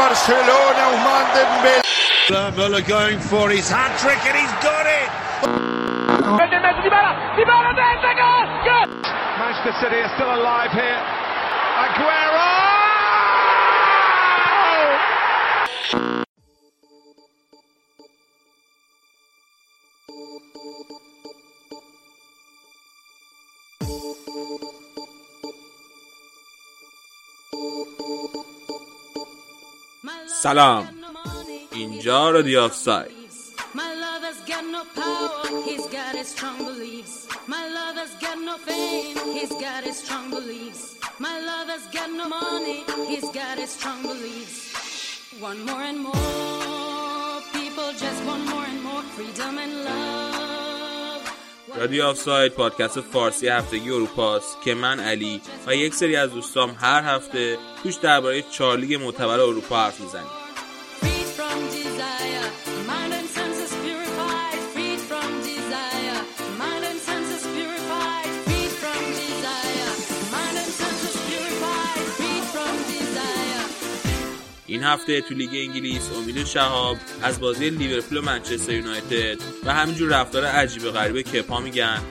Barcelona Ousmane Dembélé. Muller going for his hat trick and he's got it. Manchester City are still alive here. Aguero! He's got his strong beliefs. One more and more, people just want more and more freedom and love. رادیو آفساید پادکست فارسی هفتگی اروپاست که من علی و یک سری از دوستام هر هفته توش درباره چارلی معتبر اروپا حرف می‌زنیم. این هفته تو لیگ انگلیس امید شهاب از بازی لیورپول و منچستر یونایتد و همینجور رفتار عجیب غریب کپا میگن.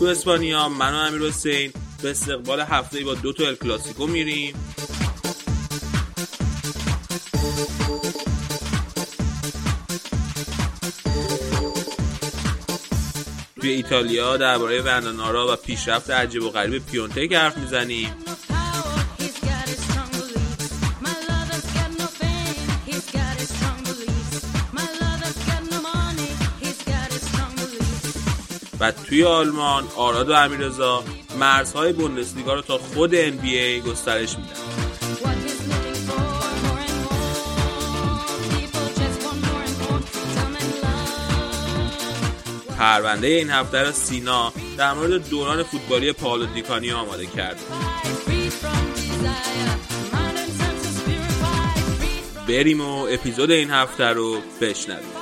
تو اسپانیا من و امیر حسین. به استقبال هفته با دو تا ال کلاسیکو میریم. توی ایتالیا درباره وندانارا و پیشرفت عجیب و غریب پیونتک حرف می‌زنیم. و توی آلمان آراد و امیرزا مرزهای بوندسلیگا رو تا خود NBA گسترش میدن. پرونده این هفته را سینا در مورد دوران فوتبالی پاولو دیکانی آماده کرد. بریم و اپیزود این هفته رو بشنویم.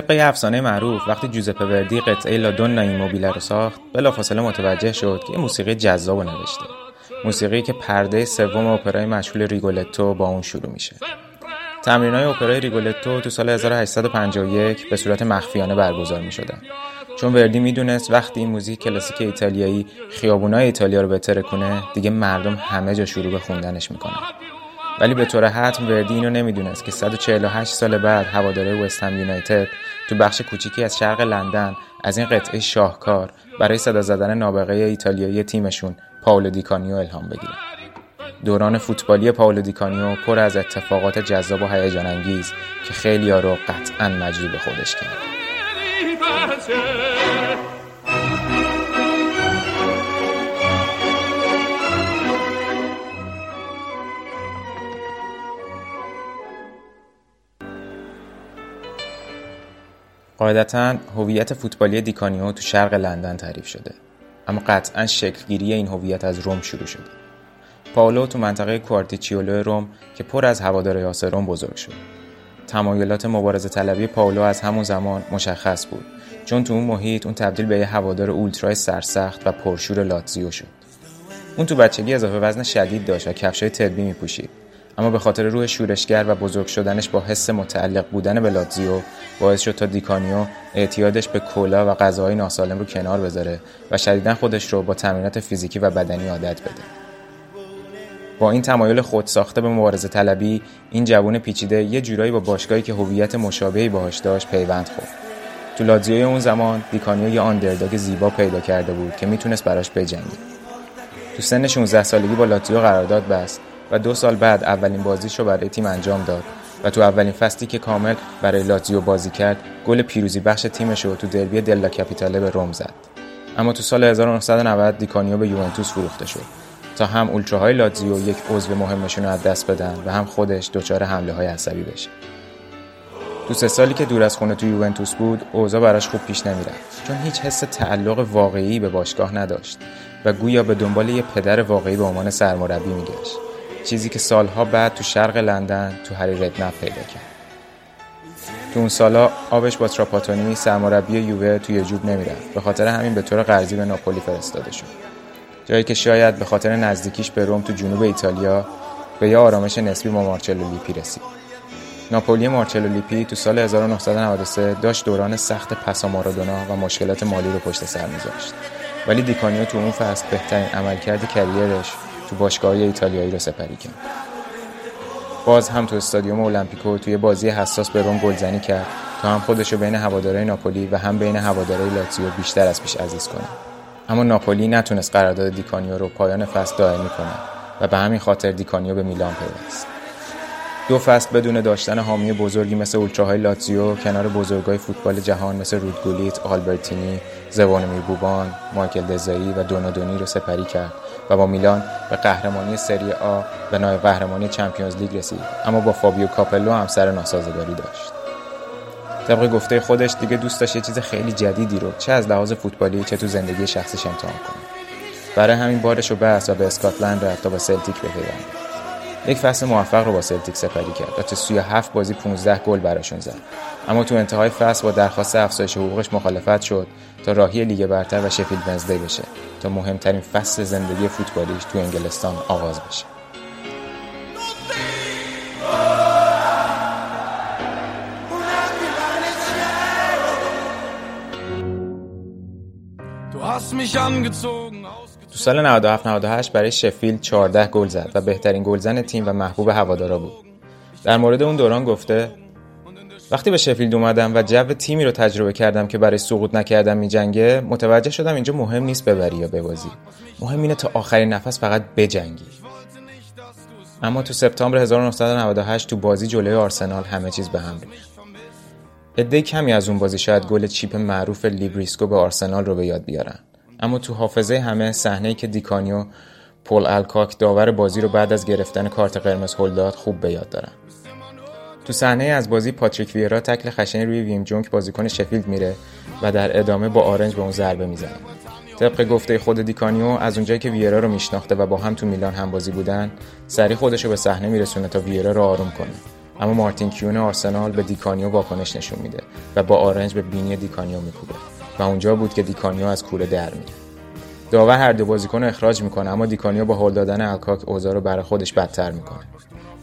طبق افسانه معروف وقتی جوزپه وردی قطعه لادونا ایموبیله رو ساخت بلافاصله متوجه شد که یه موسیقی جذاب نوشته. موسیقی که پرده سوم اپرای مشهور ریگولتو با اون شروع میشه. تمرینای اپرای ریگولتو تو سال 1851 به صورت مخفیانه برگزار می شدن. چون وردی می‌دونست وقتی این موزیک کلاسیک ایتالیایی خیابونای ایتالیا رو بهتره کنه دیگه مردم همه جا شروع به خوندنش می‌کنن. ولی به طور حتم وردی اینو نمی‌دونست که 148 سال بعد هواداره وست هم یونایتد تو بخش کوچیکی از شرق لندن از این قطعه شاهکار برای صدا زدن نابغه ایتالیایی تیمشون پاولو دیکانیو الهام بگیرن دوران فوتبالی پاولو دیکانیو پر از اتفاقات جذاب و هیجان انگیز که خیلی رو قطعا مجذوب خودش کرد. قاعدتا هویت فوتبالی دیکانیو تو شرق لندن تعریف شده. اما قطعا شکلگیری این هویت از روم شروع شده. پاولو تو منطقه کوارتیچیولو روم که پر از هوادار یاس روم بزرگ شد. تمایلات مبارزه طلبی پاولو از همون زمان مشخص بود. چون تو اون محیط اون تبدیل به یه هوادار اولترای سرسخت و پرشور لاتزیو شد. اون تو بچگی اضافه وزن شدید داشت و کفشای تربی میپوشید. اما به خاطر روح شورشگر و بزرگ شدنش با حس متعلق بودن به لاتزیو باعث شد تا دیکانیو اعتیادش به کولا و غذاهای ناسالم رو کنار بذاره و شدیدا خودش رو با تمرینات فیزیکی و بدنی عادت بده. با این تمایل خود ساخته به مبارزه طلبی این جوون پیچیده یه جورایی با باشگاهی که هویت مشابهی باهاش داشت پیوند خورد. تو لاتزیوی اون زمان دیکانیو یه underdog زیبا پیدا کرده بود که می‌تونست براش بجنگه. تو سن 16 سالگی با لاتزیو قرارداد بست. و دو سال بعد اولین بازیش رو برای تیم انجام داد. و تو اولین فصلی که کامل برای لاتزیو بازی کرد گل پیروزی بخش تیمش رو تو دربی دلا کپیتاله به روم زد. اما تو سال 1990 دیکانیو به یوونتوس فروخته شد. تا هم اولتراهای لاتزیو یک عضو مهمشون رو از دست بدن و هم خودش دچار حمله های عصبی بشه. تو سه سالی که دور از خونه تو یوونتوس بود اوضاع براش خوب پیش نمی‌رفت. چون هیچ حس تعلق واقعی به باشگاه نداشت و گویا به دنبال یه پدر واقعی به عنوان سرمربی میگشت. چیزی که سالها بعد تو شرق لندن تو هری ردنپ پیدا کرد. تو اون سالا آبش با تراپاتونی سرمربی یووه توی جوب نمی‌رفت. به خاطر همین به طور قرضی به ناپولی فرستاده شد. جایی که شاید به خاطر نزدیکیش به روم تو جنوب ایتالیا به یه آرامش نسبی با مارچلو لیپی رسید. ناپولی مارچلو لیپی تو سال 1993 داشت دوران سخت پسا مارادونا و مشکلات مالی رو پشت سر میذاشت. ولی دیکانیو تو اون فصل بهترین عملکرد career ش تو باشگاه ایتالیایی رو سپری کرد. باز هم تو استادیوم المپیکو توی بازی حساس به روم گلزنی کرد تا هم خودش رو بین هوادارهای ناپولی و هم بین هوادارهای لاتزیو بیشتر از پیش عزیز کنه. اما ناپولی نتونست قرارداد دیکانیو رو پایان فصل دائمی کنه و به همین خاطر دیکانیو به میلان پیوست. دو فصل بدون داشتن حامی بزرگی مثل اولتراهای لاتزیو کنار بزرگای فوتبال جهان مثل رود گولیت، آلبرتینی، زوونیمیر بوبان، مایکل دسایی و دونادونی رو سپری کرد. و با میلان به قهرمانی سری آ و نایب قهرمانی Champions League رسید. اما با فابیو کاپلو هم سر ناسازگاری داشت. طبق گفته خودش دیگه دوست داشت یه چیز خیلی جدیدی رو چه از لحاظ فوتبالی چه تو زندگی شخصیش امتحان کنه. برای همین بارش رو بست و به اسکاتلند رفت تا با سلتیک بپیونده یک فصل موفق رو با سلتیک سپری کرد و تا 37 بازی 15 گل براشون زد. اما تو انتهای فصل با درخواست افزایش حقوقش مخالفت شد تا راهی لیگ برتر و شفیلد ونزدی بشه تا مهمترین فصل زندگی فوتبالیش تو انگلستان آغاز بشه تو سال 97 98 برای شفیلد 14 گل زد و بهترین گلزن تیم و محبوب هوادارا بود. در مورد اون دوران گفته وقتی به شفیلد اومدم و جو تیمی رو تجربه کردم که برای سقوط نکردن میجنگه متوجه شدم اینجا مهم نیست ببری یا ببازی. مهم اینه تا آخرین نفس فقط بجنگی. اما تو سپتامبر 1998 تو بازی جلوی آرسنال همه چیز به هم ریخت. عده کمی از اون بازی شاید گل چیپ معروف لی بریسکو به آرسنال رو به یاد بیارن. اما تو حافظه همه صحنه‌ای که دیکانیو پل الکاک داور بازی رو بعد از گرفتن کارت قرمز هل داد خوب به یاد دارن. تو صحنه از بازی پاتریک ویرا تکل خشنی روی ویم جونک بازیکن شفیلد میره و در ادامه با آرنج به اون ضربه می‌زنه. طبق گفته خود دیکانیو از اونجایی که ویرا رو میشناخته و با هم تو میلان هم بازی بودن سریع خودش رو به صحنه میرسونه تا ویرا رو آروم کنه. اما مارتین کیون آرسنال به دیکانیو واکنش نشون میده و با آرنج به بینی دیکانیو میکوبه و اونجا بود که دیکانیو از کوره در میره. داور هر دو بازیکن رو اخراج می‌کنه اما دیکانیو با هل دادن الکاک اوضاع رو برای خودش بدتر می‌کنه.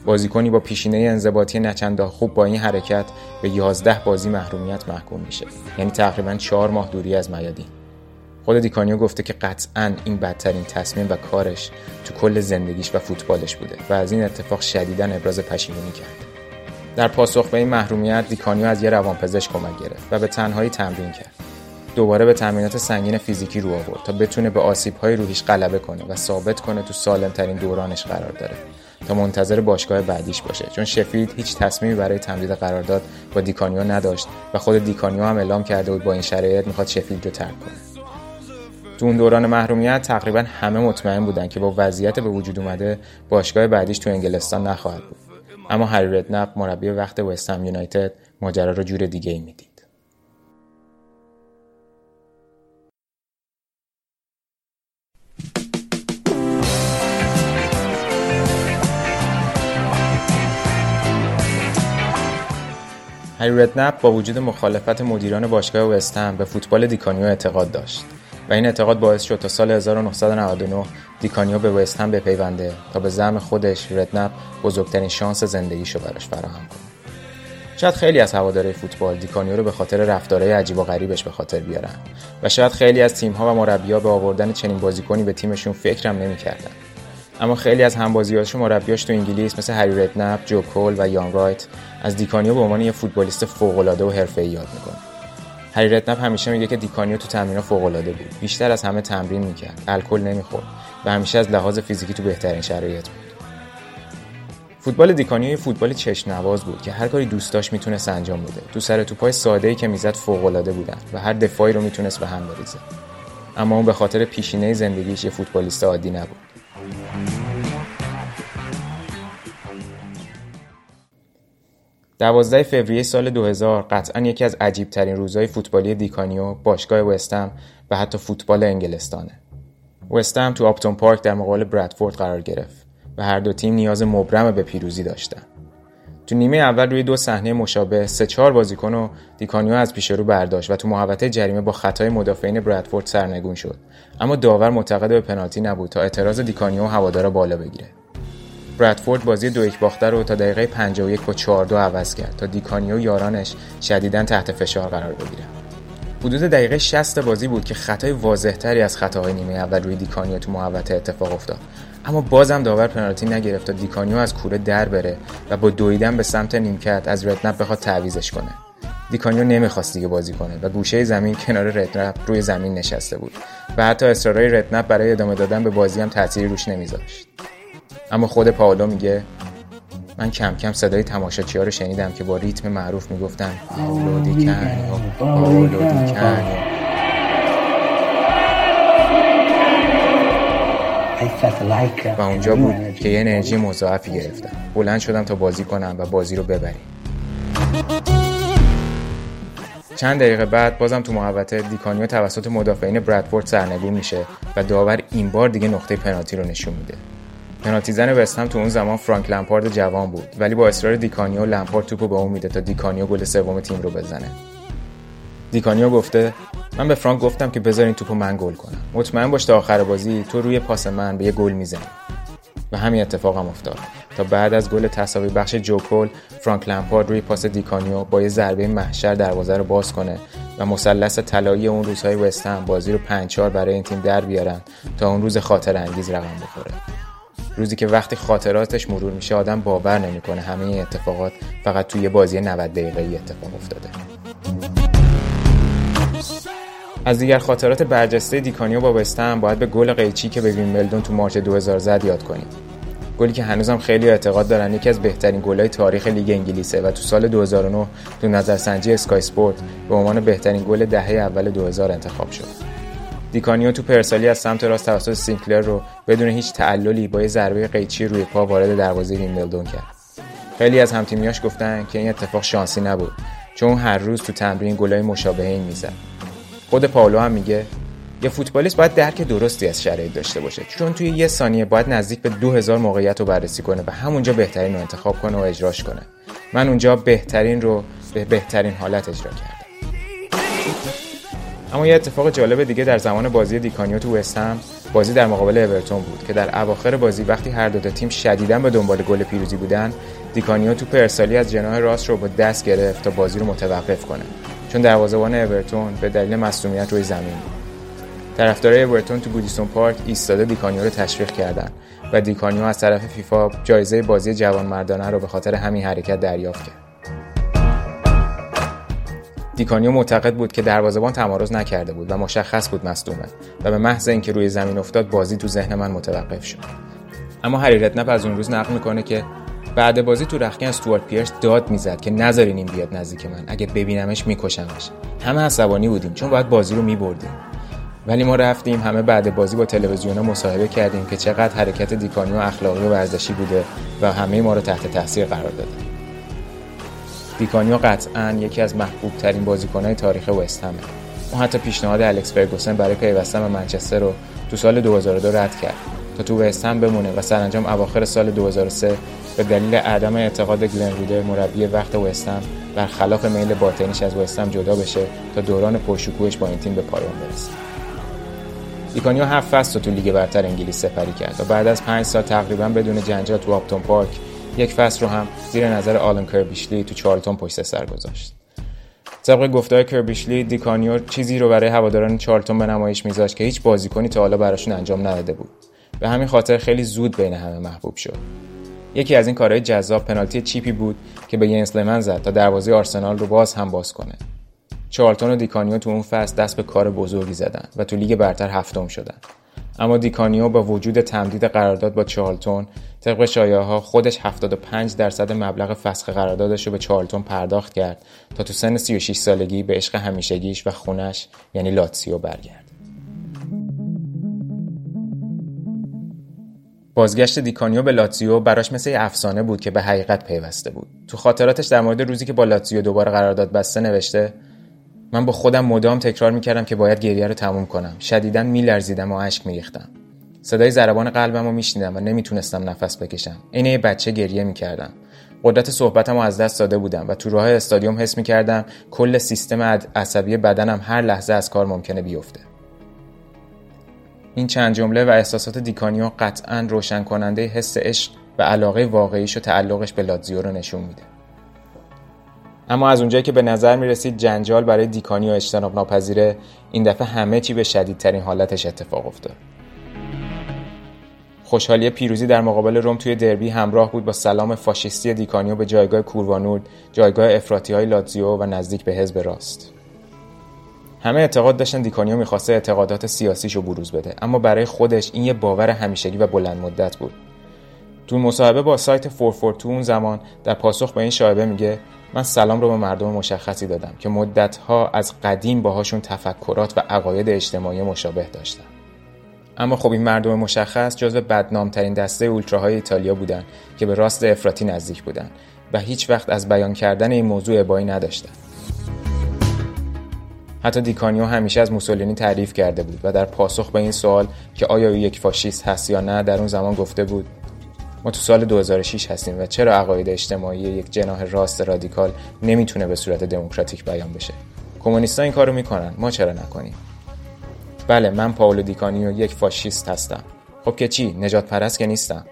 بازیکنی با پیشینه انضباطی نه چندان خوب با این حرکت به 11 بازی محرومیت محکوم میشه. یعنی تقریبا 4 ماه دوری از میادین. خود دیکانیو گفته که قطعا این بدترین تصمیم و کارش تو کل زندگیش و فوتبالش بوده و از این اتفاق شدیدا ابراز پشیمونی کرد. در پاسخ به این محرومیت دیکانیو از یه روانپزشک کمک گرفت و به تنهایی تمرین کرد. دوباره به تمرینات سنگین فیزیکی رو آورد تا بتونه به آسیب‌های روحیش غلبه کنه و ثابت کنه تو سالمترین دورانش قرار داره. تا منتظر باشگاه بعدیش باشه. چون شفیلد هیچ تصمیمی برای تمدید قرارداد با دیکانیو نداشت و خود دیکانیو هم اعلام کرده بود با این شرایط می‌خواد شفیلد رو ترک کنه. تو اون دوران محرومیت تقریبا همه مطمئن بودن که با وضعیت به وجود اومده باشگاه بعدیش تو انگلستان نخواهد بود. اما هری ردنپ مربی وقت وستهم یونایتد ماجرا رو جور دیگه ای می‌دید. هری ردنپ با وجود مخالفت مدیران باشگاه وستهم به فوتبال دیکانیو اعتقاد داشت و این اعتقاد باعث شد تا سال 1999 دیکانیو به وستهم بپیونده تا به زعم خودش ردنپ بزرگترین شانس زندگیشو براش فراهم کنه. شاید خیلی از هوادارای فوتبال دیکانیو رو به خاطر رفتارهای عجیب و غریبش به خاطر بیارن و شاید خیلی از تیم‌ها و مربی‌ها به آوردن چنین بازیکنی به تیمشون فکرم نمی‌کردن. اما خیلی از همبازیاش مربیاش تو انگلیس مثل هری ردنپ، جو کول و یان رایت از دیکانیو به عنوان یه فوتبالیست فوق‌العاده و حرفه‌ای یاد می‌کنه. هری ردنپ همیشه میگه که دیکانیو تو تمرین فوق‌العاده بود. بیشتر از همه تمرین می‌کرد، الکل نمی‌خورد و همیشه از لحاظ فیزیکی تو بهترین شرایط بود. فوتبال دیکانیو یه فوتبال چشم نواز بود که هر کاری دوست داشت می‌تونست انجام بده. تو سر توپای ساده‌ای که می‌زد فوق‌العاده بودن و هر دفاعی رو می‌تونست به هم بریزه. اما اون به خاطر پیشینه زندگیش یه فوتبالیست عادی نبود دوازده فوریه سال 2000 قطعا یکی از عجیب ترین روزهای فوتبالی دیکانیو، باشگاه وستم و حتی فوتبال انگلستانه. وستهم تو آپتون پارک در مقابل برادفورد قرار گرفت و هر دو تیم نیاز مبرم به پیروزی داشتن. تو نیمه اول روی دو صحنه مشابه سه چهار بازیکن و دیکانیو از پیش رو برداشت و تو محوطه جریمه با خطای مدافعین برادفورد سرنگون شد. اما داور معتقد به پنالتی نبود تا اعتراض دیکانیو هوادارا بالا بگیره. برادفورد بازی دو یک باخته رو تا دقیقه 51 با 4 2 عوض کرد تا دیکانیو و یارانش شدیدا تحت فشار قرار بگیره. حدود دقیقه 60 بازی بود که خطای واضحتری از خطاهای نیمه اول روی دیکانیو تو محوطه اتفاق افتاد. اما بازم داور پنالتی نگرفت تا دیکانیو از کوره در بره و با دویدن به سمت نیمکت از ردنپ بخواد تعویضش کنه. دیکانیو نمی‌خواست دیگه بازی کنه و گوشه زمین کنار ردنپ روی زمین نشسته بود و حتی اصرارهای ردنپ برای ادامه دادن به بازی هم تأثیری روش نمیذاشت. اما خود پاولو میگه من کم کم صدای تماشاچی ها رو شنیدم که با ریتم معروف می‌گفتن پاولو دیکانیو پاولو دیکانیو و اونجا بود که یه انرژی مضاعفی گرفتم. بلند شدم تا بازی کنم و بازی رو ببریم. چند دقیقه بعد بازم تو محوطه دیکانیو توسط مدافعین برادفورد سرنگون میشه و داور این بار دیگه نقطه پنالتی رو نشون میده. پنالتی زن وستهم تو اون زمان فرانک لمپارد جوان بود ولی با اصرار دیکانیو لمپارد توپو به اون میده تا دیکانیو گل سوم تیم رو بزنه. دیکانیو گفته من به فرانک گفتم که بذارین توپو من گل کنم. مطمئن باش تا آخر بازی تو روی پاس من به یه گل می‌زنی. و همین اتفاق هم افتاد. تا بعد از گل تساوی بخش جو کول فرانک لمپارد روی پاس دیکانیو با یه ضربه محشر دروازه رو باز کنه و مثلث طلایی اون روزهای وستهم بازی رو 5 برای این تیم در بیارن تا اون روز خاطر انگیز رقم بخوره. روزی که وقتی خاطراتش مرور میشه آدم باور نمی‌کنه همه این اتفاقات فقط توی بازی 90 دقیقه‌ای اتفاق افتاده. از دیگر خاطرات برجسته دیکانیو با وستهم باید به گل قیچی که به ویمبلدون تو March 2000 زد یاد کنیم گلی که هنوزم خیلیا اعتقاد دارن یکی از بهترین گل‌های تاریخ لیگ انگلیسه و تو سال 2009 تو نظرسنجی اسکای اسپورت به عنوان بهترین گل دهه اول 2000 انتخاب شد. دیکانیو توپ ارسالی از سمت راست توسط سینکلر رو بدون هیچ تعللی با یه ضربه قیچی روی پا وارد دروازه ویمبلدون کرد. خیلی از همتیمیاش گفتن که این اتفاق شانسی نبود چون هر روز تو تمرین گلای مشابه این می‌زد. خود پاولو هم میگه یه فوتبالیست باید درک درستی از شرایط داشته باشه. چون توی یه ثانیه باید نزدیک به 2000 موقعیت رو بررسی کنه و همونجا بهترین رو انتخاب کنه و اجراش کنه. من اونجا بهترین رو به بهترین حالت اجرا کردم. اما یه اتفاق جالب دیگه در زمان بازی دیکانیو تو وستهم بازی در مقابل اورتون بود که در اواخر بازی وقتی هر دو تیم شدیدا به دنبال گل پیروزی بودن دیکانیو توپ ارسالی از جناح راست رو با دست گرفت تا بازی رو متوقف کنه. چون دروازه‌بان اورتون به دلیل مصدومیت روی زمین بود طرفدارای اورتون تو گودیسون پارک ایستاده دیکانیو رو تشویق کردند و دیکانیو از طرف فیفا جایزه بازی جوانمردانه رو به خاطر همین حرکت دریافت کرد. دیکانیو معتقد بود که دروازه‌بان تمارض نکرده بود و مشخص بود مصدومه و به محض اینکه روی زمین افتاد بازی تو ذهن من متوقف شد. اما هری ردنپ از اون روز نقل می‌کنه که بعد بازی تو رختکن استوارت پیرس داد می‌زد که نذارین این بیاد نزدیک من. اگه ببینمش میکشمش. همه عصبانی بودیم چون باید بازی رو میبردیم. ولی ما رفتیم همه بعد بازی با تلویزیون مصاحبه کردیم که چقدر حرکت دیکانیو اخلاقی و ورزشی بوده و همه ما رو تحت تاثیر قرار داده. دیکانیو قطعا یکی از محبوب ترین بازیکنهای تاریخ وستهمه. اون حتی پیشنهاد الکس فرگوسن برای پیوستن به منچستر رو تو سال 2002 رد کرد. تا تو وست بمونه و سرانجام اواخر سال 2003 به دلیل عدم اعتقاد گلن ریدر مربی وقت وستهم برخلاف میل باطنیش از وستهم جدا بشه تا دوران پرشکوهش با این تیم به پایان برسه. دیکانیو هفت فصل تو لیگ برتر انگلیس سپری کرد و بعد از پنج سال تقریبا بدون جنجال تو آپتون پارک یک فصل رو هم زیر نظر آلن کربیشلی تو چارلتون پشت سر گذاشت. طبق گفتار کربیشلی دیکانیو چیزی رو برای هواداران چارلتون به نمایش میذاشت که هیچ بازیکنی تا حالا براشون انجام نداده بود. به همین خاطر خیلی زود بین همه محبوب شد. یکی از این کارهای جذاب پنالتی چیپی بود که به ینس لمن زد تا دروازه آرسنال رو باز هم باز کنه. چارلتون و دیکانیو تو اون فصل دست به کار بزرگی زدن و تو لیگ برتر هفتم شدن. اما دیکانیو با وجود تمدید قرارداد با چارلتون طبق شایعه ها خودش 75 درصد مبلغ فسخ قراردادش رو به چارلتون پرداخت کرد تا تو سن 36 سالگی به عشق همیشگیش و خونش یعنی لاتسیو برگرد. بازگشت دیکانیو به لاتزیو براش مثل یه افسانه بود که به حقیقت پیوسته بود. تو خاطراتش در مورد روزی که با لاتزیو دوباره قرارداد بسته نوشته من با خودم مدام تکرار می‌کردم که باید گریه رو تموم کنم. شدیدا میلرزیدم و اشک میریختم. صدای ضربان قلبم رو میشنیدم و نمی‌تونستم نفس بکشم. عین یه بچه گریه می‌کردم. قدرت صحبتم رو از دست داده بودم و تو راه استادیوم حس می‌کردم کل سیستم عصبی بدنم هر لحظه از کار ممکنه بیفته. این چند جمله و احساسات دیکانیو قطعا روشن کننده حس عشق و علاقه واقعیش و تعلقش به لاتزیو رو نشون میده. اما از اونجایی که به نظر می رسید جنجال برای دیکانیو اجتناب ناپذیره این دفعه همه چی به شدیدترین حالتش اتفاق افتاد. خوشحالی پیروزی در مقابل روم توی دربی همراه بود با سلام فاشیستی دیکانیو به جایگاه کوروانورد جایگاه افراطی های لاتزیو و نزدیک به حزب راست. همه اعتقاد داشتن دیکانیو می‌خواسته اعتقادات سیاسیشو بروز بده. اما برای خودش این یه باور همیشگی و بلند مدت بود. تو مصاحبه با سایت 442 اون زمان در پاسخ به این شایبه میگه من سلام رو به مردم مشخصی دادم که مدتها از قدیم باهاشون تفکرات و عقاید اجتماعی مشابه داشتم. اما خب این مردم مشخص جزو بدنامترین دسته اولتراهای ایتالیا بودن که به راست افراطی نزدیک بودن و هیچ وقت از بیان کردن این موضوع ابایی نداشتن. حتی دیکانیو همیشه از موسولینی تعریف کرده بود و در پاسخ به این سوال که آیا او یک فاشیست هست یا نه در اون زمان گفته بود ما تو سال 2006 هستیم و چرا عقاید اجتماعی یک جناح راست رادیکال نمی‌تونه به صورت دموکراتیک بیان بشه؟ کمونیستا این کارو می‌کنن ما چرا نکنیم؟ بله من پاولو دیکانیو یک فاشیست هستم. خب که چی؟ نژادپرست که نیستم.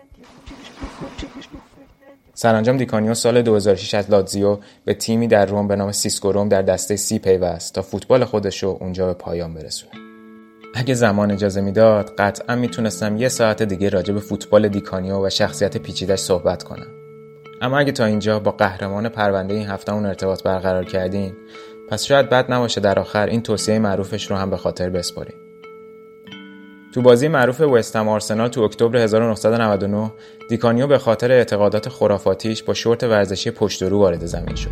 سرانجام دیکانیو سال 2006 از لاتزیو به تیمی در روم به نام سیسکو روم در دسته سی پیوست تا فوتبال خودشو اونجا به پایان برسونه. اگه زمان اجازه می‌داد قطعا می‌تونستم یه ساعت دیگه راجع به فوتبال دیکانیو و شخصیت پیچیدش صحبت کنم. اما اگه تا اینجا با قهرمان پرونده این هفته‌مون ارتباط برقرار کردین پس شاید بد نباشه در آخر این توصیه معروفش رو هم به خاطر بسپاریم تو بازی معروف وستهم آرسنال تو اکتبر 1999 دیکانیو به خاطر اعتقادات خرافاتیش با شورت ورزشی پشت رو وارد زمین شد.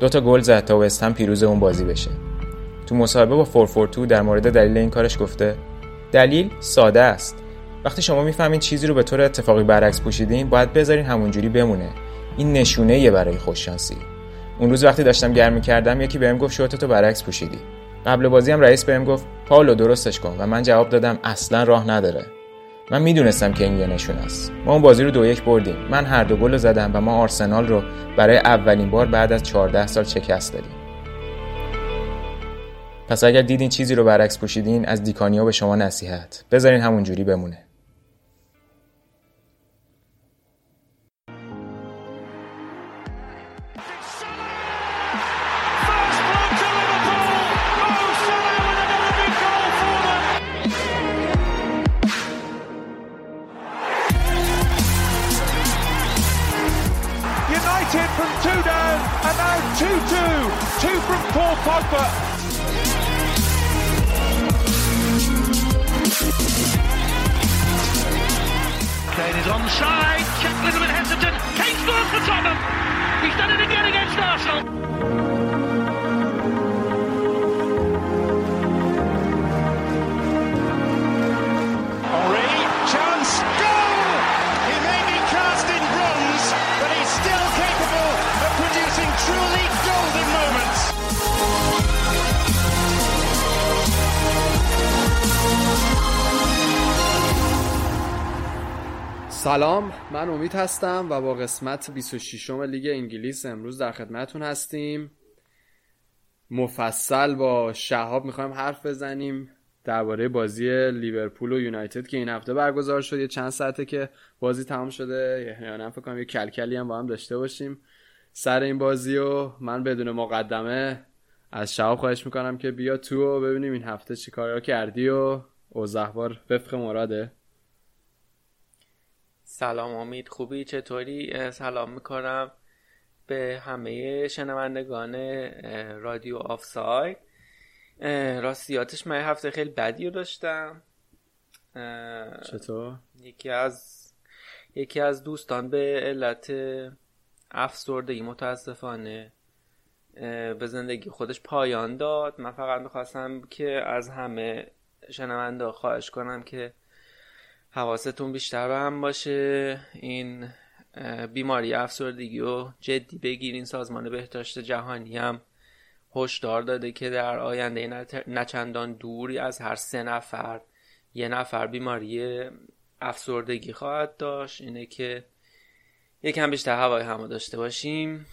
دو تا گل زد تا وستهم پیروز اون بازی بشه. تو مصاحبه با 442 در مورد دلیل این کارش گفته دلیل ساده است. وقتی شما می‌فهمین چیزی رو به طور اتفاقی برعکس پوشیدین باید بذارین همونجوری بمونه. این نشونه یه برای خوششانسی. اون روز وقتی داشتم گرم کردم یکی بهم گفت شورتتو برعکس پوشیدی. قبل بازی هم رئیس بهم گفت پاولو درستش کن. و من جواب دادم اصلا راه نداره. من می‌دونستم که این یه نشون است. ما اون بازی رو دو یک بردیم. من هر دو گل زدم و ما آرسنال رو برای اولین بار بعد از 14 سال شکست دادیم. پس اگر دیدین چیزی رو برعکس پوشیدین از دیکانیا به شما نصیحت. بذارین همون جوری بمونه. Is onside. Check a little bit hesitant. Kane scores for Tottenham. He's done it again against Arsenal. سلام من امید هستم و با قسمت 26 لیگ انگلیس امروز در خدمتون هستیم. مفصل با شهاب می‌خوایم حرف بزنیم درباره بازی لیورپول و یونایتد که این هفته برگزار شد. یه چند ساعته که بازی تمام شده یا نه فکر کنم یه کلکلی هم با هم داشته باشیم سر این بازی و من بدون مقدمه از شهاب خواهش می‌کنم که بیا تو و ببینیم این هفته چی کارا کردی و اوزهوار وفق مراده. سلام امید خوبی؟ چطوری؟ سلام می‌کنم به همه شنوندگان رادیو آفساید. راستیاتش من هفته خیلی بدی رو داشتم. چطور؟ یکی از یکی از دوستان به علت افسردگی متاسفانه به زندگی خودش پایان داد. من فقط می‌خواستم که از همه شنونده خواهش کنم که حواستون بیشتر به هم باشه. این بیماری افسردگی و جدی بگیرین. سازمان بهداشت جهانی هم هشدار داده که در آینده نچندان دوری از هر سه نفر یه نفر بیماری افسردگی خواهد داشت. اینه که یکم بیشتر هوای همو داشته باشیم.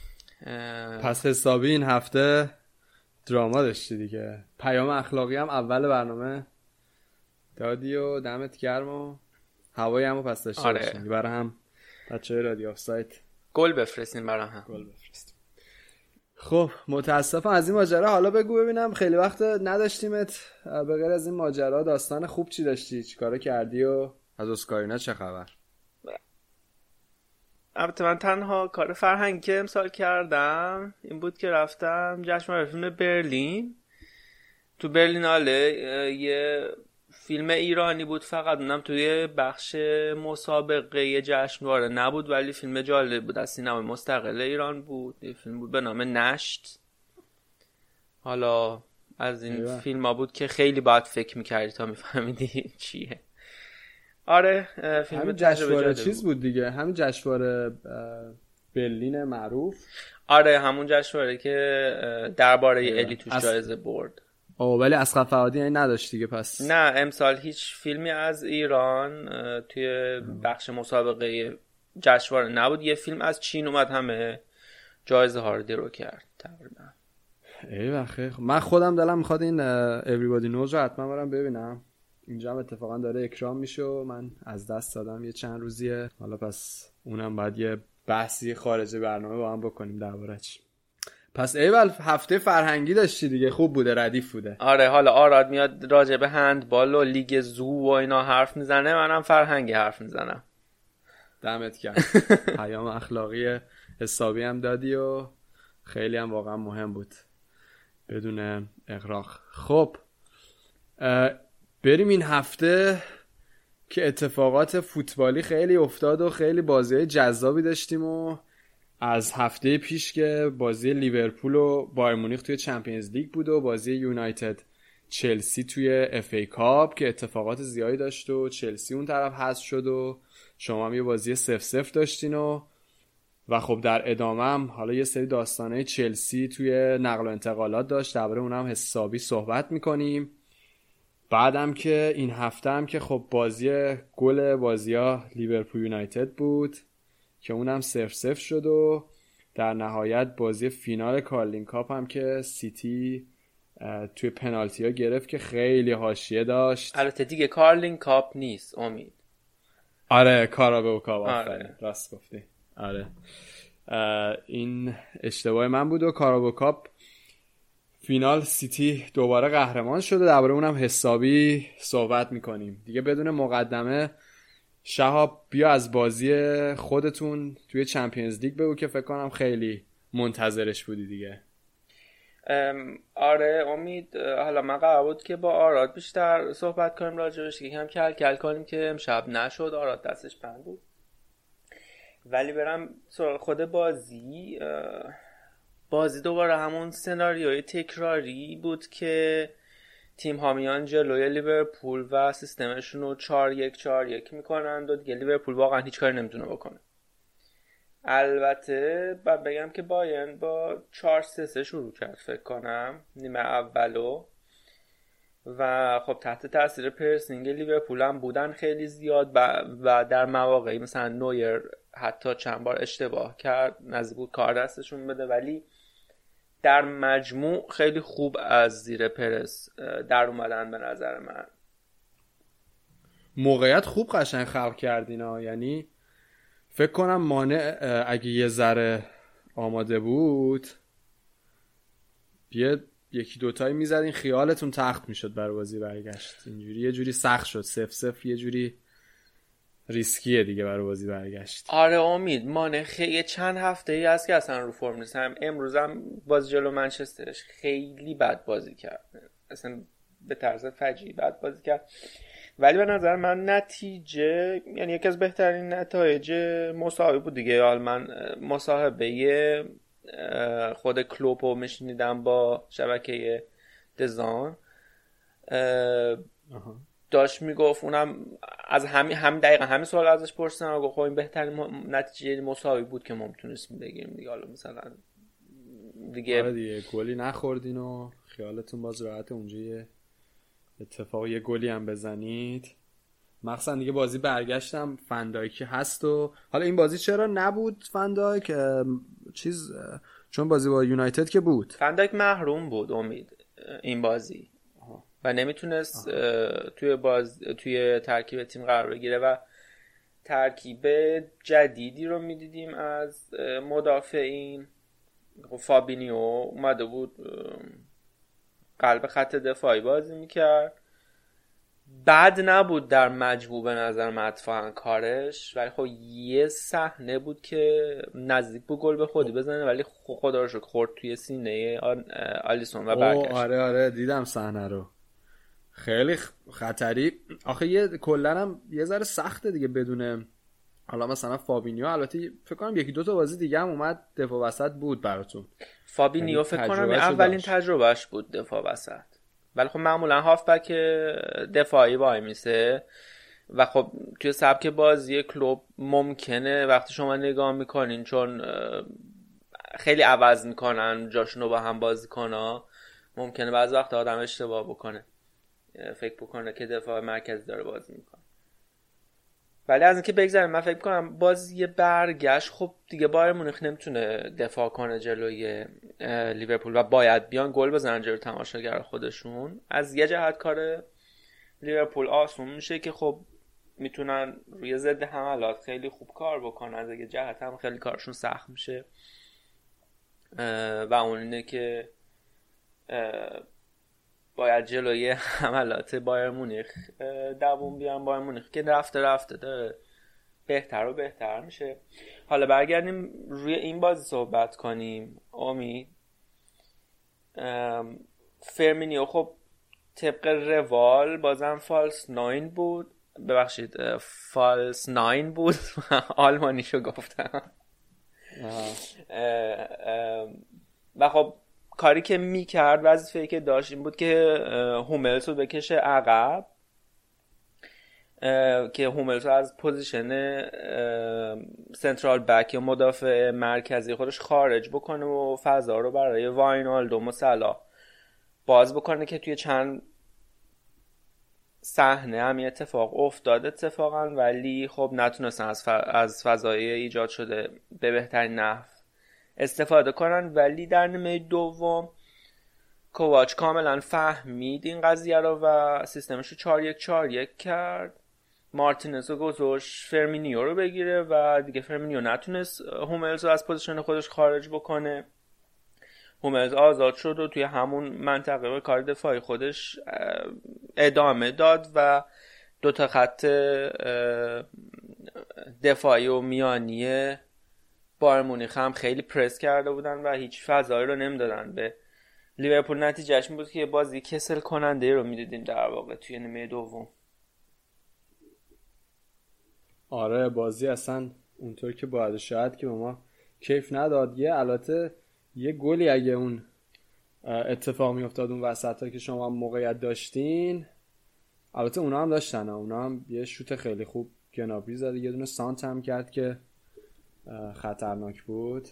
پس حسابی این هفته دراما داشتی دیگه. پیام اخلاقی هم اول برنامه دادی و دمت گرم و هوایی همو پس داشته آره. باشیم. برای هم بچه های رادیو سایت گل بفرستین برای هم. گل بفرستیم. خب متاسفم از این ماجرا. حالا بگو ببینم خیلی وقت نداشتیمت. به غیر از این ماجرا داستان خوب چی داشتی؟ چیکارا کردی و از اسکارینا چه خبر؟ البته من تنها کار فرهنگی که امسال کردم این بود که رفتم جشن فیلم برلین. تو برلیناله یه فیلم ایرانی بود فقط اونم توی بخش مسابقه جشنواره نبود ولی فیلم جالب بود. از سینما مستقل ایران بود. یه فیلم بود به نام نشت. حالا از این فیلم ها بود که خیلی باید فکر می‌کردی تا میفهمیدی چیه. آره فیلم همین جشنواره چیز بود. دیگه. همین جشنواره برلین معروف. آره همون جشنواره که درباره الی توش جایزه برد. او ولی از فعادی یعنی نداشت دیگه پس. نه امسال هیچ فیلمی از ایران توی بخش مسابقه جشنواره نبود. یه فیلم از چین اومد همه جایزه ها رو کرد تقریبا. ای بخیر من خودم دلم می‌خواد این Everybody Knows رو حتما برم ببینم. اینجا هم اتفاقا داره اکرام میشه و من از دست دادم یه چند روزیه. حالا پس اونم باید یه بحثی خارج برنامه با هم بکنیم دربارهش پس ایول هفته فرهنگی داشتی دیگه. خوب بوده ردیف بوده. آره حالا آراد میاد راجع به هندبال و لیگ زو و اینا حرف می‌زنه. منم فرهنگی حرف می‌زنم. دمت گرم. پیام اخلاقی حسابی هم دادی و خیلی هم واقعا مهم بود. بدون اقراق خب بریم این هفته که اتفاقات فوتبالی خیلی افتاد و خیلی بازی جذابی داشتیم و از هفته پیش که بازی لیورپول و بایرن مونیخ توی Champions League بود و بازی یونایتد چلسی توی FA Cup که اتفاقات زیادی داشت و چلسی اون طرف هست شد و شما هم یه بازی صفر صفر داشتین و و خب در ادامه هم حالا یه سری داستانه چلسی توی نقل و انتقالات داشت درباره اونم حسابی صحبت می‌کنیم. بعدم که این هفته هم که خب بازی گل بازی ها لیورپول یونایتد بود. که اونم صفر صفر شد و در نهایت بازی فینال Carling Cup هم که سیتی توی پنالتی ها گرفت که خیلی حاشیه داشت. البته دیگه Carling Cup نیست امید. آره Carabao Cup آره. راست گفتی. آره. این اشتباه من بود و Carabao Cup فینال سیتی دوباره قهرمان شده درباره اونم حسابی صحبت می‌کنیم. دیگه بدون مقدمه شهاب بیا از بازی خودتون توی چمپیونز لیگ بگو که فکر کنم خیلی منتظرش بودی دیگه. آره امید حالا من قرار بود که با آراد بیشتر صحبت کنیم راجبش که هم کل کل کنیم که امشب نشد آراد دستش بند بود. ولی برم خود بازی بازی دوباره همون سناریوی تکراری بود که تیم ها میان جلوی لیورپول و سیستمشون رو 4 1 4 1 می‌کنند و دیگه لیورپول واقعا هیچ کاری نمی‌تونه بکنه. البته بعد بگم که باین با 4 3 3 شروع کرد فکر کنم نیمه اولو. و خب تحت تاثیر پرسینگ لیورپول هم بودن خیلی زیاد و در مواقعی مثلا نویر حتی چند بار اشتباه کرد نزدیک بود کار دستشون بده ولی در مجموع خیلی خوب از زیر پرس در اومدن به نظر من. موقعیت خوب قشنگ خلق کردین یعنی فکر کنم مانع اگه یه ذره آماده بود یه یکی دوتایی می‌زدین خیالتون تخت می‌شد بر بازی برگشت. اینجوری یه جوری سخت شد. سف سف یه جوری ریسکیه دیگه برای بازی برگشت. آره امید مانه خیلی چند هفته ای هست که اصلا رو فرم نیستم امروز هم بازی جلو منچسترش خیلی بد بازی کرد. اصلا به طرز فجی بد بازی کرد. ولی به نظر من نتیجه یعنی یکی از بهترین نتایج مساوی بود دیگه. حال من مصاحبه خود کلوپو میشنیدم با شبکه دزان. داشت می‌گفت اونم از همین هم دقیقا همین سوال ازش پرسیدم. و گفت خب این بهترین. نتیجه مساوی بود که ما می‌تونستیم بگیریم دیگه. حالا مثلا دیگه آره دیگه گلی نخوردین و خیالتون باز راحت اونجا یه اتفاق یه گلی هم بزنید. مخصوصا دیگه بازی برگشتم فندایکی هست و حالا این بازی چرا نبود فندایک چیز چون بازی با یونایتد که بود؟ فندایک محروم بود امید این بازی. و نمی‌تونست توی باز توی ترکیب تیم قرار بگیره و ترکیب جدیدی رو می‌دیدیم از مدافعین. خب فابینیو اومده بود قلب خط دفاعی بازی می‌کرد. بد نبود در مجموع به نظر اتفاقا کارش ولی خب یه صحنه بود که نزدیک بود گل به خودی بزنه ولی خدا رو شکر خورد توی سینه آلیسون و برگشت. آره آره دیدم صحنه رو. خیلی خطری. آخه یه کلا هم یه ذره سخته دیگه بدون حالا مثلا فابینیو البته فکر کنم یکی دو تا بازی دیگه هم اومد دفاع وسط بود براتون. فابینیو یعنی فکر کنم اولین. تجربهش بود دفاع وسط. ولی خب معمولا هافبک دفاعی وای میسه. و خب توی سبک بازی کلوپ ممکنه وقتی شما نگاه می‌کنین چون خیلی عوض می‌کنن جاشونو با هم بازی کنه ممکنه بعض وقت آدم اشتباه بکنه. فکر بکنه که دفاع مرکزی داره بازی می‌کنه. ولی از اینکه بگذاریم من فکر کنم بازی برگشت. خب دیگه بایر مونیخ نمی‌تونه دفاع کنه جلوی لیورپول و باید بیان گل بزنن جلوی تماشاگر خودشون. از یه جهت کار لیورپول آسون میشه که خب می‌تونن روی ضد حملات خیلی خوب کار بکنن. از یه جهت هم خیلی کارشون سخت میشه. و اون اینه که باید جلوی حملات بایرن مونیخ دووم بیان بایرن مونیخ که رفته رفته داره بهتر و بهتر میشه. حالا برگردیم روی این بازی صحبت کنیم امید ام، فیرمینو خب طبق روال بازم false nine بود. ببخشید false nine بود. آلمانیشو گفتم. و خب کاری که می‌کرد وظیفه‌ای که داشت این بود که هوملز رو بکشه عقب. که هوملز رو از position central back یا مدافع مرکزی خودش خارج بکنه و فضا رو برای واینالدوم و صلاح باز بکنه که توی چند صحنه هم اتفاق افتاد اتفاقا ولی خب نتونستن از, ف... فضای ایجاد شده به بهترین نحو. استفاده کنن. ولی در نیمه دوم کوواچ کاملا فهمید این قضیه رو و سیستمش رو 4 1 4 1 کرد. مارتینز رو گذاشت فیرمینو رو بگیره و دیگه فیرمینو نتونست هوملز رو از position خودش خارج بکنه. هوملز آزاد شد و توی همون منطقه به کار دفاعی خودش ادامه داد و دو تا خط دفاعی و میانی بایر مونیخ هم خیلی پرس کرده بودن و هیچ فضایی رو نمی‌دادن. به لیورپول نتیجهش بود که یه بازی کسل کننده رو می‌دیدیم در واقع توی نیمه دوم. آره بازی اصلا اونطور که باید شاید که به ما کیف نداد. یه البته یه گلی اگه اون اتفاق میافتاد اون وسط که شما هم موقعیت داشتین. البته اونا هم داشتن اونا هم یه شوت خیلی خوب گنابری زد. یه دونه سانت هم کرد که خطرناک بود.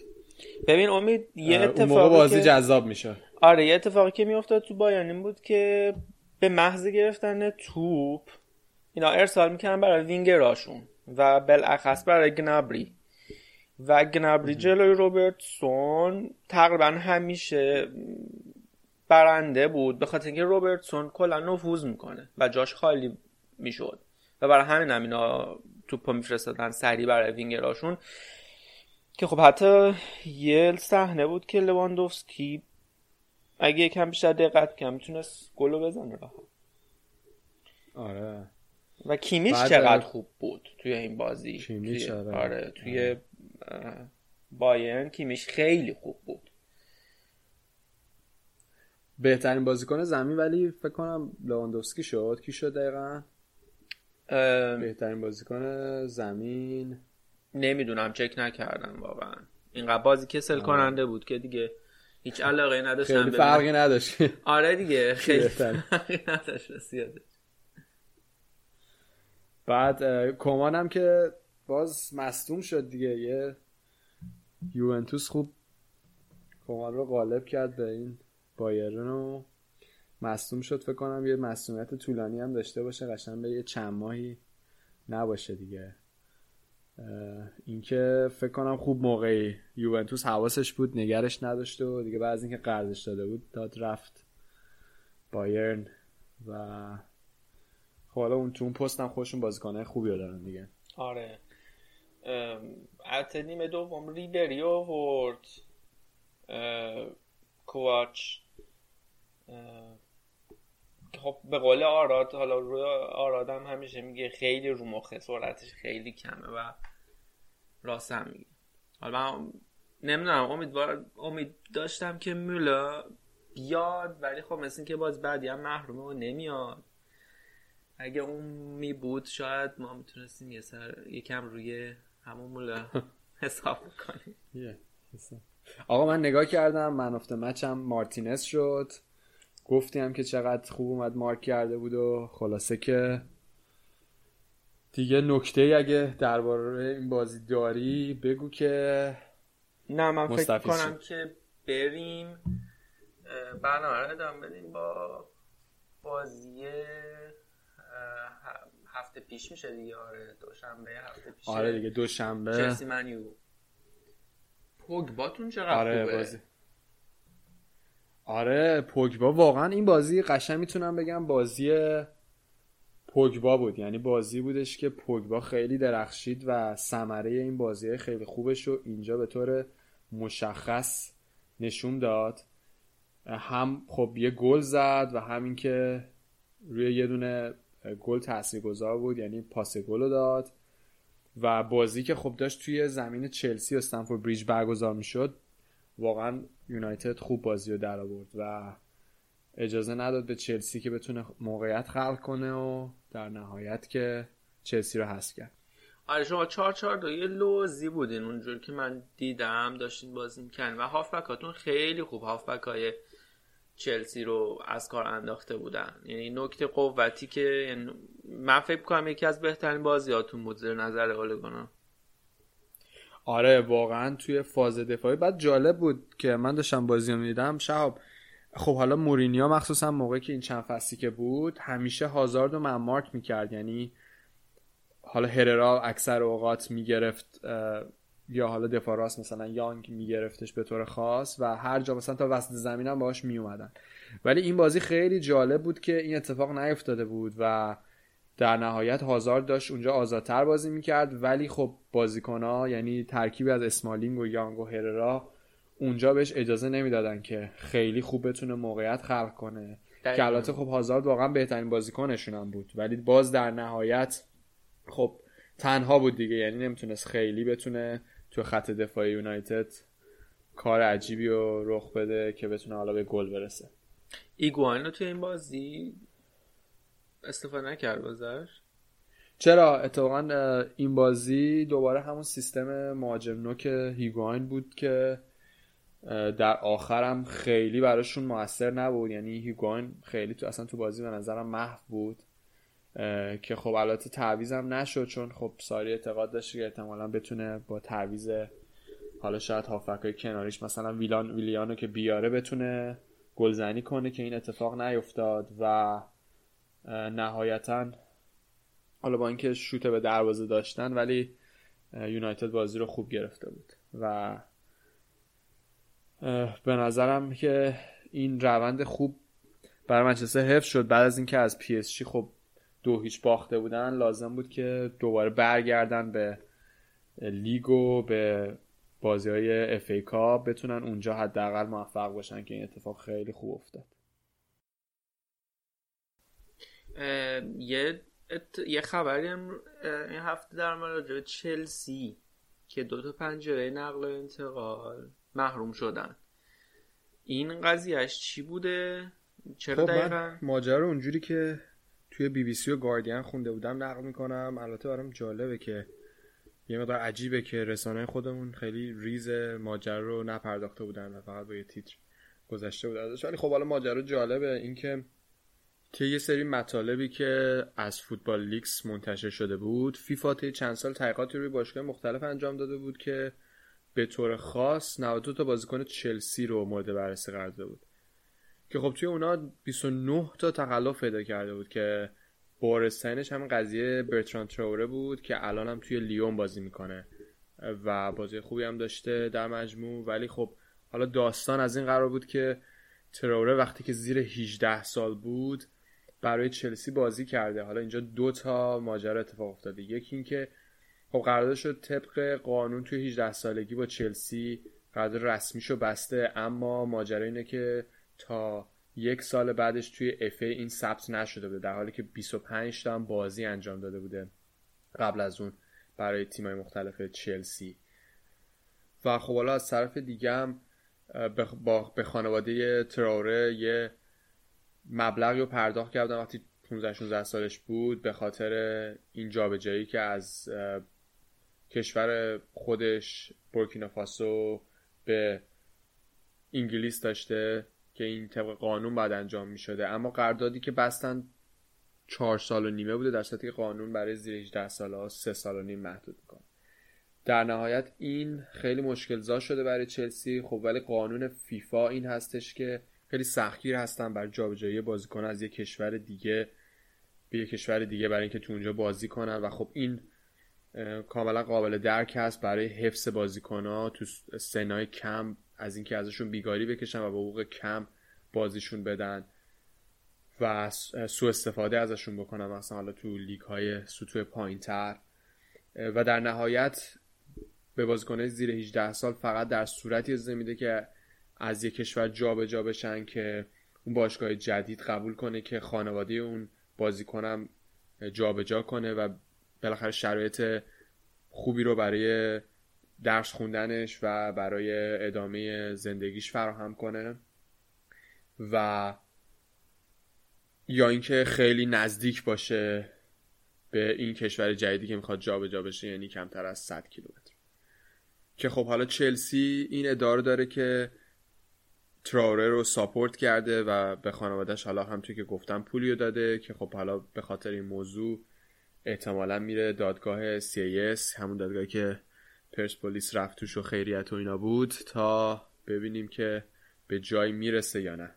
ببین امید یه اتفاقی بازی که... جذاب میشه آره یه اتفاقی که میافتاد تو بایان این بود که به محض گرفتن توپ اینا ارسال می‌کنن برای وینگراشون و بالاخص برای گنابری. و گنابری جلوی روبرتسون تقریبا همیشه برنده بود به خاطر اینکه روبرتسون کلا نفوذ می‌کنه و جاش خالی می‌شد. و برای همین هم اینا توپو میفرستادن سریع برای وینگراشون. که خب حتی یه صحنه بود که لواندوفسکی اگه یکم بیشتر دقت کنم می‌تونست گلو بزنه راحت آره. و کیمیش چقدر خوب بود توی این بازی؟ کیمیش توی... آره. آره توی اه، بایرن کیمیش خیلی خوب بود. بهترین بازیکن زمین ولی فکر کنم لواندوفسکی شد. کی شد دقیقا؟ بهترین بازیکن زمین. نمی‌دونم چک نکردم واقعا. اینقدر بازی کسل کننده بود که دیگه هیچ علاقه نداشتم خیلی. فرقی نداشت. آره دیگه خیلی. فرقی نداشت بسیار. بعد اه، کمان هم که باز مصدوم شد دیگه. یه یوونتوس خوب کمان رو غالب کرد به این بایرن و مصدوم شد فکر کنم. یه مصدومیت طولانی هم داشته باشه. قشنگ به یه چند ماهی نباشه دیگه. اینکه فکر کنم خوب موقعی یوونتوس حواسش بود نگرش نداشته و دیگه بعد از اینکه قرضش داده بود داد رفت بایرن و خب حالا اون تو اون پست هم خودشون بازیکنه خوبی دارن دیگه. آره. البته نیمه دوم ریبری آورد اه، خب به قول آراد حالا روی آرادم همیشه میگه خیلی رو مخه سرعتش خیلی کمه و راست هم میگه. حالا من نمی‌دونم امیدوار امید داشتم که مولا بیاد ولی خب مثل که باز بعدی هم محرومه و نمیاد. اگه اون می بود شاید ما می‌تونستیم یه سر یکم روی همون مولا حساب کنیم. آقا من نگاه کردم من افته مچم مارتینز شد. گفتیم که چقدر خوب اومد مارک کرده بود و خلاصه که دیگه نکته ای اگه درباره این بازی داری بگو که نه من فکر کنم که بریم برنامه رو ادامه بدیم با بازی هفته پیش میشه دیگه آره دوشنبه هفته پیش آره دیگه دوشنبه. چلسی منیو. پوگباتون چقدر آره خوبه؟ بازی. آره پوگبا واقعا این بازی قشنگ می‌تونم بگم بازی پوگبا بود. یعنی بازی بودش که پوگبا خیلی درخشید و ثمره این بازی خیلی خوبش رو اینجا به طور مشخص نشون داد. هم خب یه گل زد و همین که روی یه دونه گل تاثیرگذار بود یعنی پاس گل رو داد. و بازی که خب داشت توی زمین چلسی و استنفورد بریج برگزار می‌شد واقعا یونایتد خوب بازی رو در آورد و اجازه نداد به چلسی که بتونه موقعیت خلق کنه و در نهایت که چلسی رو حذف کرد. آره شما چهار چهار دو یه لوزی بودین اونجور که من دیدم داشتین بازی می‌کنن و هافبکاتون خیلی خوب هافبک های چلسی رو از کار انداخته بودن. یعنی نکته قوتی که یعنی من فکر کنم یکی از بهترین بازیاتون بود زیر نظر اولگانا آره واقعا توی فاز دفاعی. بعد جالب بود که من داشتم بازی رو می‌دیدم. شهاب خب حالا مورینیا مخصوصا موقعی که این چند فصلی که بود همیشه هازارد رو مارک می‌کرد. یعنی حالا هررا اکثر اوقات می‌گرفت یا حالا دفاع راست مثلا یانگ میگرفتش به طور خاص و هر جا مثلا تا وسط زمین هم باهاش میومدن ولی این بازی خیلی جالب بود که این اتفاق نیفتاده بود و در نهایت هازارد داشت اونجا آزادتر بازی می‌کرد ولی خب بازیکن ها یعنی ترکیبی از اسمالینگ و یانگ و هررا اونجا بهش اجازه نمی‌دادن که خیلی خوب بتونه موقعیت خلق کنه. که البته خب هازارد واقعا بهترین بازیکنشون هم بود ولی باز در نهایت خب تنها بود دیگه یعنی نمی‌تونست خیلی بتونه تو خط دفاعی یونایتد کار عجیبی رو رخ بده که بتونه حالا به گل برسه. ایگوان رو توی این بازی استفاده نکرد بازش چرا؟ اتفاقا این بازی دوباره همون سیستم مهاجم نوک هیگواین بود که در آخرم خیلی براشون موثر نبود. یعنی هیگواین خیلی تو اصلا تو بازی به نظرم محو بود که خب البته تعویزم نشد چون خب ساری اعتقاد داشت که احتمالا بتونه با تعویز حالا شاید هافکای کناریش مثلا ویلان ویلیانو که بیاره بتونه گلزنی کنه که این اتفاق نیفتاد و نهایتا. حالا با اینکه شوت به دروازه داشتن ولی یونایتد بازی رو خوب گرفته بود. و به نظرم که این روند خوب برای منچستر حفظ شد. بعد از اینکه از PSG خب دو هیچ باخته بودن لازم بود که دوباره برگردن به لیگ و به بازی های FA Cup بتونن اونجا حداقل موفق باشن که این اتفاق خیلی خوب افتاد. یه ات... یه خبری هم این هفته در مورد چلسی که دو تا پنجره نقل و انتقال محروم شدن. این قضیهش چی بوده؟ چرا خب دقیقا؟ ماجرا اونجوری که توی بی بی سی و گاردین خونده بودم نقل می‌کنم. البته برام جالبه که یه مقدار عجیبه که رسانه خودمون خیلی ریز ماجرا رو نپرداخته بودن و فقط با یه تیتر گذشته بود ازش ولی خب حالا ماجرا جالبه. اینکه که یه سری مطالبی که از فوتبال لیکس منتشر شده بود فیفا طی چند سال تحقیقاتی روی باشگاه مختلف انجام داده بود که به طور خاص 92 تا بازیکن چلسی رو مورد بررسی قرار داده بود. که خب توی اونا 29 تا تخلف پیدا کرده بود که بارستینش هم قضیه برتران تروره بود که الان هم توی لیون بازی می‌کنه و بازی خوبی هم داشته در مجموع. ولی خب حالا داستان از این قرار بود که تروره وقتی که زیر 18 سال بود برای چلسی بازی کرده. حالا اینجا دو تا ماجرا اتفاق افتاده. یکی اینکه خب قرارداد شد طبق قانون توی 18 سالگی با چلسی قرارداد رسمیشو بسته اما ماجرا اینه که تا یک سال بعدش توی اف این ثبت نشده بوده در حالی که 25 تا هم بازی انجام داده بوده قبل از اون برای تیمای مختلف چلسی. و خب حالا از طرف دیگه هم به خانواده تراوره یه مبلغی رو پرداخت کردن وقتی 15 16 سالش بود به خاطر این جابجایی که از کشور خودش بورکینافاسو به انگلیس داشته که این طبق قانون بعد انجام می شده اما قراردادی که بستن چهار سال و نیمه بوده در صورتی که قانون برای زیر 18 سال ها سه سال و نیم محدود می‌کنه. در نهایت این خیلی مشکل زا شده برای چلسی. خب ولی قانون فیفا این هستش که خیلی سختگیر هستن بر جابجایی بازیکن از یک کشور دیگه به یک کشور دیگه برای اینکه تو اونجا بازی کنن و خب این کاملا قابل درک هست برای حفظ بازیکن ها تو سنای کم از اینکه ازشون بیگاری بکشن و با حقوق کم بازیشون بدن و سوء استفاده ازشون بکنن. مثلا حالا تو لیگ های سطوح پایین تر و در نهایت به بازیکنه زیر 18 سال فقط در صورتی اجازه میده که از یک کشور جابجا جا بشن که اون باشگاه جدید قبول کنه که خانواده اون بازیکنم جابجا کنه و بالاخره شرایط خوبی رو برای درس خوندنش و برای ادامه زندگیش فراهم کنه و یا اینکه خیلی نزدیک باشه به این کشور جدیدی که می‌خواد جابجا بشه یعنی کمتر از 100 کیلومتر. که خب حالا چلسی این اداره داره که تراوره رو ساپورت کرده و به خانوادهش حالا هم توی که گفتم پولیو داده که خب حالا به خاطر این موضوع احتمالا میره دادگاه CAS همون دادگاهی که پرسپولیس رفت توش و خیریت و اینا بود تا ببینیم که به جای می‌رسه یا نه.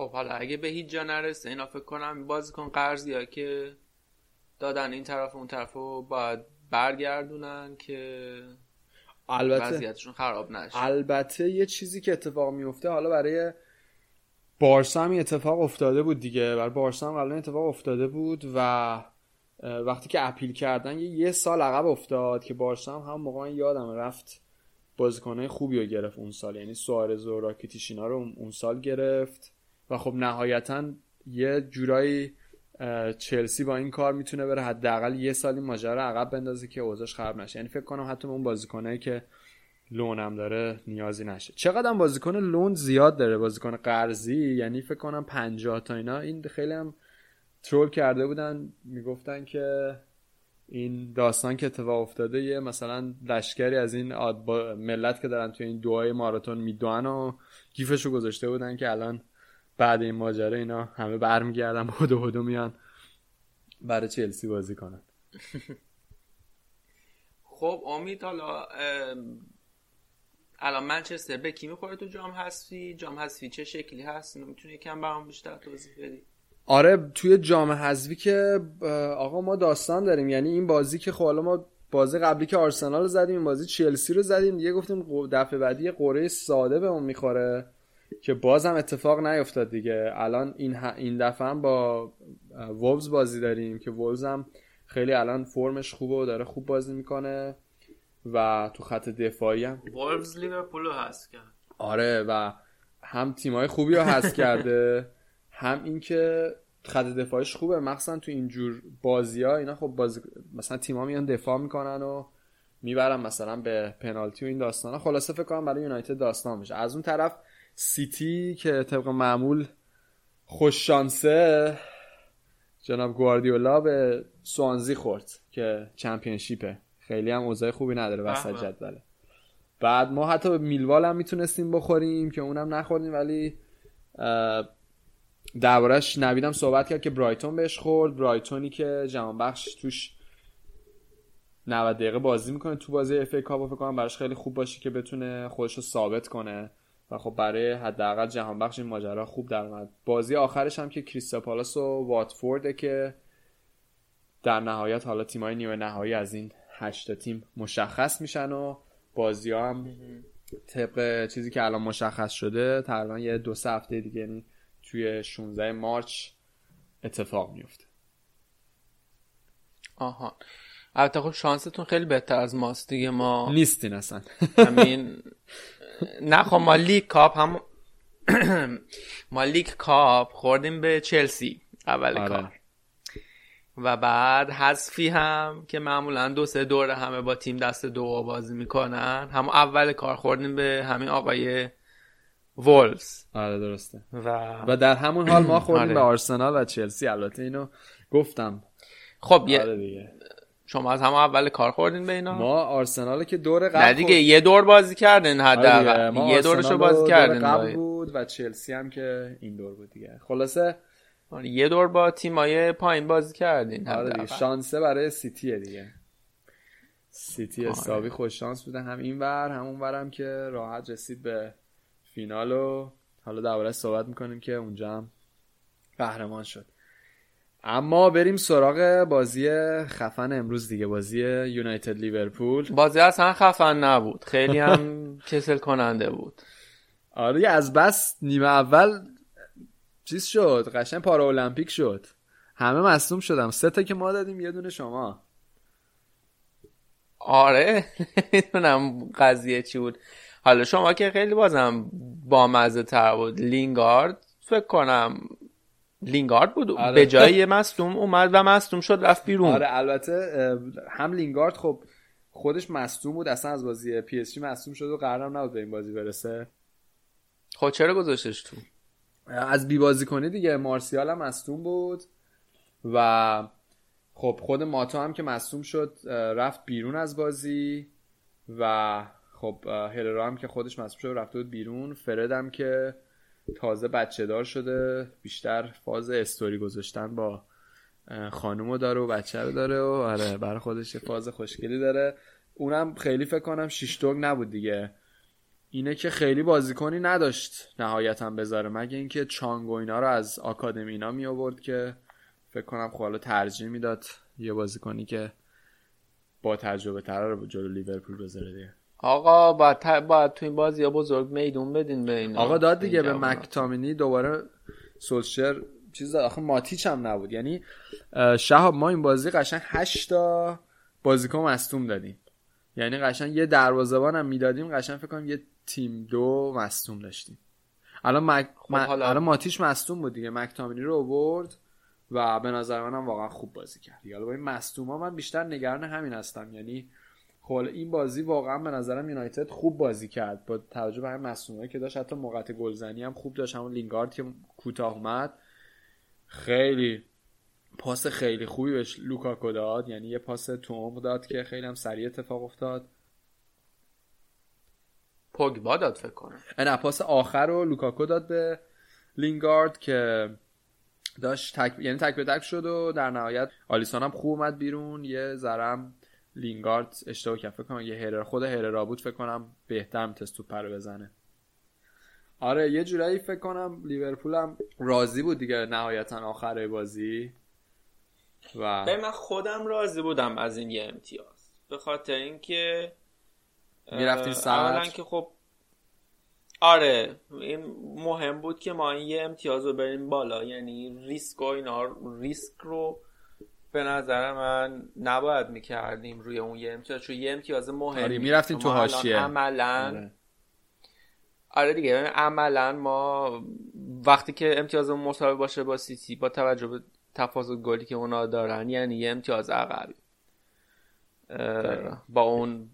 خب حالا اگه به هیچ جا نرسه اینا فکر کنم بازیکن قرضی ها که دادن این طرف اون طرف رو باید برگردونن که البته وضعیتشون خراب نشه. البته یه چیزی که اتفاق میفته حالا برای بارسا هم اتفاق افتاده بود دیگه. برای بارسا هم قبلا اتفاق افتاده بود و وقتی که اپیل کردن یه, یه سال عقب افتاد که بارسا هم هم موقع یادم رفت بازیکنهای خوبی رو گرفت اون سال. یعنی سوارز و راکیتیشینا رو اون سال گرفت. و خب نهایتا یه جورایی چلسی با این کار می‌تونه بره حداقل یه سالی ماجرا عقب بندازه که اوضاعش خراب نشه. یعنی فکر کنم حتی اون بازیکنایی که هم داره نیازی نشه. چقدر بازیکن لون زیاد داره بازیکن قرضی یعنی فکر کنم 50 تا اینا. این خیلی هم ترول کرده بودن می‌گفتن که این داستان که اتفاق افتاده یه مثلا لشکری از این ملت که دارن توی این دوهای ماراتون میدوان و گیفشو گذاشته بودن که الان بعد این ماجرا اینا همه برمیگردن هدو هدو میان. برای چلسی بازی کنن. خب امید حالا الان منچستر به کی می‌خوره تو جام حذفی؟ جام حذفی چه شکلی هست؟ می‌تونی یکم برام بیشتر توضیح بدی؟ آره توی جام حذفی که آقا ما داستان داریم. یعنی این بازی که خب حالا ما بازی قبلی که آرسنال رو زدیم این بازی چلسی رو زدیم. دیگه گفتیم دفعه بعدی یه قرعه ساده به اون می‌خوره. که بازم اتفاق نیفتاد دیگه. الان این این دفعه هم با وولز بازی داریم که وولز هم خیلی الان فرمش خوبه و داره خوب بازی می‌کنه و تو خط دفاعی هم. وولز لیورپول رو هست کرد. آره و هم تیمای خوبی رو هست کرده هم اینکه خط دفاعش خوبه. مخصوصا تو اینجور بازی ها اینا خب بازی مثلا تیما میان دفاع می‌کنن و می‌برن مثلا به پنالتی و این داستانا. خلاصه فکر کنم برای یونایتد داستان میشه. از اون طرف سیتی که طبق معمول خوش شانسه جناب گواردیولا به سوانزی خورد که چمپیونشیپه خیلی هم اوضاع خوبی نداره وسط جدوله. بعد ما حتی به میلوال هم می‌تونستیم بخوریم که اونم نخوردیم ولی دربارش نویدم صحبت کرد که برایتون بهش خورد. برایتونی که جهان بخش توش 90 دقیقه بازی می‌کنه تو بازی اف ای کاپ فکر کنم براش خیلی خوب باشه که بتونه خودش رو ثابت کنه. و خب برای حداقل جهان بخش این ماجرا خوب در اومد. بازی آخرش هم که کریستال پالاس و واتفورد که در نهایت حالا تیمای نیمه نهایی از این هشت تیم مشخص میشن و بازی ها هم طبق چیزی که الان مشخص شده تقریبا یه دو سه هفته دیگه یعنی توی 16 مارچ اتفاق میفته آها. البته خب شانستون خیلی بهتر از ماست دیگه ما نیستین اصلا. همین نه خب ما League Cup هم ما League Cup خوردیم به چلسی اول آره. کار. و بعد حذفی هم که معمولا دو سه دوره همه با تیم دسته دو بازی می‌کنن. همون اول کار خوردیم به همین آقای ولوز آره درسته. و و در همون حال ما خوردیم آره. به آرسنال و چلسی. البته اینو گفتم. خب آره دیگه. شما از همه اول کار خوردین به اینا؟ ما آرسنال که دور قبل نه دیگه یه دور بازی کردن آره حداقل. ما یه دورشو بازی رو دور قبل بود و چلسی هم که این دور بود دیگه. خلاصه آره، یه دور با تیمای پایین بازی کردین آره دیگه. شانسه برای سیتیه دیگه. سیتی آره. حسابی خوش شانس بوده. هم این ور هم اون ورم که راحت رسید به فینال و حالا درباره‌اش صحبت می‌کنیم که اونجا هم قهرمان شد. اما بریم سراغ بازی خفن امروز دیگه بازی یونایتد لیورپول. بازی اصلا خفن نبود. خیلی هم کسل کننده بود. آره از بس نیمه اول چیز شد قشنگ پارا المپیک شد. همه مصدوم شدم. سه تا که ما دادیم یه دونه شما. آره نمی‌دونم قضیه چی بود. حالا شما که خیلی بازم با مزه تر بود. لینگارد فکر کنم لینگارد بود. آره. به جای یه مصدوم اومد و مصدوم شد رفت بیرون. آره البته هم لینگارد خب خودش مصدوم بود اصلا از بازی پی اس جی مصدوم شد و قرارم نبود به این بازی برسه. خب چرا گذاشتش تو؟ از بی بازیکنی دیگه مارسیال هم مصدوم بود و خب خود ماتا هم که مصدوم شد رفت بیرون از بازی و خب اه، هررا هم که خودش مصدوم شد رفته بود بیرون. فرد هم که تازه بچه دار شده بیشتر فاز استوری گذاشتن با خانومو داره و بچه رو داره و آره برای خودش فاز خوشگلی داره. اونم خیلی فکر کنم شیش نبود دیگه. اینه که خیلی بازیکنی نداشت نهایتا بذاره مگه اینکه چانگ و اینا رو از آکادمی اینا می آورد که فکر کنم خب حالا ترجیح می‌داد یه بازیکنی که با تجربه تر رو جلو لیورپول بذاره دیگه. آقا باید, ت- باید تو این بازی ها بزرگ میدون بدین به اینا. آقا داد دیگه به. مکتامینی دوباره سولشر چیز داد. آخه ماتیچ هم نبود. یعنی شهاب ما این بازی قشنگ 8 تا بازیکن مصدوم دادیم. یعنی قشنگ یه دروازه‌بان هم می‌دادیم. قشنگ فکر کنم یه تیم دو مصدوم داشتیم. الان مک... خب م- حالا- الان ماتیچ مصدوم بود دیگه. مکتامینی رو آورد و به نظر منم واقعا خوب بازی کرد. حالا با این مصدوما من بیشتر نگران همین هستم. یعنی خب این بازی واقعا به نظرم یونایتد خوب بازی کرد. با توجه به همین مصدومایی که داشت حتی موقع گلزنی هم خوب داشت. همون لینگارد که کوتاه اومد. خیلی پاس خیلی خوبی بهش لوکاکو داد. یعنی یه پاس تو عمق داد که خیلی هم سریع اتفاق افتاد. پوگبا داد فکر کنم. نه پاس آخر رو لوکاکو داد به لینگارد که داشت تک یعنی تک به تک شد و در نهایت آلیسون هم خوب اومد بیرون. یه ذرم لینگارد اشتباه کرد. فکر کنم یه هرر خود هررا بود فکر کنم بهتر می‌تونست توپ رو بزنه. آره یه جورایی فکر کنم لیورپول هم راضی بود دیگه نهایتا آخر بازی. و به من خودم راضی بودم از این یه امتیاز. به خاطر اینکه می‌رفتین صدر. اولا که خب آره این مهم بود که ما این یه امتیاز رو بریم بالا. یعنی ریسک و اینا ریسک رو به نظر من نباید می‌کردیم روی اون یه امتیاز چون یه امتیاز مهم آره، می‌رفتین تو حاشیه. عملا آره. آره دیگه ببین، عملا ما وقتی که امتیاز مساوی باشه با سیتی با توجه به تفاضل گلی که اونا دارن یعنی یه امتیاز عقبی با اون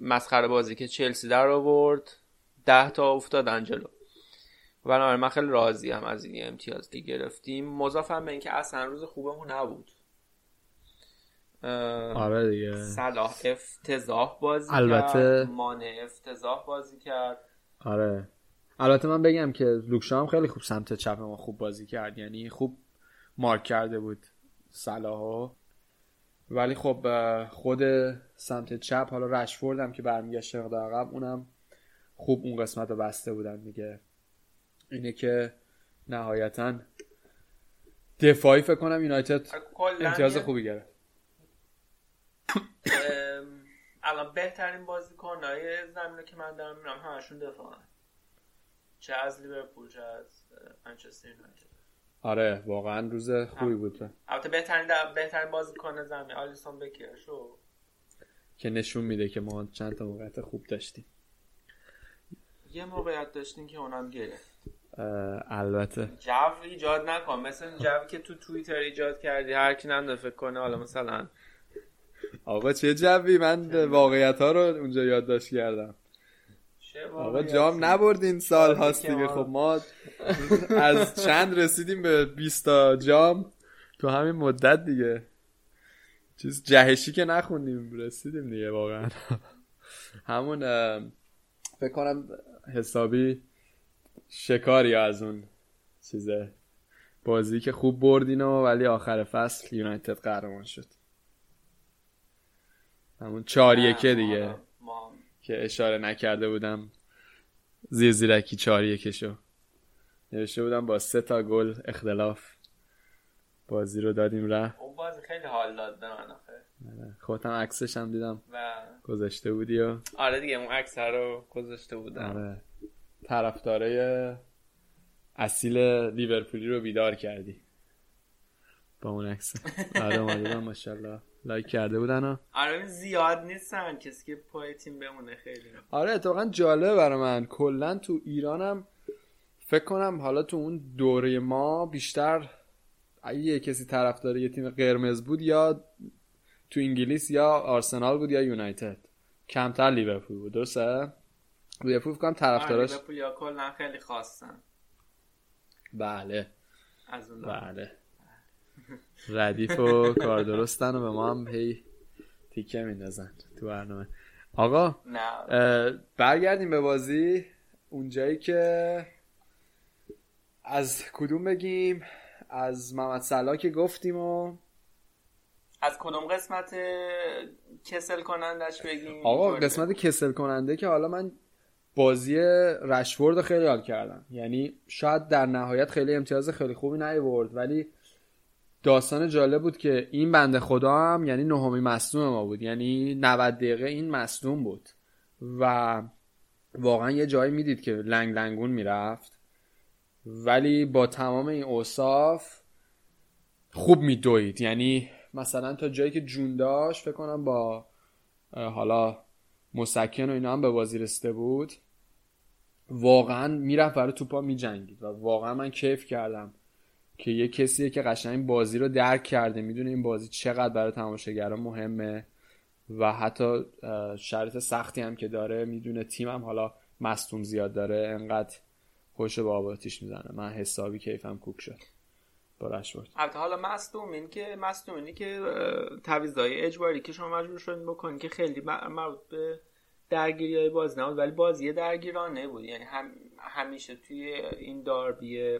مسخره بازی که چلسی در آورد ده تا افتادن جلو بنابراین من خیلی راضی هم از این امتیاز که گرفتیم. مضافم به اینکه اصلا روز خوبمون نبود. آره دیگه. صلاح افتضاح بازی البته- کرد مانع افتضاح بازی کرد. آره. البته من بگم که لوکشا هم خیلی خوب سمت چپ ما خوب بازی کرد. یعنی خوب مارک کرده بود صلاحو. ولی خب خود سمت چپ حالا رشفورد هم که برمیگشت مقدار عقب اونم خوب اون قسمت رو بسته بودن دیگه. اینه که نهایتا دفاعی فکر کنم یونایتد امتیاز خوبی گرفت. الان بهترین بازیکن های زمینه که من دارم میرم همشون دفاعن. چه از لیورپول چه از منچستر یونایتد. آره واقعا روز خوبی بود البته بهترین در... بهترین بازیکن زمین آلیسون بکر شو. که نشون میده که ما چند تا موقعیت خوب داشتیم. یه موقعیت داشتین که اونم گرفت. البته. جو ایجاد نکن. مثل جوی که تو توییتر ایجاد کردی هر کی نم فکر کنه حالا مثلا آقا چه جوی؟ من واقعیت ها رو اونجا یادداشت کردم. آقا؟ جام نبردین سال هاست دیگه. خب ما از چند رسیدیم به 20 تا جام؟ تو همین مدت دیگه. چیز جهشی که نخوندیم رسیدیم دیگه واقعا. همون فکر کنم حسابی شکاری از اون چیزه. بازی که خوب بردین و ولی آخر فصل یونایتد قهرمان شد. همون چهار یکه دیگه. ما که اشاره نکرده بودم زیر زیرکی چهار یکشو نوشته بودم با سه تا گل اختلاف. بازی رو دادیم رفت اون بازی خیلی حال داد به من آخه. خودم عکسش هم دیدم. و گذاشته بودی و آره دیگه اون عکس رو گذاشته بودم. آره. طرفدارای اصیل لیورپولی رو بیدار کردی. با اون عکس. آره ماشاءالله. لایک کرده بودن و آره زیاد نیستن. کسی که پای تیم بمونه خیلی. آره اتفاقا جالبه برای من. کلا تو ایرانم فکر کنم حالا تو اون دوره ما بیشتر اگه یه کسی طرفدار یه تیم قرمز بود یا تو انگلیس یا آرسنال بود یا یونایتد. کمتر لیورپول بود درسته؟ لیورپول فکر کنم طرفداراش لیورپول یا کلا خیلی خواستن بله. از اون بله. ردیف و کار درستن و به ما هم هی تیکه میندازن تو برنامه. آقا برگردیم به بازی. اونجایی که از کدوم بگیم؟ از محمد صلاح که گفتیم و از کدوم قسمت کسل کنندش بگیم؟ آقا قسمت کسل کننده که حالا من بازی رشفورد رو خیلی حال کردم. یعنی شاید در نهایت خیلی امتیاز خیلی خوبی نیورد ولی داستان جالب بود که این بنده خدا هم یعنی نهمی مصدوم ما بود. یعنی 90 دقیقه این مصدوم بود. و واقعا یه جایی می‌دید که لنگ لنگون می‌رفت. ولی با تمام این اوصاف خوب میدوید. یعنی مثلا تا جایی که جون داشت فکر کنم با حالا مسکن و اینا هم به بازی رسیده بود واقعا می‌رفت برای توپا میجنگید. و واقعا من کیف کردم. که یه کسیه که قشنگ بازی رو درک کرده می‌دونه این بازی چقدر برای تماشاگرها مهمه و حتی شرط سختی هم که داره می‌دونه تیمم حالا مصدوم زیاد داره انقدر خوش با آب آتیش می‌زنه. من حسابی کیفم کوک شد. با رشورد البته حالا مصدومین که مصدومینی که اه، تعویضای اجباری که شما مجبور شدین بکنین که خیلی مر- مربوط به درگیری های بازی نبود ولی بازی درگیرانه بود. یعنی هم همیشه توی این داربی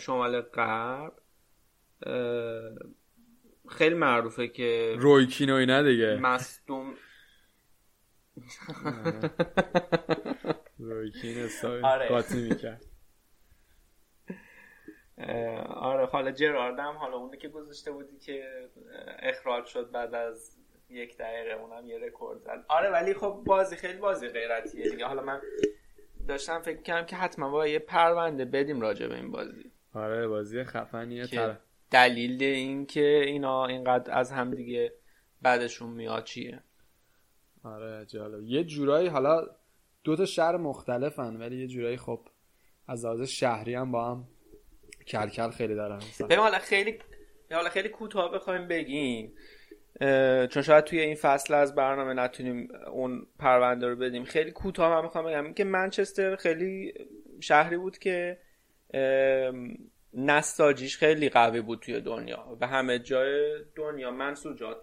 شمال غرب خیلی معروفه که رویکین و اینا دیگه. مصدوم رویکین آره. قاطی می‌کرد. آره حالا جرارد هم حالا اونی که گذاشته بودی که اخراج شد بعد از یک دقیقه اونم یه رکورد زد. آره ولی خب بازی خیلی بازی غیرتیه دیگه. حالا من داشتم فکر کردم که حتما با یه پرونده بدیم راجع به این بازی. آره بازی خفنیه که تر دلیل این که اینا اینقدر از هم دیگه بعدشون میاد چیه. آره جالب. یه جورایی حالا دو تا شهر مختلفن ولی یه جورایی خب از لحاظ شهری هم با هم کلکل خیلی دارن. ببین حالا خیلی حالا خیلی کوتاه بخوایم بگیم. چون شاید توی این فصل از برنامه نتونیم اون پرونده رو بدیم. خیلی کوتاه من می‌خوام بگم که منچستر خیلی شهری بود که نساجیش خیلی قوی بود توی دنیا به همه جای دنیا منسوجات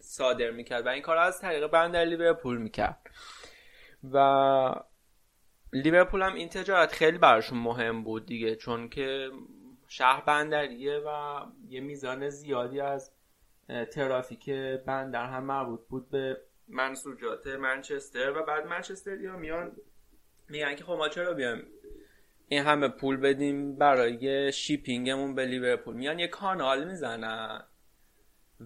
صادر می‌کرد و این کار از طریق بندر لیورپول می‌کرد. و لیورپول هم این تجارت خیلی براشون مهم بود دیگه چون که شهر بندریه و یه میزان زیادی از ترافیک بندر هم مربوط بود به منسوجات منچستر و بعد منچستر یا میان میگن که خب ما چرا بیایم این همه پول بدیم برای شیپینگمون به لیورپول؟ میان یه کانال می‌زنن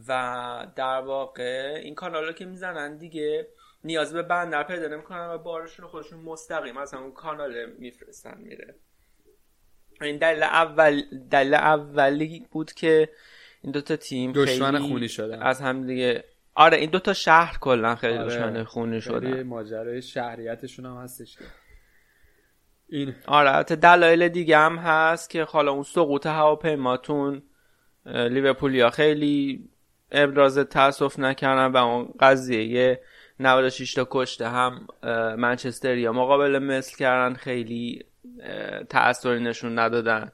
و در واقع این کانال رو که می‌زنن دیگه نیاز به بندر پیدا نمی‌کنن و بارشون خودشون مستقیم از اون کانال میفرستن میره. این دلیل اول دلیل اولی بود که این دوتا تیم دشمن خونی شدن. از هم دیگه آره این دوتا شهر کلا خیلی آره. دشمن خونی شدن ماجرای شهریتشون هم هستش که این آره البته دلایل دیگه هم هست که حالا اون سقوط هواپیماتون لیورپولیا خیلی ابراز تاسف نکردن و اون قضیه 96 تا کشته هم اه، منچستریا مقابل مثل کردن خیلی تأثیری نشون ندادن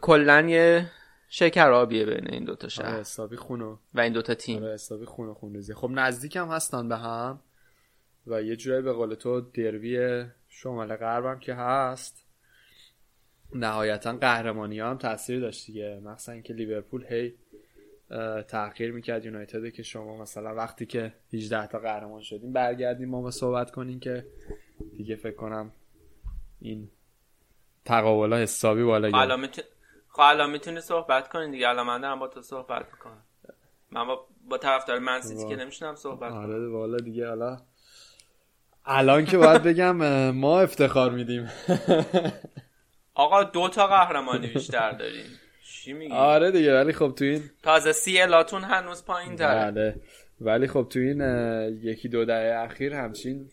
کلا یه شکرابیه بین این دوتا آره شهر حسابی خونو. و این دوتا تیم. آره حسابی خون و خونریزی خب نزدیک هم هستن به هم و یه جورایی به قول تو دروی شمال غربم که هست. نهایتا قهرمانی ها هم تاثیر داشت دیگه. مثلا اینکه لیورپول هی تحقیر می‌کرد یونایتد که شما مثلا وقتی که 18 تا قهرمان شدیم برگردیم ما با صحبت کنیم که دیگه فکر کنم این تقابل ها حسابی بالا گرفت. خب الان می‌تونی صحبت کنی دیگه. الان من دارم با تو صحبت می‌کنم. من با, با طرفدار منسیتی که نمیشونم صحبت آره والا دیگه حالا الان که باید بگم ما افتخار میدیم. آقا دو تا قهرمانی بیشتر داریم. چی میگی؟ آره دیگه ولی خب تو این تازه سی الاتون هنوز پایین تره. بله. ولی خب تو این یکی دو دهه اخیر همچین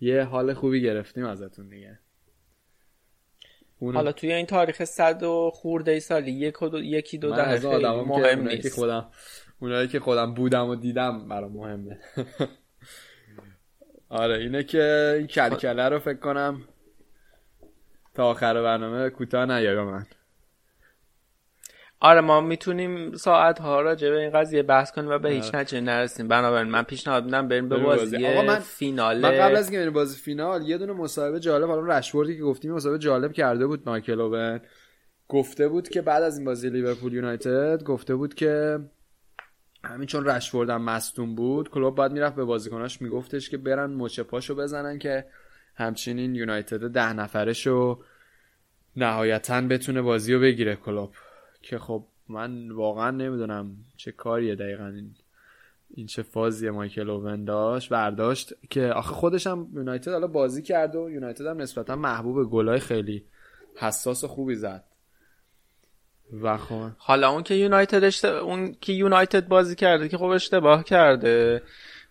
یه حال خوبی گرفتیم ازتون دیگه. حالا توی این تاریخ صد و خورده ای سالی یک و دو، یکی دو دهه خیلی مهم اونایی که نیست. خودم اونایی که خودم بودم و دیدم برام مهمه. آره اینه که این کلکله رو فکر کنم تا آخر برنامه کوتاه نیایم من. آره ما می‌تونیم ساعت ها راجع به این قضیه بحث کنیم و به هیچ نتیجه نرسیم. بنابراین من پیشنهاد میدم بریم به بازی. آقا من- فینال من قبل از اینکه بریم بازی فینال یه دونه مصاحبه جالب حالا رشوردی که گفتیم مصاحبه جالب کرده بود مایکل اوون. گفته بود که بعد از این بازی لیورپول یونایتد گفته بود که همین چون رشفورد هم مصدوم بود کلوب باید می‌رفت به بازیکناش. میگفتش که برن مچ پاشو بزنن که همچنین یونایتد ده نفرشو نهایتا بتونه بازی رو بگیره کلوب. که خب من واقعا نمی‌دونم چه کاریه دقیقا این این چه فازیه مایکل اوون داشت برداشت که آخه خودش هم یونایتد حالا بازی کرد و یونایتد هم نسبتا محبوب گلای خیلی حساس و خوبی زد. و خب حالا اون که یونایتد اشت... اون که یونایتد بازی کرده که خب اشتباه کرده.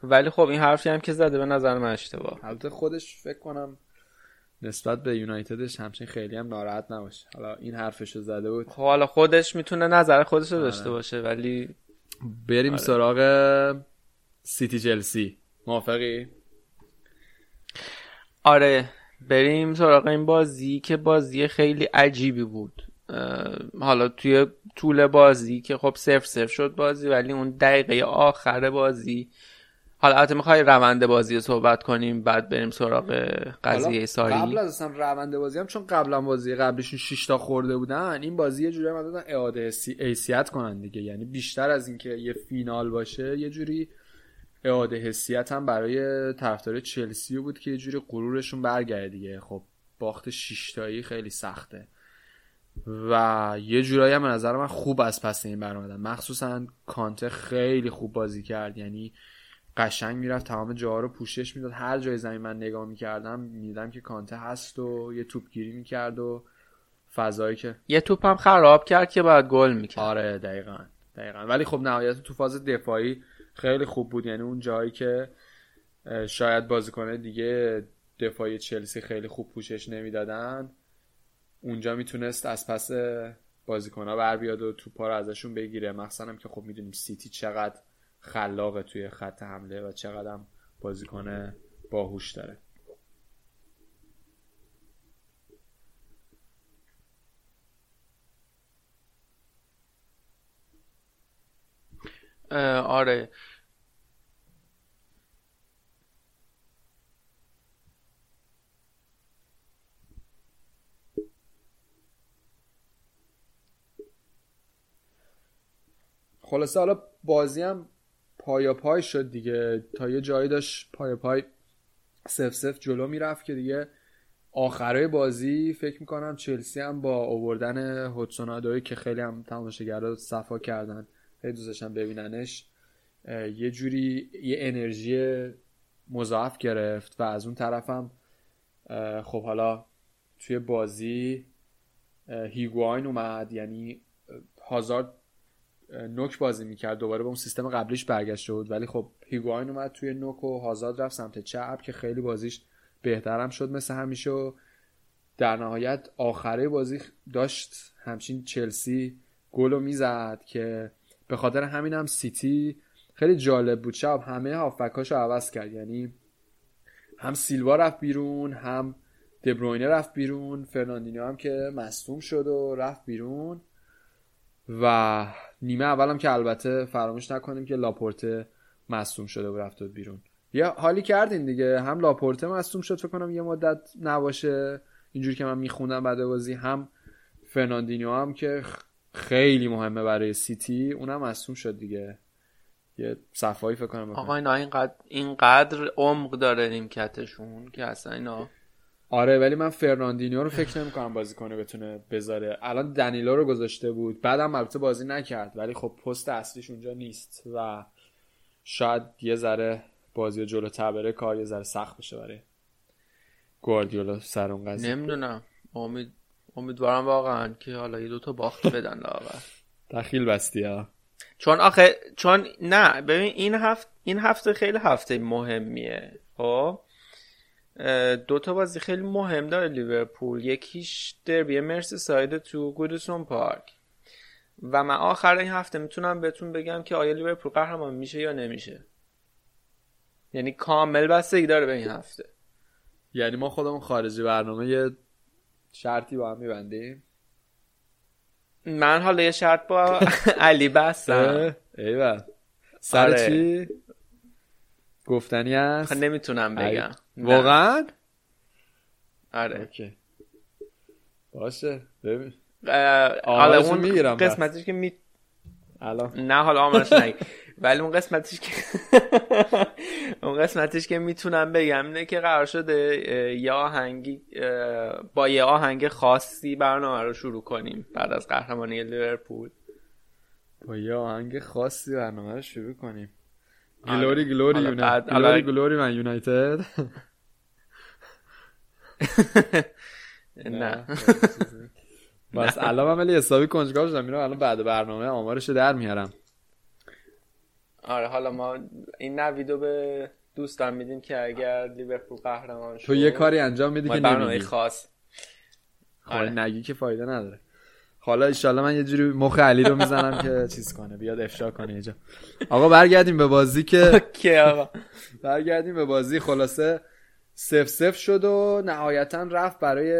ولی خب این حرفی هم که زده به نظر من اشتباه. البته خودش فکر کنم نسبت به یونایتدش همچین خیلی هم ناراحت نباشه. حالا این حرفشو زده بود. خب حالا خودش می‌تونه نظر خودش رو آره. داشته باشه ولی بریم آره. سراغ سیتی چلسی. موافقی؟ آره بریم سراغ این بازی که بازی خیلی عجیبی بود. حالا توی طول بازی که خب صفر صفر شد بازی ولی اون دقیقه آخر بازی حالا البته می‌خوای روند بازی رو صحبت کنیم بعد بریم سراغ قضیه ساری. قبل از اصلا روند بازی هم چون قبلا بازی قبلشون 6 تا خورده بودن این بازی یه جوری هم دادن اعاده حیثیت کنن دیگه. یعنی بیشتر از اینکه یه فینال باشه یه جوری اعاده حیثیت هم برای طرفدار چلسی بود که یه جوری غرورشون برگرده دیگه. خب باخت 6 تایی خیلی سخته. و یه جورایی هم به نظر من خوب از پس این برآمدن. مخصوصا کانته خیلی خوب بازی کرد. یعنی قشنگ می‌رفت تمام جاها رو پوشش می‌داد. هر جای زمین من نگاه می‌کردم می‌دیدم که کانته هست و یه توپگیری می‌کرد و فضایی که یه توپ هم خراب کرد که بعد گل می‌کرد. آره دقیقا دقیقا. ولی خب نهایت تو فاز دفاعی خیلی خوب بود. یعنی اون جایی که شاید بازیکنه دیگه دفاعی چلسی خیلی خوب پوشش نمی‌دادن اونجا می‌تونست از پس بازیکنها بر بیاد و توپا رو ازشون بگیره. مخصوصا که خب می‌دونیم سیتی چقدر خلاقه توی خط حمله و چقدر بازیکن باهوش داره. آره. خلاصه حالا بازی هم پایا پای شد دیگه. تا یه جایی داشت پایا پای سف سف جلو می‌رفت که دیگه آخرای بازی فکر می‌کنم چلسی هم با اووردن هوتسون که خیلی هم تماشاگرها صفا کردن خیلی دوستشم ببیننش یه جوری یه انرژی مضاعف گرفت و از اون طرفم خب حالا توی بازی هیگواین اومد یعنی هازارد نوک بازی می‌کرد. دوباره به اون سیستم قبلیش برگشته بود. ولی خب هیگواین اومد توی نوک و هازارد رفت سمت چپ که خیلی بازیش بهترم شد مثل همیشه و در نهایت آخره بازی داشت همچین چلسی گل می‌زد که به خاطر همین هم سیتی خیلی جالب بود. شب همه هافبکاشو عوض کرد. یعنی هم سیلوا رفت بیرون هم دبروینه رفت بیرون. فرناندینیو هم که مصدوم شد و رفت بیرون. و نیمه اولم که البته فراموش نکنیم که لاپورته مصدوم شده و رفت بیرون. یه حالی کردین دیگه. هم لاپورته مصدوم شد فکر کنم یه مدت نباشه. اینجوری که من میخوندم بعد بازی هم فرناندینیو هم که خیلی مهمه برای سیتی اونم مصدوم شد دیگه. یه صفایی فکر کنم آقا اینا اینقدر اینقدر عمق داره نیمکتشون که اصلا اینا آره ولی من فرناندینیو رو فکر نمی کنم بازی کنه بتونه بذاره. الان دنیلو رو گذاشته بود. بعدم البته بازی نکرد ولی خب پست اصلیش اونجا نیست و شاید یه ذره بازی جلو تبره کار یه ذره سخت بشه برای گواردیولا سر اون قضیه. نمی‌دونم. امید امیدوارم واقعا که حالا یه دوتا باخت بدن لاغر تخیل بستی ها. چون آخه چون نه ببین این هفت این هفته خیلی هفته مهمیه خب؟ دو تا بازی خیلی مهم داره لیورپول. یکیش دربی مرسی ساید تو گودسون پارک. و من آخر این هفته می‌تونم بهتون بگم که آیا لیورپول قهرمان میشه یا نمیشه. یعنی کامل بستگی داره به این هفته. یعنی ما خودمون خارجی برنامه یه شرطی با هم میبندیم؟ من حالا یه شرط با علی بستم. ایوه. سر آره. چی؟ گفتنی هست خب نمی‌تونم بگم. واقعا؟ آره. اوکی. باشه. ببین. حالا اون می‌گیرم. قسمتش که می الان. نه حالا آمارش نگی ولی اون قسمتش که اون قسمتش که می‌تونم بگم اینه که قرار شده یه آهنگی با یه آهنگ خاصی برنامه رو شروع کنیم بعد از قهرمانی لیورپول. با یه آهنگ خاصی برنامه رو شروع کنیم. گلوری گلوری گلوری گلوری من یونایتد نه. بس الان من ولی حسابی کنجکاو شدم. میرم الان بعد برنامه آمارش رو در میارم. آره حالا ما این نویدو به دوستان میدیم که اگر لیورپول قهرمان شد تو یه کاری انجام میدی که برنامه خاص. خب آره. نگی که فایده نداره. حالا ایشالله من یه جوری مخ علی رو می‌زنم که چیز کنه بیاد افشا کنه اینجا آقا برگردیم به بازی که آقا. برگردیم به بازی. خلاصه سف سف شد و نهایتا رفت برای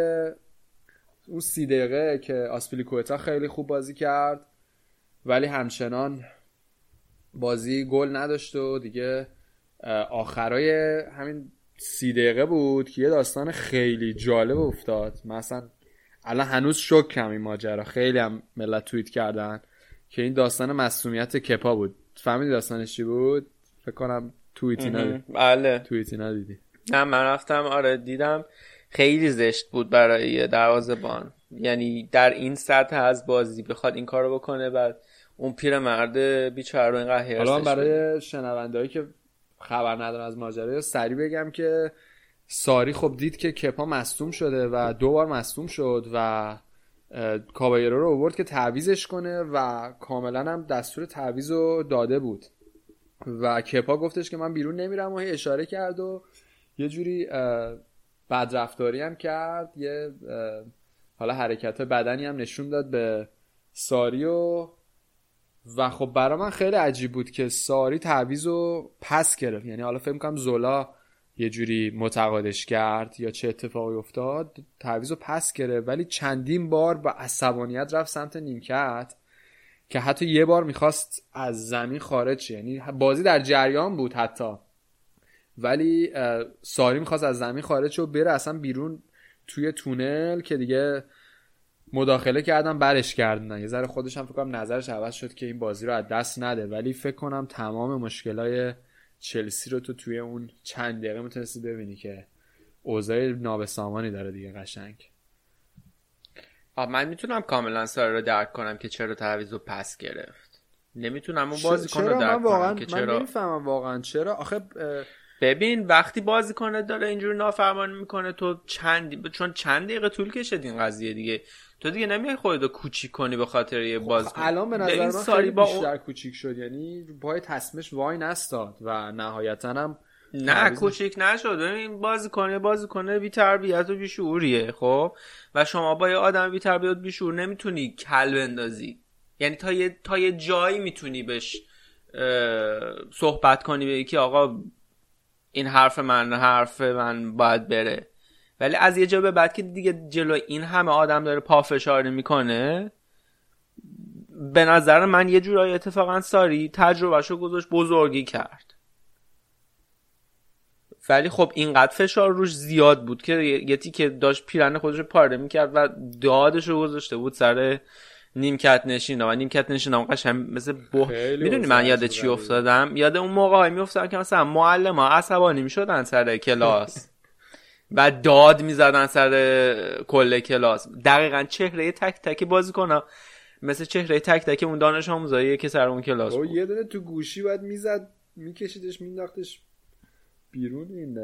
اون سی دقیقه که آسپیلیکوتا خیلی خوب بازی کرد. ولی همچنان بازی گل نداشت و دیگه آخرای همین سی دقیقه بود که یه داستان خیلی جالب افتاد. مثلا الان هنوز شکم این ماجرا. خیلی هم ملت توییت کردن که این داستان مسئولیت کپا بود. فهمیدی داستانش چی بود؟ فکر کنم توییتی ندید. بله. توییتی ندیدی. نه من رفتم آره دیدم. خیلی زشت بود برای دروازه‌بان یعنی در این سطح از بازی بخواد این کارو بکنه بعد اون پیرمرد بیچاره رو اینقدر حالا. برای شنوندهایی که خبر ندارن از ماجرا سریع بگم که ساری خب دید که کپا مصدوم شده و دو بار مصدوم شد و کابایرو رو آورد که تعویزش کنه و کاملا هم دستور تعویز رو داده بود. و کپا گفتش که من بیرون نمیرم و اشاره کرد و یه جوری بدرفتاری هم کرد یه حالا حرکت بدنی هم نشون داد به ساری و و خب برای من خیلی عجیب بود که ساری تعویز رو پس گرفت. یعنی حالا فکر کنم زولا یه جوری متقاعدش کرد یا چه اتفاقی افتاد تعویز رو پس گرفت. ولی چندین بار با عصبانیت رفت سمت نیمکت که حتی یه بار می‌خواست از زمین خارج شه. یعنی بازی در جریان بود حتی. ولی ساری می‌خواست از زمین خارج شه و بره اصلا بیرون توی تونل که دیگه مداخله کردن برش کردن. یه ذره خودش هم فکر کنم نظرش عوض شد که این بازی رو از دست نده. ولی فکر کنم تمام مشکلای چلسی رو تو توی اون چند دقیقه می‌تونستی ببینی که اوضاع نابسامانی داره دیگه قشنگ. آه من می‌تونم کاملا ساره رو درک کنم که چرا تعویض رو پس گرفت. نمی‌تونم اون بازیکن رو درک کنم که من چرا نمی‌فهمم واقعا چرا. آخه ببین وقتی بازیکن داره اینجور نافرمانی می‌کنه تو چند چون چند دقیقه طول کشید این قضیه دیگه. تو دیگه نمیای خودتو کوچیک کنی به خاطر یه بازیکن. خب، الان به نظر این من ساری با بیشتر اون... کوچیک شد. یعنی پای تصمیمش وای نستاد و نهایتا هم نه کوچیک نشد. ببین بازیکن بازیکن بی تربیت و بی شعوریه خب؟ و شما با یه آدم بی تربیت و بی شعور نمی‌تونی کل بندازی. یعنی تا یه تا یه جایی می‌تونی بهش صحبت کنی به که آقا این حرف من حرف من باید بره. ولی از یه جا به بعد که دیگه جلو این همه آدم داره پافشاری می‌کنه به نظر من یه جورایی اتفاقا ساری تجربهشو گذاشت بزرگی کرد. ولی خب اینقدر فشار روش زیاد بود که یه تیکه داشت پیرن خودش رو پاره می‌کرد و دادش رو گذاشته بود سر نیمکت نشین و نیمکت نشین هم قشنگ مثل بو خیلی می‌دونی من یاد چی. افتادم؟ یاد اون موقع های میافتادم که مثلا معلم ها عصبانی می‌شدن سر کلاس. و داد می‌زدن سر کل کلاس. دقیقا چهره تک تک بازیکن مثل چهره تک تک اون دانش آموزاییه که سر اون کلاس بود. یه دونه تو گوشی باید می‌زد میکشیدش مینداختش بیرون این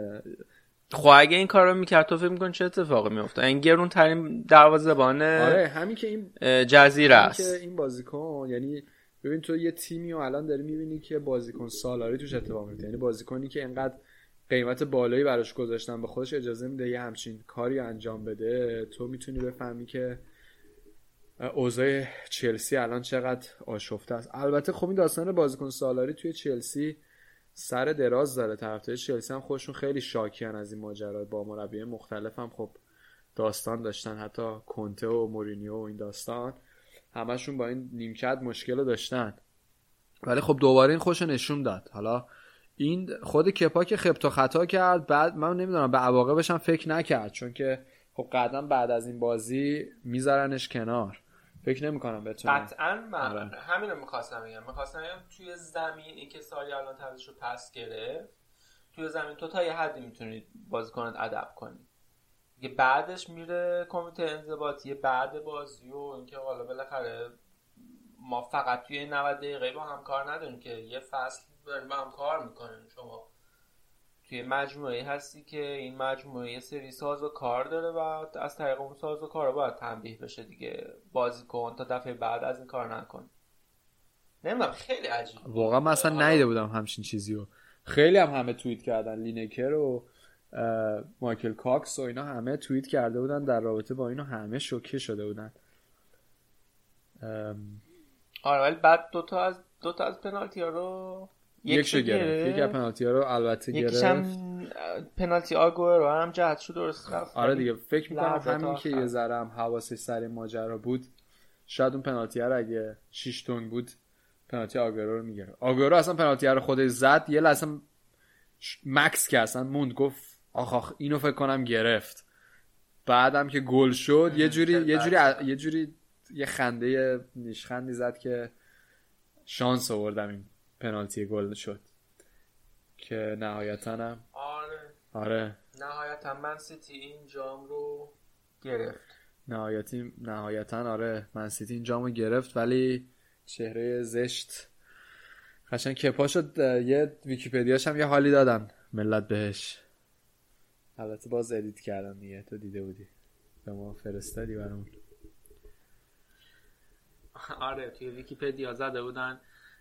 خب اگه این کار رو می‌کرد تو فکر میکن چه اتفاقی میفته این گرون ترین دروازه‌بان آره همین که این جزیره است. که این بازیکن یعنی ببین تو یه تیمی و الان داری می‌بینی که بازیکن سالاری توش اتفاق میفته یعنی بازیکنی که اینقدر قیمت بالایی براش گذاشتن به خودش اجازه میده یه همچین کاری انجام بده تو می‌تونی بفهمی که اوضاع چلسی الان چقدر آشفته است. البته خب این داستان بازیکن سالاری توی چلسی سر دراز داره طرفدار چلسی هم خودشون خیلی شاکیان از این ماجرا. با مربی مختلف هم خب داستان داشتن حتی کنته و مورینیو و این داستان. همشون با این نیمکت مشکل داشتن. ولی خب دوباره این خوش نشون داد. حالا این خود کپا که خبت و خطا کرد بعد من نمی‌دونم به عواقبش هم فکر نکرد. چون که خب قدم بعد از این بازی میذارنش کنار. فکر نمی‌کنم بتونه قطعا من آره. همین رو می‌خواستم بگم. می‌خواستم بگم توی زمین این که ساری الان رو پس گرفت توی زمین تو تا یه حدی می‌تونید بازیکنت ادب کنی دیگه بعدش میره کمیته انضباطی بعد بازی و اینکه حالا بالاخره ما فقط توی این 90 دقیقه با هم کار نداریم که یه فصل داریم با هم کار می‌کنیم. شما توی مجموعه هستی که این مجموعه یه سری ساز و کار داره و از طریق اون ساز و کار باید تنبیه بشه دیگه. بازی کن تا دفعه بعد از این کار نکن. نمی‌دونم خیلی عجیب. واقعا من اصلا نیده بودم همچین چیزی رو. خیلی هم همه توییت کردن. لینکر و مایکل کاکس و اینا همه توییت کرده بودن در رابطه با اینو. همه شوکه شده بودن. آره ولی بعد دوتا از دوتا از پنالتی ها رو یکشو گرفت. یکی از پنالتی ها رو البته گرفت. هم پنالتی آگوه رو هم جهت شد درست رفت. آره دیگه فکر می‌کنم همین که. یه ذره هم حواسش سر ماجرا بود شاید اون پنالتی رو اگه 6 تون بود پنالتی آگورو رو می‌گرفت. آگورو اصلا پنالتی رو خودش زد یه لحظه مکس که اصلا موند گفت آخ آخ اینو فکر کنم گرفت. بعدم که گل شد یه جوری یه جوری. یه جوری یه خنده نیشخندی زد که شانس آوردم این پنالتی گل شد. که نهایتا هم آره. آره. نهایتا من سیتی این جام رو گرفت. نهایتی نهایتا آره. من سیتی این جامو گرفت ولی چهره زشت قشنگ کپا شد. یه ویکیپدیاش هم یه حالی دادن. ملت بهش. البته باز edit کردن دیگه. تو دیده بودی. به ما فرستادی برامون. آره توی ویکیپدیا زده بودن.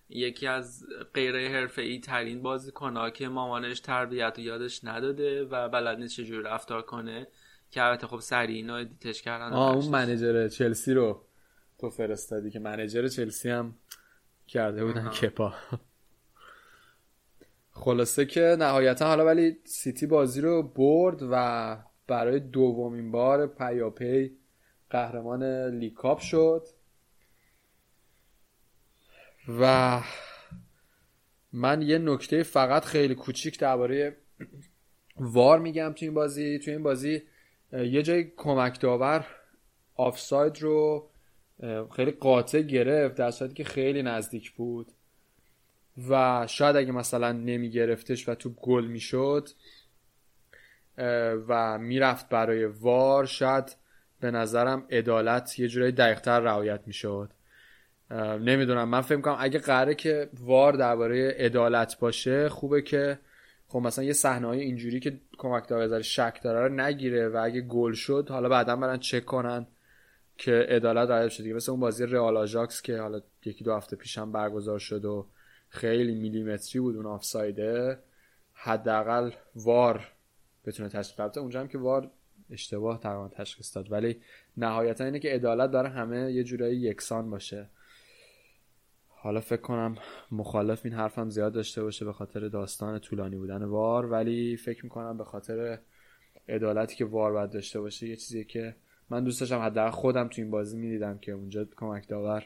یکی از غیر حرفه‌ای ترین بازیکن‌ها که مامانش تربیت و یادش نداده و بلد نیست چجوری رفتار کنه که البته خب سریع اینو edit ش کردن آه اون. manager چلسی رو تو فرستادی که manager چلسی هم کرده بودن. کپا خلاصه که نهایتا حالا ولی سیتی بازی رو برد و برای دومین بار پیاپی قهرمان لیگ کاپ شد و من یه نکته فقط خیلی کوچیک درباره وار میگم تو این بازی. تو این بازی یه جای کمک داور آفساید رو خیلی قاطع گرفت در صورتی که خیلی نزدیک بود و شاید اگه مثلا نمی گرفتش و تو گل می‌شد و می‌رفت برای وار شاید به نظرم عدالت یه جورایی دقیقتر رعایت می‌شد. نمی‌دونم. من فکر کنم اگه قراره که وار درباره عدالت باشه خوبه که خب مثلا یه صحنه های اینجوری که کمک داره شک داره رو نگیره و اگه گل شد حالا بعدا برن چک کنن که عدالت رعایت شد مثل اون بازی رئال آژاکس که حالا یکی دو هفته پیشم برگزار شد و خیلی میلیمتری بود اون آفسایده حداقل وار بتونه تشخیص بده. اونجا هم که وار اشتباه تقریبا تشخیص داد. ولی نهایتا اینه که عدالت داره همه یه جورایی یکسان باشه. حالا فکر کنم مخالف این حرفم زیاد داشته باشه به خاطر داستان طولانی بودن وار ولی فکر می‌کنم به خاطر عدالتی که وار باید داشته باشه یه چیزی که من دوست داشتم حداقل خودم تو این بازی می‌دیدم که اونجا کمک داور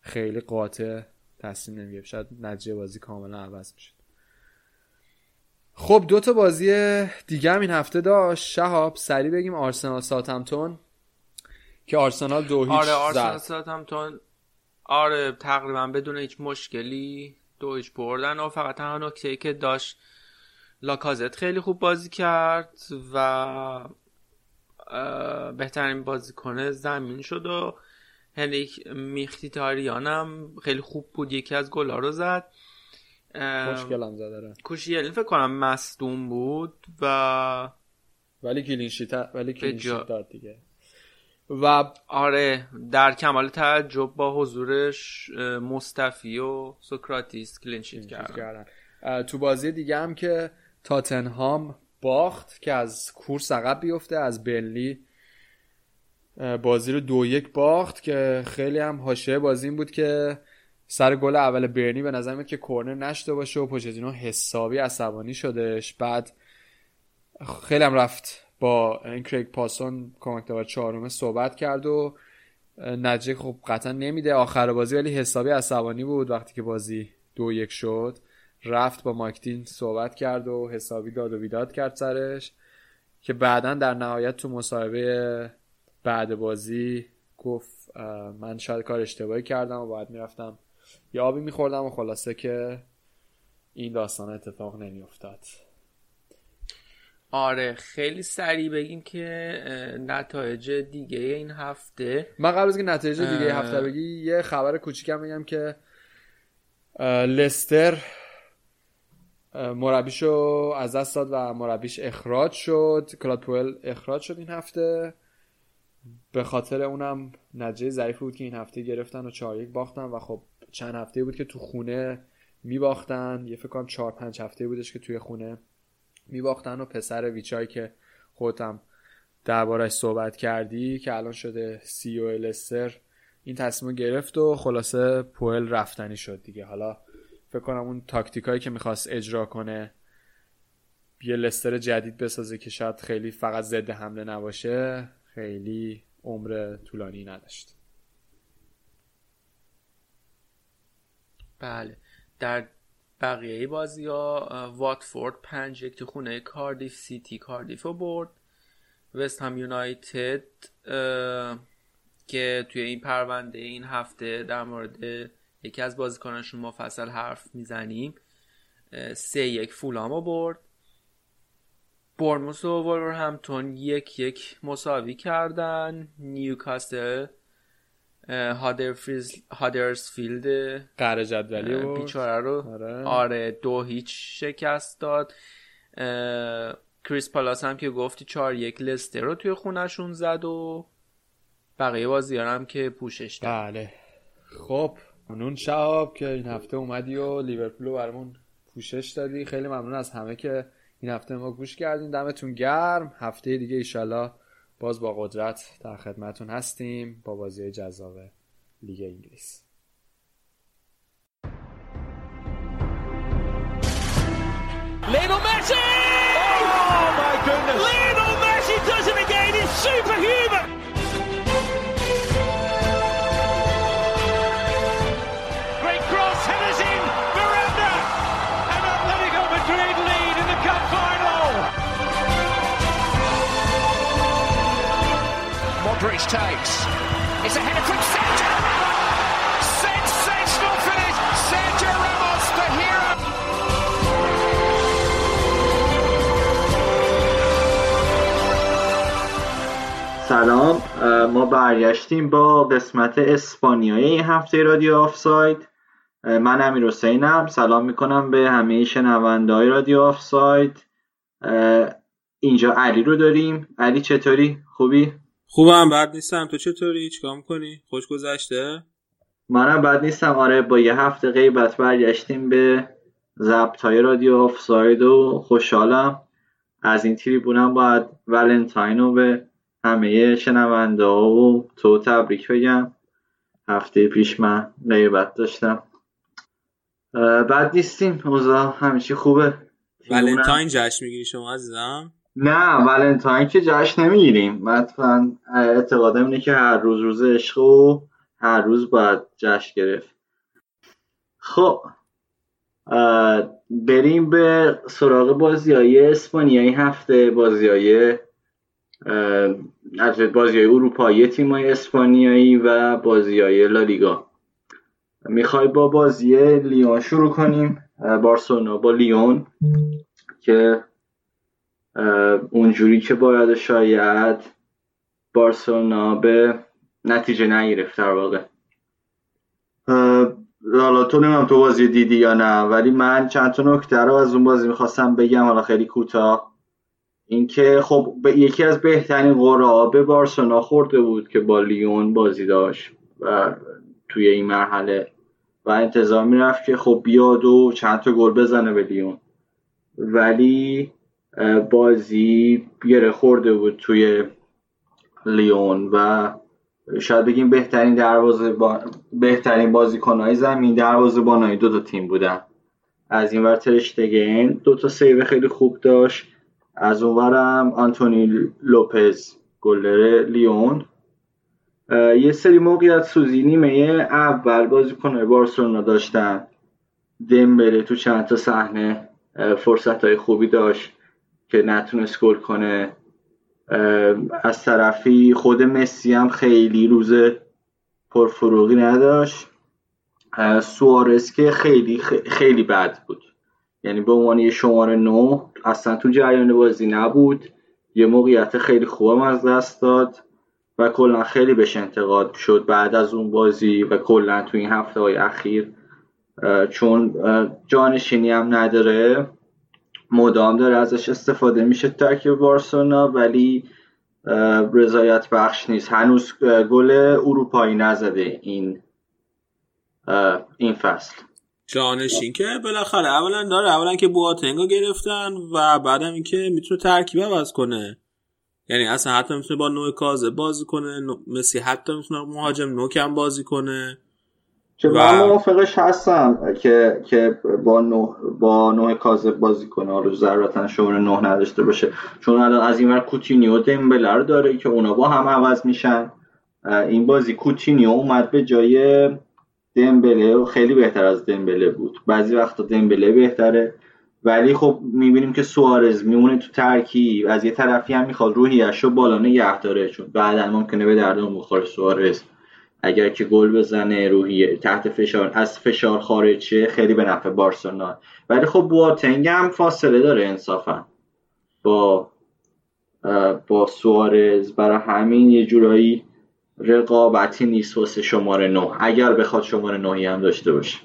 خیلی قاطع تصمیم نمی‌گرفت. شاید نتیجه بازی کاملا عوض می‌شد. خب دو تا بازی دیگه هم این هفته داشت. شهاب سری بگیم آرسنال ساتمتون که آرسنال دو هیچ آره آرسنال ساتمتون آره تقریبا بدون هیچ مشکلی دو هیچ بردن. و فقط تنها نکته که داشت لاکازت خیلی خوب بازی کرد و بهترین بازیکن زمین شد و هنریک مخیتاریان هم خیلی خوب بود. یکی از گلا رو زد. خوشگل هم زد کوشیلنی فکر کنم مصدوم بود و ولی clean sheet ولی clean sheet داد دیگه. و آره در کمال تعجب با حضورش مصطفی و سوکراتیس clean sheet کردن. تو بازی دیگه هم که تاتنهام باخت که از کورس عقب بیفته از برنلی بازی رو دو یک باخت که خیلی هم حاشیه بازی این بود که سر گل اول برنی به نظر میاد که کورنر نشده باشه و پوچتینو حسابی عصبانی شدش بعد خیلی هم رفت با این کریگ پاسون کمک داور چهارم صحبت کرد و نتیجه خب قطعا نمیده. آخر بازی ولی حسابی عصبانی بود وقتی که بازی دو یک شد. رفت با ماکتین صحبت کرد و حسابی داد و بیداد کرد سرش که بعدا در نهایت تو مصاحبه بعد بازی گفت من شاید کار اشتباهی کردم و باید می‌رفتم یا آبی میخوردم و خلاصه که این داستان اتفاق نمیافتاد. آره خیلی سریع بگیم که نتایج دیگه این هفته. من قبل از که نتایج دیگه هفته بگی یه خبر کوچیکم بگم که لستر مربیشو از دست داد و مربیش اخراج شد. کلاد پوئل اخراج شد این هفته. به خاطر اونم نتیجه ضعیفی بود که این هفته گرفتن و چهار یک باختن و خب چند هفته بود که تو خونه میباختن. یه فکر کنم چهار پنج هفته بودش که توی خونه میباختن و پسر ویچای که خودم دربارش صحبت کردی که الان شده سی او لستر این تصمیم گرفت و خلاصه پوئل رفتنی شد دیگه. حالا فکر کنم اون تاکتیکایی که می‌خواست اجرا کنه یه لستر جدید بسازه که شاید خیلی فقط ضد حمله نباشه خیلی عمر طولانی نداشت. بله. در بقیه بازی ها واتفورد پنج یک تو خونه کاردیف سیتی کاردیف رو برد. وست هم یونایتد که توی این پرونده این هفته در مورد یکی از بازیکنانشون مفصل حرف می‌زنیم سه یک فولام رو برد. برموس و وولور همتون یک یک مساوی کردن. نیوکاسل هادرسفیلد قره جدولی بیچاره رو. آره. آره. دو هیچ شکست داد. کریس پالاس هم که گفتی چهار یک لستر رو توی خونشون زد و بقیه بازی هم که پوشش داد. بله. خب ممنون شاب که این هفته اومدی و لیورپول رو برمون پوشش دادی. خیلی ممنون از همه که این هفته ما گوش کردین. دمتون گرم. هفته دیگه ایشالله باز با قدرت در خدمتون هستیم با بازی جذاب لیگ انگلیس Lionel Messi! Oh my goodness! Lionel Messi does it again! It's superhuman! Mitrovic takes. It's a header from Sergio Ramos. Sensational finish. Sergio Ramos, the hero. سلام ما برگشتیم با قسمت اسپانیایی این هفته رادیو آفساید من امیر حسینم سلام می‌کنم به همه شنونده های رادیو آفساید اینجا علی رو داریم علی چطوری خوبی خوبم بد نیستم. تو چطوری؟ چیکار می‌کنی؟ خوش گذشته؟ منم بد نیستم. آره با یه هفته غیبت برگشتیم به ضبط های رادیو آفساید و خوشحالم. از این تریبونم باید ولنتاین رو به همه شنونده ها و تو تبریک بگم. هفته پیش من غیبت داشتم. بد نیستیم اوضاع چی خوبه. ولنتاین جشن می‌گیری شما عزیزم؟ نه ولنتاین که جشن نمی‌گیریم. مثلا اعتقادم اینه که هر روز روز عشق و هر روز باید جشن گرفت. خب بریم به سراغ بازی های اسپانیایی هفته بازی های بازی های اروپایی تیم های اسپانیایی و بازی های لالیگا. می‌خوای با بازی لیون شروع کنیم؟ بارسلونا با لیون که اونجوری که باید شاید بارسلونا به نتیجه نگرفت در واقع. حالا تو نمیم تو بازی دیدی یا نه ولی من چند تا نکته رو از اون بازی می‌خواستم بگم حالا خیلی کوتاه. اینکه خب یکی از بهترین قرعه به بارسلونا خورده بود که با لیون بازی داشت و توی این مرحله. و انتظار می‌رفت که خب بیاد و چند تا گل بزنه به لیون. ولی بازی گره خورده بود توی لیون و شاید بگیم بهترین دروازه با... بهترین بازیکنهای زمین دروازه بانای دو تا تیم بودن. از این ور ترشتگن دو تا save خیلی خوب داشت. از اون ورم آنتونی لوپز گلر لیون. یه سری موقعیت سوزی نیمه اول بازیکنهای بارسلونا داشتن. دمبله تو چند تا صحنه فرصت های خوبی داشت. که نتونست گل کنه. از طرفی خود مسی هم خیلی روز پرفروغی نداشت. سوارز که خیلی خیلی بد بود. یعنی به عنوان یه شماره نو اصلا تو جریان بازی نبود. یه موقعیت خیلی خوبم از دست داد و کلا خیلی بهش انتقاد شد بعد از اون بازی و کلا تو این هفته های اخیر چون جانشینی هم نداره. مدام داره ازش استفاده میشه ترکیب بارسلونا ولی رضایت بخش نیست. هنوز گل اروپایی نزده این این فصل. جانشین که بالاخره اولا داره اولا که بواتنگو گرفتن و بعدم اینکه می‌تونه ترکیب عوض کنه. یعنی اصلا حتی می‌تونه با نوع کازه بازی کنه مسی حتی می‌تونه مهاجم نوکم بازی کنه. که و- من موافقش هستم که که با نوع با نوع کاذب بازی کنه. حالا ضرورتا شماره نه نداشته باشه. چون الان از این ور کوتینیو دمبله رو داره که اونا با هم عوض میشن. این بازی کوتینیو اومد به جای دمبله و خیلی بهتر از دمبله بود. بعضی وقتا دمبله بهتره. ولی خب می‌بینیم که سوارز میمونه تو ترکیب از یه طرفی هم می‌خواد روحیش رو بالا نگه داره. چون بعدا ممکنه به دردم بخوره سوارز. اگر که گل بزنه روحی تحت فشار از فشار خارج شه خیلی به نفع بارسلونا. ولی خب بواتنگ هم فاصله داره انصافا. با با سوارز برای همین یه جورایی رقابتی نیست واسه شماره نه. اگر بخواد شماره نهی هم داشته باشه.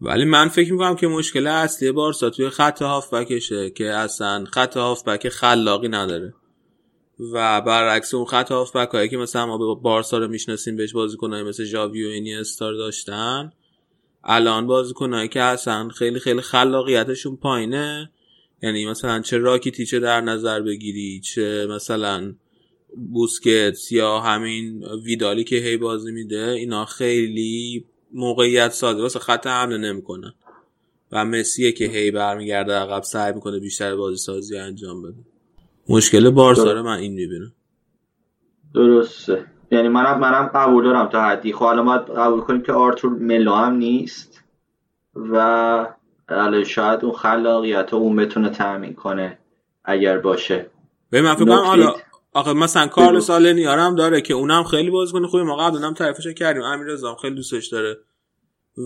ولی من فکر می‌کنم که مشکل اصلی بارسا توی خط هافبکشه که اصلا خط هافبک خلاقی نداره. و برعکس اون خط هافبک هایی که مثلا ما به بارسا رو می‌شناسیم بهش بازیکنایی مثل ژاوی و اینیستا داشتن. الان بازیکنایی که اصلا خیلی خیلی خلاقیتشون پایینه. یعنی مثلا چه راکیتیچه در نظر بگیری چه مثلا بوسکتس یا همین ویدالی که هی بازی میده اینا خیلی موقعیت سازی واسه خط حمله نمی‌کنن. و مسیه که هی برمیگرده عقب سعی می‌کنه بیشتر بازی سازی انجام بده. مشکل بارسا من این می‌بینم. درسته. یعنی منم منم قبول دارم تا حدی. خب الان باید قبول کنیم که آرتور ملو هم نیست و شاید اون خلاقیت اون بتونه تأمین کنه اگر باشه. به من فکر کنم حالا آخه مثلا کارلوس آلنیار هم داره که اونم خیلی بازیکن خوبی ما قبلا هم تعریفش کردیم. امیررضا خیلی دوستش داره.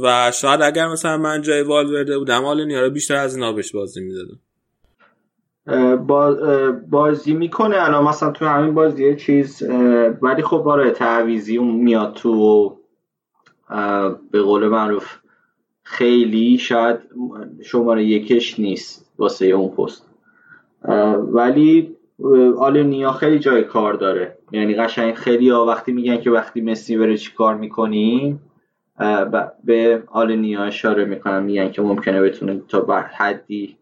و شاید اگر مثلا من جای والورده بودم آلنیار بیشتر از اینا بهش بازی می‌دادم. بازی می‌کنه. الان مثلا تو همین بازی چیز ولی خب آره تعویزی میاد تو به قول معروف خیلی شاید شماره یکش نیست واسه اون پست. ولی آلنیا خیلی جای کار داره. یعنی قشنگ خیلی ها وقتی میگن که وقتی مسی بره چی کار می‌کنی به آلنیا اشاره می‌کنن. میگن که ممکنه بتونه تا بر حدی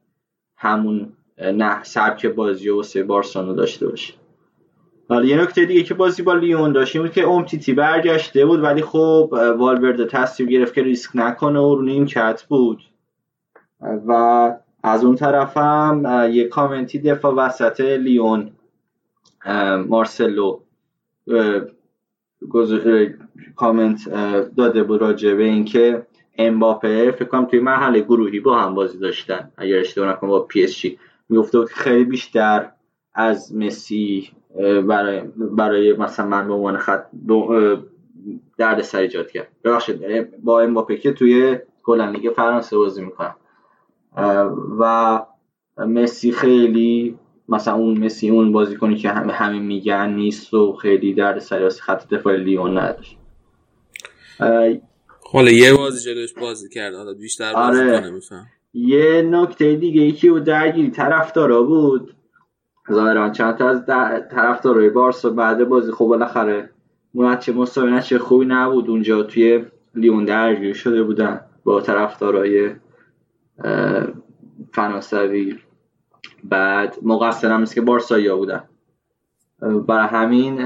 همون نه سبک بازی و واسه بارسلونا داشته باشه. حالا یه نکته دیگه که بازی با لیون داشتیم بود که اومتیتی برگشته بود ولی خب والورده تصمیم گرفت که ریسک نکنه و رو نیمکت بود. و از اون طرف هم یه کامنتی دفاع وسط لیون مارسلو کامنت داده بود راجع به اینکه امباپه فکر کنم توی مرحله گروهی با هم بازی داشتن. اگر اشتباه نکنم با پی اس جی گفته بود خیلی بیشتر از مسی برای برای مثلا من به عنوان خط درد سر ایجاد کرد. ببخشید با امباپه که توی کلا لیگ فرانسه بازی می‌کنم و مسی خیلی مثلا اون مسی اون بازی کنی که همه همین میگن نیست و خیلی درد سر خط دفاع لیون نداشت حالا یه بازی جلوش بازی کرد حالا بیشتر بازی آره. کنه میفهم. یه نکته دیگه یکی و درگیری طرفدارا بود. ظاهرا چند تا از طرفدارای بارسا بعد بازی خب بالاخره چه مساوی چه خوبی نبود. اونجا توی لیون درگیر شده بودن با طرفدارای فرانسوی بعد مقصر هم که بارسایی ها بودن. برای همین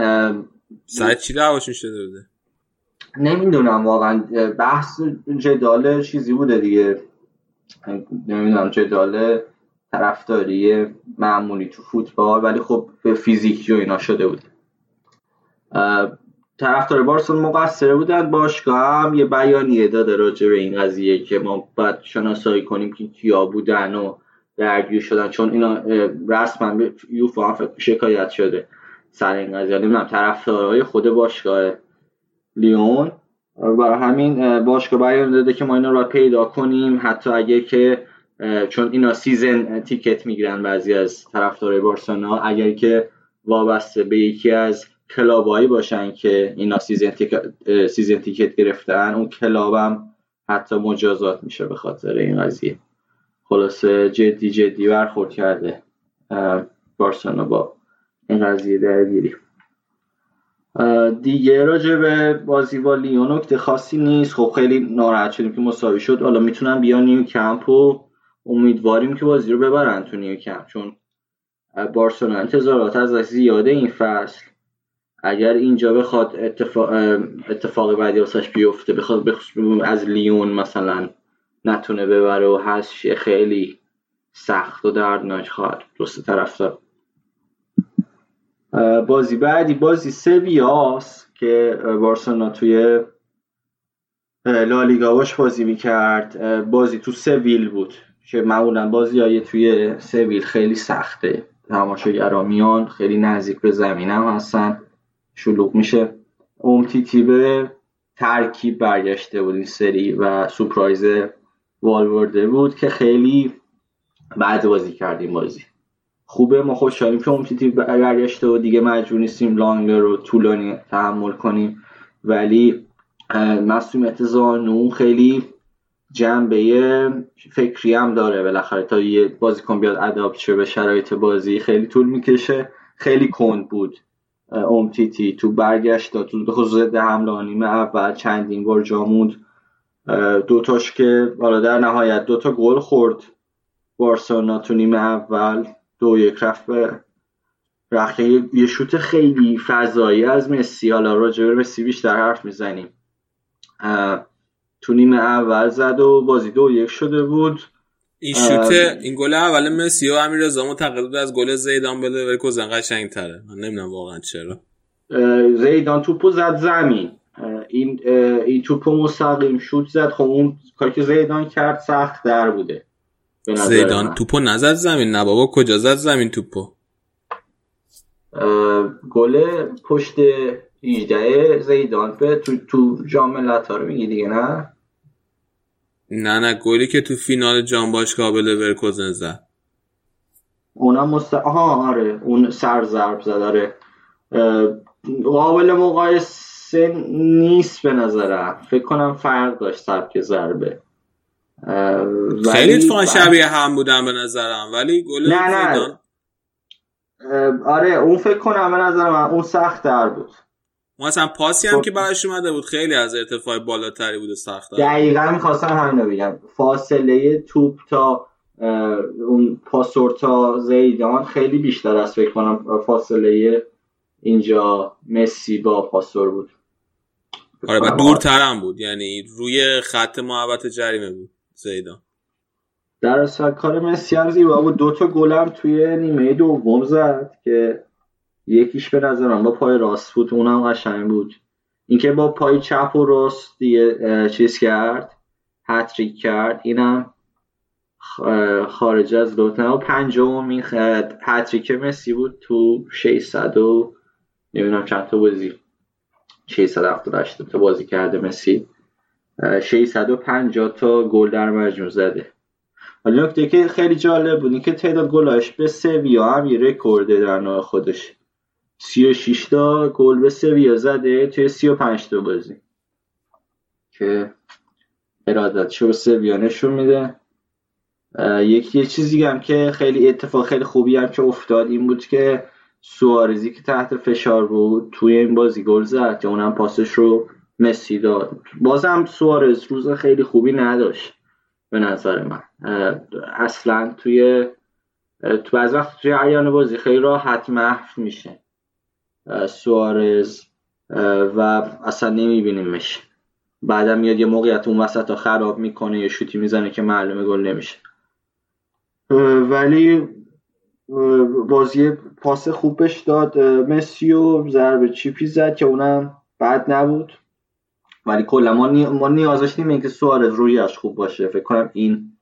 سر چی دعواشون شده بوده؟ نمی‌دونم واقعا بحث جدال چیزی بوده دیگه. نمی‌دونم جدال طرفداری معمولی تو فوتبال ولی خب به فیزیکی و اینا شده بود. طرفدار بارسلون مقصر بودن باشگاه هم یه بیانیه داده راجع به این قضیه که ما باید شناسایی کنیم که کیا بودن و درگیر شدن چون اینا رسما به یوفا هم شکایت شده سر این قضیه. نمی‌دونم طرفدارای خود باشگاه لیون برای همین باشگاه بیانیه داده که ما اینا رو پیدا کنیم. حتی اگه که چون اینا season ticket می‌گیرن بعضی از طرفدارای بارسلونا اگر که وابسته به یکی از club ایی باشن که اینا season ticket, season ticket گرفتن اون club م حتی مجازات میشه به خاطر این قضیه. خلاصه جدی جدی برخورد کرده بارسلونا با این قضیه درگیری. دیگه راجع به بازی با لیون نکته خاصی نیست. خب خیلی ناراحت شدیم که مساوی شد. حالا می‌تونن بیان نیو کمپ و امیدواریم که بازی رو ببرن تو نیو کمپ. چون بارسلونا انتظارات از زیاده این فصل. اگر اینجا بخواد اتفاق, اتفاق بعدی واسش بیفته بخواد از لیون مثلا نتونه ببره و هست خیلی سخت و دردناک خواهد. دوست طرفدار. بازی بعدی بازی سویاس که بارسلونا توی لالیگا باش بازی می‌کرد. بازی تو سویل بود که معمولا بازی های توی سویل خیلی سخته. تماشاگرا میان خیلی نزدیک به زمین هم هستن. شلوغ میشه. اومتیتی به ترکیب برگشته بود این سری و سپرایز والورده بود که خیلی بعد بازی کردیم بازی. خوبه ما خوشحالیم که امتیتی برگشته و دیگه مجبور نیستیم لانگر رو طولانی تحمل کنیم. ولی مسئولیت زانو خیلی جنبه فکری هم داره. بالاخره تا یه بازیکن بیاد اداپت شه به شرایط بازی خیلی طول می‌کشه. خیلی کند بود امتیتی تو برگشت تو به خصوص ده حمله اول چندین بار جاموند دوتاش که حالا در نهایت دوتا گل خورد. بارسلونا تو نیمه اول. دو یک رفت به رخه یه شوت خیلی فضایی از مسی. حالا راجع به مسی بیشتر حرف می‌زنیم. تو نیمه اول زد و بازی دو یک شده بود. این شوت این گل اول مسی و امیر رضا معتقد از گل زیدان به لورکوزن قشنگ تره من نمی‌دونم واقعا چرا. زیدان توپو زد زمین. این این توپو مستقیم شوت زد. خب اون کاری که زیدان کرد سخت در بوده. زیدان توپو نزد زمین نه بابا کجا زد زمین توپو؟ گل پشت 18 زیدان به تو تو جام ملت‌ها رو میگی دیگه نه؟ نه نه گلی که تو فینال جام باشگاه به لورکوزن زد. اونم مست... آها آره اون سر ضرب زد آره. قابل مقایسه نیست به نظرم. فکر کنم فرق داشت سبک ضربه. خیلی اتفاقا شبیه هم بودن به نظرم. ولی گل نه نه. زیدان آره اون فکر کنم به نظر من اون سخت در بود. اون اصلا پاسی هم که براش اومده بود خیلی از ارتفاع بالاتری بود و سخت دقیقا می‌خواستم همینو بگم. فاصله توپ تا اون پاسور تا زیدان خیلی بیشتر از فکر کنم. فاصله اینجا مسی با پاسور بود. آره و دورتر هم بود. یعنی روی خط محوط جریمه بود. زیدان در کار مسی هم زیبا بود. دو تا گلم توی نیمه دوم زد که یکیش به نظرم با پای راست بود اونم قشنگ بود. اینکه با پای چپ و راست دیگه چیز کرد هتریک کرد اینم خارج از لوت. و پنجم این هتریک مسی بود تو 600 و نمی‌دونم چند تا بازی. 678 تا بازی کرده مسی. 650 تا گل در مجموع زده. ولی نکته که خیلی جالب بود که تعداد گلاش به سویا هم یه رکورده در نوع خودش. 36 تا گل به سویا زده توی 35 تا بازی. که ارادت شو سویا نشون میده. یکی یه چیزی هم که خیلی اتفاق خیلی خوبی هم که افتاد این بود که سوارزی که تحت فشار بود توی این بازی گل زد که اونم پاسش رو مسی داد. بازم سوارز روز خیلی خوبی نداشت به نظر من. اصلا توی تو از وقت توی عیان بازی خیلی راحت محو میشه. سوارز و اصلا نمیبینیمش. بعدم میاد یه موقعیت اون وسط خراب می‌کنه یه شوتی می‌زنه که معلومه گل نمیشه. ولی بازی پاس خوبش داد. مسی و ضربه چیپی زد که اونم بد نبود. ولی کلا ما, نی... ما نیاز داشتیم اینکه سوارز رویش خوب باشه. فکر کنم این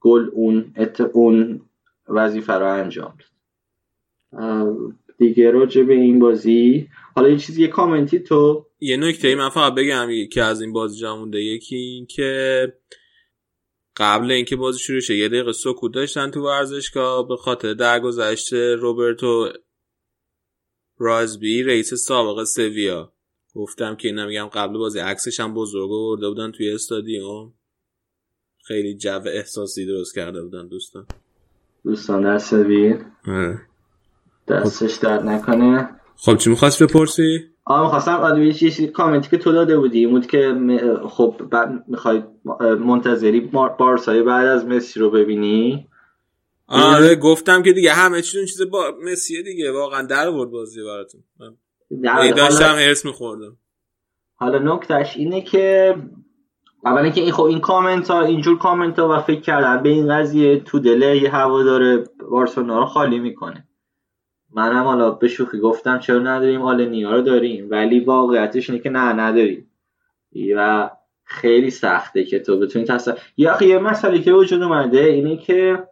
گل اون ات... اون وظیفه رو انجام داد. دیگه راجع به این بازی حالا یه چیزی یه کامنتی تو؟ یه نکته ای من فقط بگم که از این بازی جامونده یکی این که قبل اینکه بازی شروع شه یه دقیقه سکوت داشتن تو ورزشگاه. به خاطر درگذشت روبرتو رازبی رئیس سابق سویا. گفتم که اینا میگم قبل بازی عکسش هم بزرگ برده بودن توی استادیوم. خیلی جو احساسی درست کرده بودن دوستان. دوستان در سوی دستش درد نکنه. خب چی می‌خواست بپرسی؟ آه می‌خواستم آدمی یه چیزی کامنتی که تو داده بودی. بود که خب بعد می‌خوای منتظری بارسای بعد از مسی رو ببینی؟ آره گفتم که دیگه همه چیزون چیز با مسیه دیگه. واقعا در ورد بازی براتون. داشتم هرس میخوردم. حالا نکتهش اینه که اول اینکه این خب این کامنت ها اینجور کامنت ها و فکر کردن به این قضیه تو دله یه هوادار بارسلونا رو خالی می‌کنه. منم حالا به شوخی گفتم چرا نداریم آلنیا رو داریم ولی واقعیتش اینه که نه نداریم. و خیلی سخته که تو بتونی تصور یا یه مسئله که وجود اومده اینه که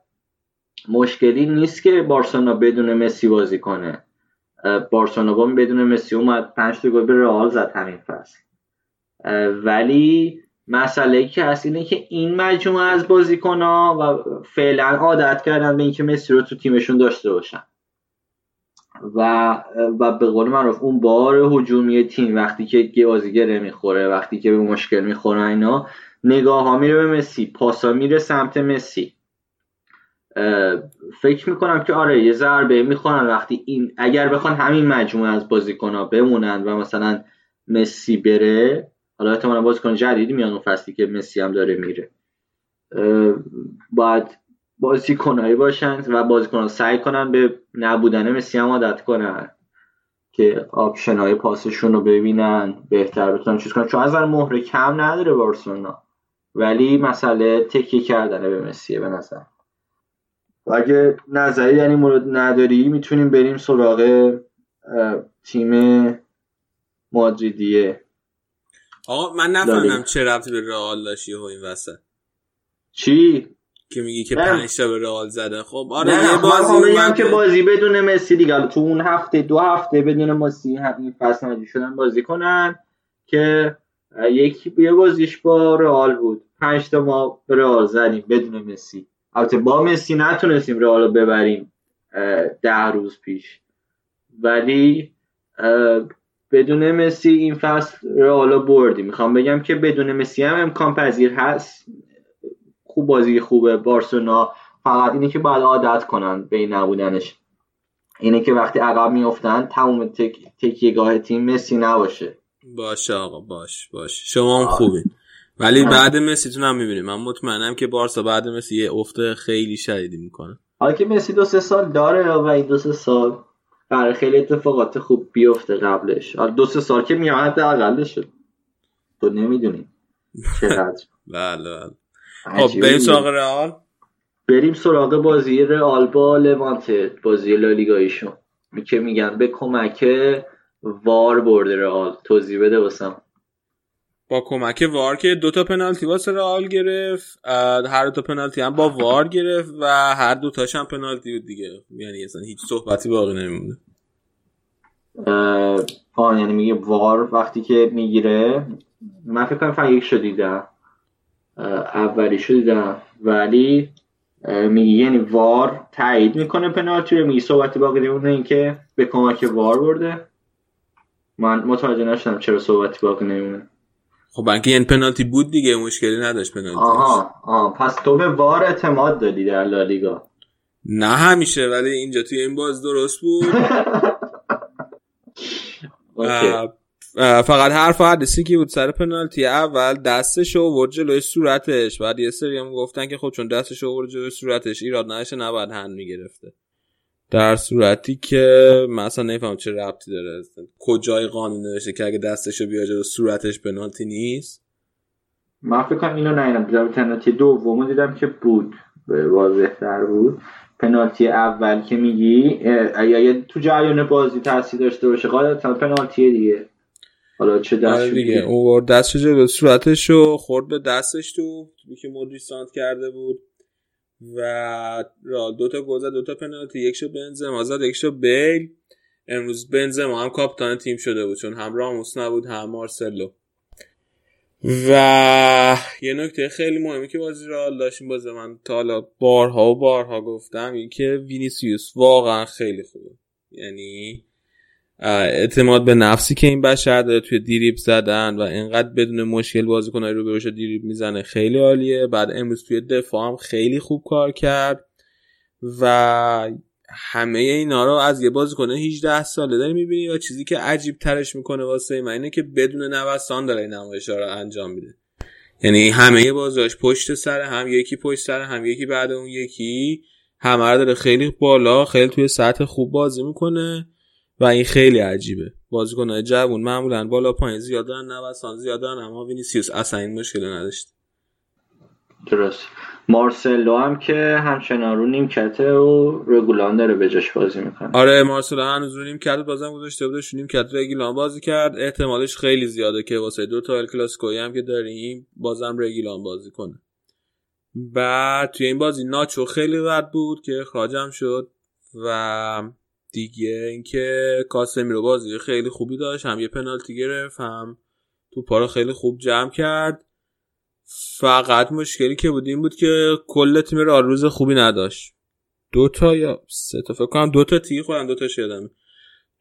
مشکلی نیست که بارسلونا بدون مسی بازی کنه. بارسلونا بدون مسی اومد پنج تا گل به رئال زد همین فصل. ولی مسئله که هست اینه که این مجموعه از بازیکن‌ها و فعلا عادت کردن به اینکه مسی رو تو تیمشون داشته باشن. و و به قول معروف اون بار هجومی تیم وقتی که بازیگر می‌خوره وقتی که به مشکل می‌خوره اینا نگاه ها میره به مسی پاسا میره سمت مسی. فکر می‌کنم که آره یه ضربه می‌خورن وقتی این اگر بخوان همین مجموعه از بازیکن ها بمونن و مثلا مسی بره حالا احتمالا بازیکن جدیدی میان اون فصلی که مسی هم داره میره. باید بازیکنهایی باشن و بازیکنان سعی کنن به نبودن مسی هم عادت کنن که آپشن های پاسشون رو ببینن بهتر بتونن چیز کنن. چون از مهره کم نداره بارسلونا. ولی مسئله تکیه کردنه به مسیه به نظر. و اگه نظری در این مورد نداری می‌تونیم بریم سراغ تیم مادریدیه. آقا من نفهمم چه ربطی به رئال داشتی و این وسط. چی؟ که میگی که. پنج تا به رئال زده خب آره نه یه بازی من که بازی بدون مسی دیگه. تو اون هفته دو هفته بدون مسی همین فصل شدن بازی کنن که یکی یه بازیش با رئال بود. پنج تا ما به رئال زدیم بدون مسی. البته با مسی نتونستیم رئال رو ببریم ده روز پیش. ولی بدون مسی این فصل رئال رو بردیم. می‌خوام بگم که بدون مسی هم امکان پذیر هست. خوب بازی خوبه. بارسلونا فقط اینه که باید عادت کنن به این نبودنش. اینه که وقتی عقب میفتن تمام تک... تکیهگاه تیم مسی نباشه. باشه آقا باش باش. شما هم خوبین. ولی بعد مسی هم می‌بینیم من مطمئنم که بارسا بعد مسی یه افت خیلی شدیدی می‌کنه. حالا که مسی دو سه سال داره و این دو سه سال برای خیلی اتفاقات خوب بیفته قبلش. حالا دو سه سال که میاد حداقلش تو نمی‌دونی چقدر. بله بله. خب بریم. سراغ رئال. بریم سراغ بازی رئال با لوانته بازی لالیگاییشون که میگن به کمک وار برده رئال. توضیح بده واسم. با کمک وار که دوتا پنالتی واسه رئال گرفت هر دو پنالتی هم با وار گرفت و هر دو تاش هم پنالتی بود دیگه. یعنی اصلا هیچ صحبتی باقی نمیمونه. آه یعنی میگه وار وقتی که می‌گیره من فکر کنم فقط یک شو اولی شو ولی میگه یعنی وار تایید می‌کنه پنالتی رو. میگه صحبتی باقی نمیمونه. اینکه به کمک وار برده. من متوجه نشدم چرا صحبتی باقی نمیمونه. خب بنکه یعنی پنالتی بود دیگه مشکلی نداشت پنالتی. آها آها. پس تو به وار اعتماد دادی در لالیگا. نه همیشه ولی اینجا توی این باز درست بود. فقط حرف حدیثی که بود سر پنالتی اول دستش رو ورد جلوی صورتش. بعد یه سری هم گفتن که خب چون دستش رو ورد جلوی صورتش ایراد نداشته نباید هند می‌گرفته. در صورتی که من اصلا نفهم چه ربطی داره. کجای قانون نوشته که اگه دستش رو بیاره جلوی صورتش پنالتی نیست؟ من فکر کنم اینو ندیدم دیدم پنالتی دومو دیدم که بود. واضح در بود. پنالتی اول که میگی اگه تو جریان بازی تاثیر داشته باشه قاعدتا پنالتی دیگه. حالا چه آره دست دیگه. اون دستش به صورتش رو خورد به دستش تو که مودریچ سانت کرده بود. و رال دو تا گل دو تا پنالتی یکشو بنزما زد یکشو بیل. امروز بنزما هم کاپیتان تیم شده بود چون هم راموس نبود هم مارسلو. و یه نکته خیلی مهمی که بازی رئال داشتیم بازی من تا حالا بارها و بارها گفتم این که وینیسیوس واقعا خیلی خوبه. یعنی اعتماد به نفسی که این بشر داره توی دیریب زدن و اینقدر بدون مشکل بازیکنای رو بهش دیریب می‌زنه خیلی عالیه. بعد امروز توی دفاع هم خیلی خوب کار کرد و همه اینا رو از یه بازیکن 18 ساله داری می‌بینی و چیزی که عجیب ترش می‌کنه واسه من اینه که بدون نوسان داره این نمایش رو انجام میده. یعنی همه بازیاش پشت سر هم یکی پشت سر هم یکی بعد اون یکی. همه داره خیلی بالا خیلی توی سطح خوب بازی می‌کنه. و این خیلی عجیبه. بازیکن‌های جوون معمولا بالا پایین زیاد دارن نوسان زیاد دارن اما وینیسیوس اصلا این مشکل نداشت. درست. مارسلو هم که همچنان رو نیمکته و رگولان داره به جاش بازی می‌کنه. آره مارسلو هنوز رو نیمکت بازم گذاشته بودش نیمکت رگیلان بازی کرد. احتمالش خیلی زیاده که واسه دو تا ال کلاسیکویی هم که داریم بازم رگیلان بازی کنه. بعد توی این بازی ناچو خیلی رد بود که اخراجم شد و دیگه اینکه کاسمیرو بازی خیلی خوبی داشت هم یه پنالتی گرفت هم تو پارا خیلی خوب جمع کرد. فقط مشکلی که بود این بود که کل تیم رئال روز خوبی نداشت. دو تا یا سه تا فکر کنم دو تا تیر خوردن دو تا شدم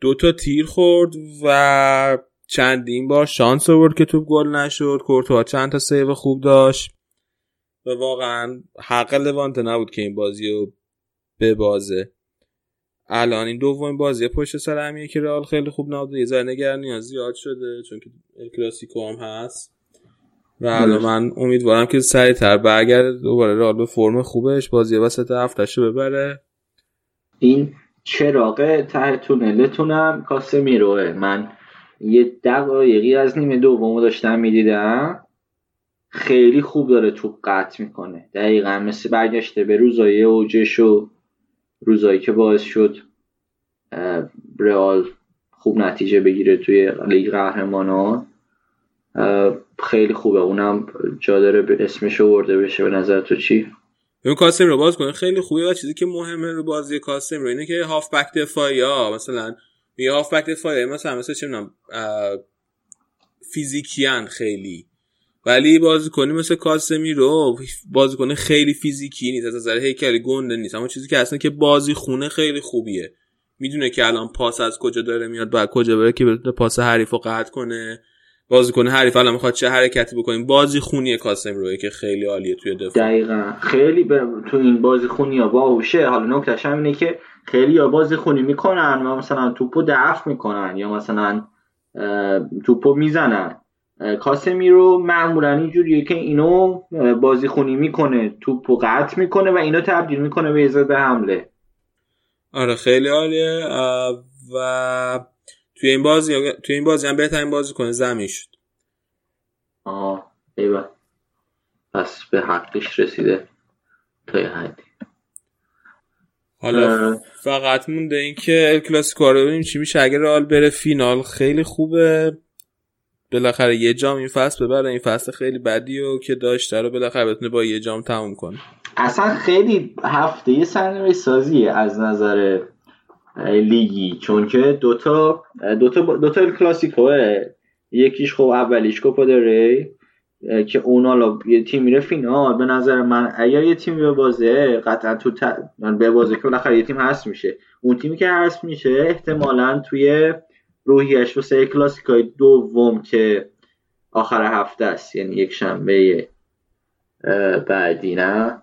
دو تا تیر خورد و چندین بار شانس آورد که توپ گل نشد. کورتوا چند تا سیو خوب داشت. و واقعا حق لوانته نبود که این بازی رو ببازه. الان این دومین بازی پشت سر همیه که رئال خیلی خوب نبود. یه ذره نگرانی زیاد شده چون که کلاسیکو هم هست. و الان من امیدوارم که سریعتر برگرده. دوباره رئال به فرم خوبش بازی وسط هفتهشو ببره. این چراغ ته تونلتونم کاسمیروه. من یه دقایقی از نیمه دومو داشتم می‌دیدم. خیلی خوب داره تو قطع می‌کنه. دقیقا مثل برگشته به روزای اوجش و روزایی که باعث شد رئال خوب نتیجه بگیره توی لیگ قهرمانان. خیلی خوبه. اونم جا داره به اسمش ورده بشه. به نظر تو چی؟ ببین کاسم رو باز کنه. خیلی خوبه. و چیزی که مهمه رو بازی کاسم رو اینه که هاف بک دفاعی ها. مثلا یه هاف بک دفاعی مثلا مثلا چه فیزیکیان خیلی ولی بازیکنی مثل کاسمی رو بازیکن خیلی فیزیکی نیست. از نظر هیکلی گنده نیست. اما چیزی که اصلا که بازی خونه خیلی خوبیه. می‌دونه که الان پاس از کجا داره میاد بعد کجا بره که بتونه پاس حریف رو قطع کنه. بازیکن حریف الان می‌خواد چه حرکتی بکنیم؟ بازی خونی کاسم روی که خیلی عالیه توی دفاع. دقیقا. خیلی ب... تو این بازی خونی ها باهوشه. حالا نکتهش هم اینه که خیلی یا بازی خونی می‌کنن و مثلا توپو دفع می‌کنن یا مثلا توپو می‌زنن. کاسمی رو معمولا اینجوریه که اینو بازی خونی می‌کنه توپو قطع می‌کنه و اینو تبدیل می‌کنه به ایزد حمله. آره خیلی عالیه. و توی این بازی توی این بازی هم بهترین بازی کنه زمین شد. آه ایوه. پس به حقش رسیده تا یه حدی. حالا فقط مونده این که ال کلاسیکو رو ببینیم چی میشه. اگه رئال بره فینال خیلی خوبه. بالاخره یه جام این فصل ببره این فصل خیلی بدی و که داشته رو بالاخره بتونه با یه جام تموم کنه. اصلا خیلی هفته یه سرنوشت سازیه از نظر لیگی. چون که دوتا دوتا دوتا کلاسیکوه. یکیش خب اولیش کوپا ری که اون یه تیم میره فینال. به نظر من اگر یه تیم به بازه قطعا تو ت... به بازه که بالاخره یه تیم هست میشه. اون تیمی که هست میشه احتمالا توی روحیش واسه کلاسیکای دوم که آخر هفته است یعنی یک شنبه بعدی نه؟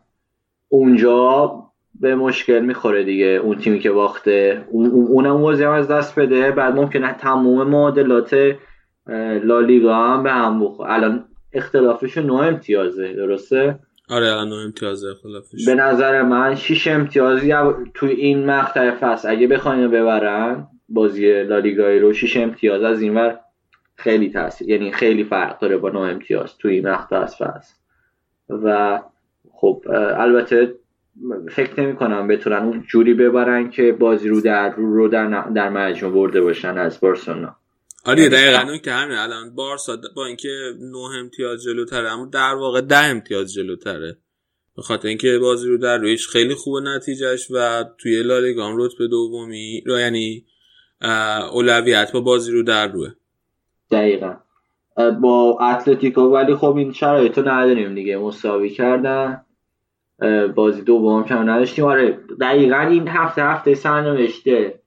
اونجا به مشکل می‌خوره دیگه. اون تیمی که باخته اونم موضوع از دست بده. بعد ممکنه تموم معادلات لالیگا هم به هم بخوره. الان اختلافش نه امتیازه درسته؟ آره الان نه امتیازه اختلافش. به نظر من شیش امتیازی توی این مقطع فصل. اگه بخواین ببرن بازی لالیگای رو شیش امتیاز از اینور خیلی تاثیر یعنی خیلی فرق داره با نه امتیاز توی این مقطع از فصل. و خب البته فکر نمی کنم بتونن اون جوری ببرن که بازی رو در رو در, در مجموع برده باشن از بارسلونا. آره دقیقا که همین الان بارسا با اینکه 9 امتیاز جلوتره اما در واقع 10 امتیاز جلوتره. به خاطر اینکه بازی رو در رویش خیلی خوبه نتیجهش و توی لالیگا هم رتبه دومی رو یعنی اولویت با بازی رو در روه. دقیقا. با اتلتیکو ولی خب این شرایطو نداریم دیگه. مساوی کردن. بازی دوم کم نداشتیم. آره دقیقا این هفته هفته سرنوشته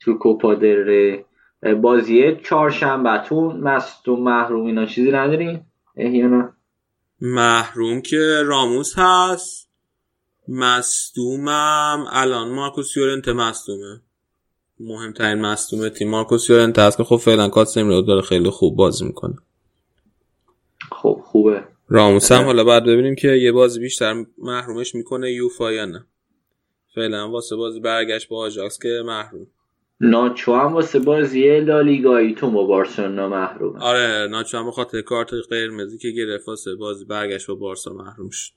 تو کوپا در بازی چهارشنبهتون مستون محروم اینا چیزی نداریم احیانا. محروم که راموس هست. مصدومم الان مارکوس یورنت مصدومه مهمترین مصدوم تیم مارکوس یورنت هست که خب فعلا کاسم رو داره خیلی خوب بازی می‌کنه. خب خوبه. راموس هم حالا بعد ببینیم که یه بازی بیشتر محرومش می‌کنه یوفا یا نه. فعلا واسه بازی برگشت با آژاکس که محروم. ناچو هم واسه بازی لالیگایی تو با بارسلونا محروم آره ناچو هم خاطر کارت قرمزی که گرفت واسه بازی برگشت با بارسا محروم شد.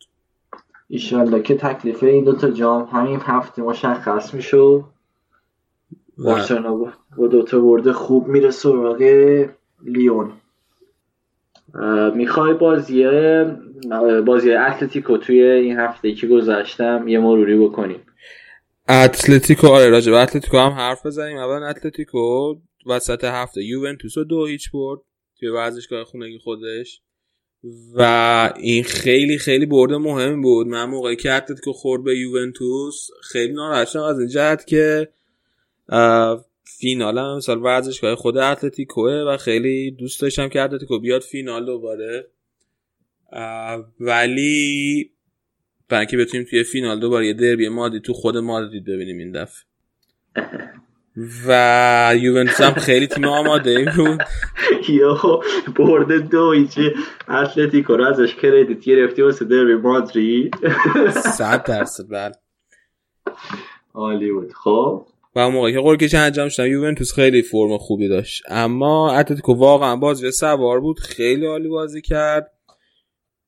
ایشالله که تکلیف این دوتا جام همین هفته مشخص میشه بارسلونا با دوتا برد خوب میره سراغ لیون. می‌خوای بازی بازی اتلتیکو توی این هفته که گذشتم یه مروری بکنیم. اتلتیکو آره راجب اتلتیکو هم حرف بزنیم. اول اتلتیکو وسط هفته یوونتوس رو دو هیچ برد توی ورزشگاه خونگی خودش. و این خیلی خیلی برد مهم بود. من موقعی که اتلتیکو خورد به یوونتوس خیلی ناراحت از این جهت که فینال هم مثال ورزشگاه خود اتلتیکوه و خیلی دوست داشتم که اتلتیکو بیاد فینال دوباره. ولی برای اینکه بتونیم توی فینال دوباره یه دربی مادی تو خود مادرید ببینیم این دفعه. و یوونتوس هم خیلی تیم آماده بود. یو برده دو ایچی اتلتیکو رو ازش کردیت گرفتی واسه دربی مادرید. صد درصد بله. عالی بود. خب. اون موقع که قرکش انجام شدن یوونتوس خیلی فرم خوبی داشت. اما اتلتیکو واقعا بازی سوار بود خیلی عالی بازی کرد.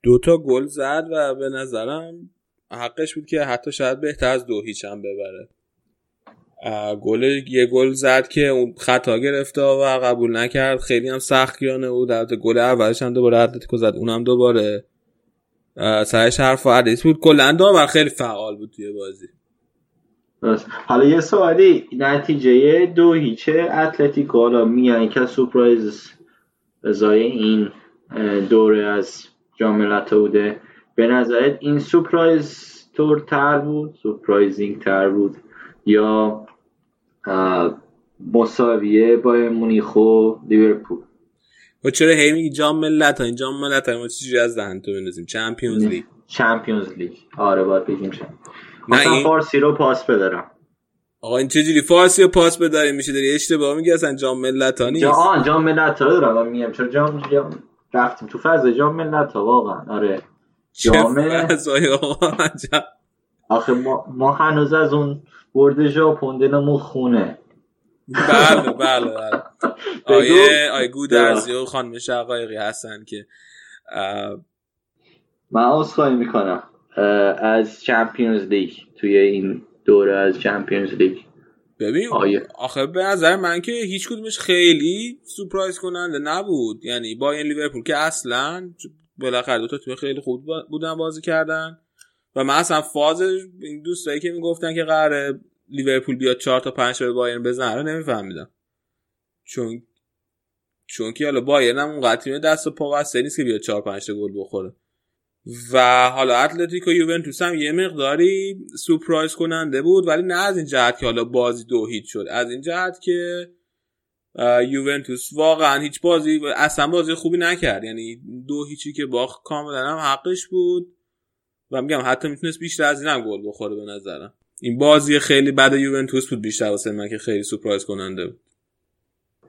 دوتا گل زد و به نظرم حقش بود که حتی شاید بهتر از دو هیچ هم ببره. گل یه گل زد که اون خطا گرفته و قبول نکرد. خیلی هم سخت گیرانه بود البته گل اولش هم دوباره اتلتیکو زد اونم دوباره. سرش حرف و حدیث بود. کلا داور خیلی فعال بود توی بازی. درست. حالا یه سوالی نتیجه دو هیچه اتلتیکو. حالا میان که سورپرایز ازای این دوره از جام ملت‌ها بوده به نظرت این سورپرایز تور تر بود surprising تر بود؟ یا مساویه با مونیخ و لیورپول؟ و چرا هی میگی جام ملت ها؟ این جام ملت ها ما چیزی از دهن تو بندازیم. چمپیونز لیگ. چمپیونز لیگ. آره باید بگیم چم نه مثلا این فارسی رو پاس بدارم. آقا این چجوری فارسی رو پاس بداریم؟ میشه داری اشتباه میگی؟ اصلا جام ملت ها نیست. جا آن جام ملت ها رو دارم میگم. چرا جام جام رفتیم تو فاز جام ملت ها واقعا. آره. جام فضای آقا. آخه ما, ما هنوز از اون برد ژاپن دلمون خونه. بله بله بله. آیه آیه گودرزی و خانم شقایقی هستن که من عذرخواهی می‌کنم. از چمپیونز لیگ توی این دوره از چمپیونز لیگ ببین آیه. آخه به نظر من که هیچ کدومش خیلی سورپرایز کننده نبود. یعنی با این لیورپول که اصلا بالاخره دو تا تیم خیلی خوب بودن بازی کردن. و من اصلا فاز این دوستایی که می‌گفتن که قراره لیورپول بیاد چهار تا پنج تا به بایرن بزنه رو نمیفهمیدم. چون چون که حالا بایرن هم اونقدر تیم دست و پا بسته نیست که بیاد چهار پنج تا گل بخوره. و حالا اتلتیکو یوونتوس هم یه مقداری سورپرایز کننده بود ولی نه از این جهت که حالا بازی دو هیچ شد از این جهت که یوونتوس واقعا هیچ بازی اصلا بازی خوبی نکرد. یعنی دو هیچی که باخت کاملا هم حقش بود و میگم حتی می‌تونست بیشتر از این هم گل بخوره به نظرم. این بازی خیلی بد یوونتوس بود بیشتر واسه من که خیلی سورپرایز کننده بود.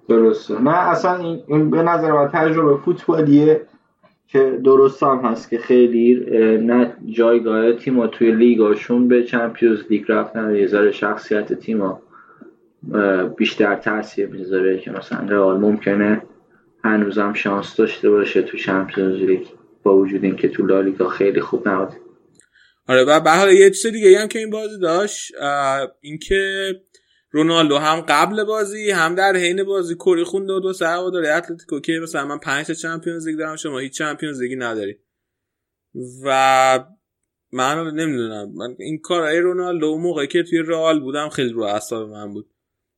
درسته. نه اصلا این, این به نظر من تجربه فوتبالیه. که درست هم هست که خیلی نه جایگاه تیما توی لیگاشون به چمپیونز لیگ رفتن یه ذره شخصیت تیما بیشتر تاثیر می‌ذاره که مثلا رئال ممکنه هنوزم شانس داشته باشه تو چمپیونز لیگ با وجود اینکه تو لالیگا خیلی خوب نبود. آره و به حال یه چیز دیگه هم که این بازی داشت اینکه رونالدو هم قبل بازی هم در حین بازی. کری خونده و دو سه هواداری اتلتیکو که مثلا من پنج تا چمپیونز لیگ دارم شما هیچ چمپیونز لیگی نداری. و من نمی‌دونم. من این کارهای رونالدو اون موقعی که توی رئال بودم خیلی رو اعصاب من بود.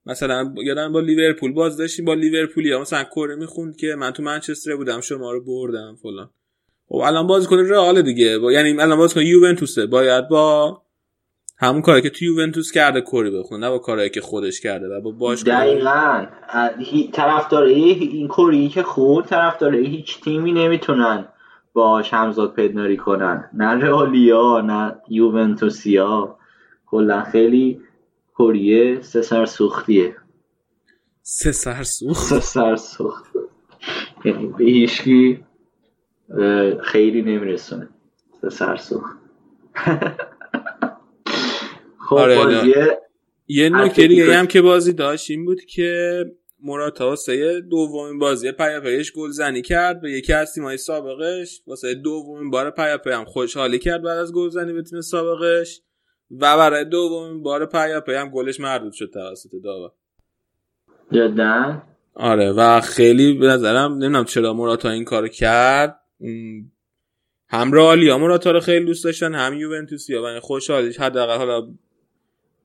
مثلا یادم با لیورپول باز داشتیم با لیورپولیا. مثلا کره می‌خوند که من تو منچستر بودم شما رو بردم فلان. خب الان بازیکن رئال دیگه. با... یعنی الان بازیکن یوونتوسه. باید با همون کاری که تو یوونتوس کرده کری بخونه نه با کاری که خودش کرده و با باش دقیقا. طرفدار این کوری که خون طرفدار هیچ تیمی نمی‌تونن باش همزاد پدناری کنن. نه رئالیا نه یوونتوسیا. کلا خیلی کوریه سه سر سوختیه. سه سر سوخت. سه سر سوخت. یعنی به هیچکی خیلی نمیرسونه. سه سر سوخت. خب آره، بازی یه نکته دیگه هم که بازی داشت این بود که موراتا واسه دومین بازی پیاپیش گل زنی کرد. به یکی از تیم‌های سابقش. واسه دومین بار پیاپی هم خوشحالی کرد بعد از گل زنی به تیم سابقش. و برای دومین بار پیاپی هم گلش مردود شد توسط داور جدا؟ آره و خیلی به نظرم نمی‌دونم چرا موراتا این کارو کرد. هم رئالیا موراتا رو خیلی دوست داشتن هم یوونتوسیا و خوشحالیش. حداقل حالا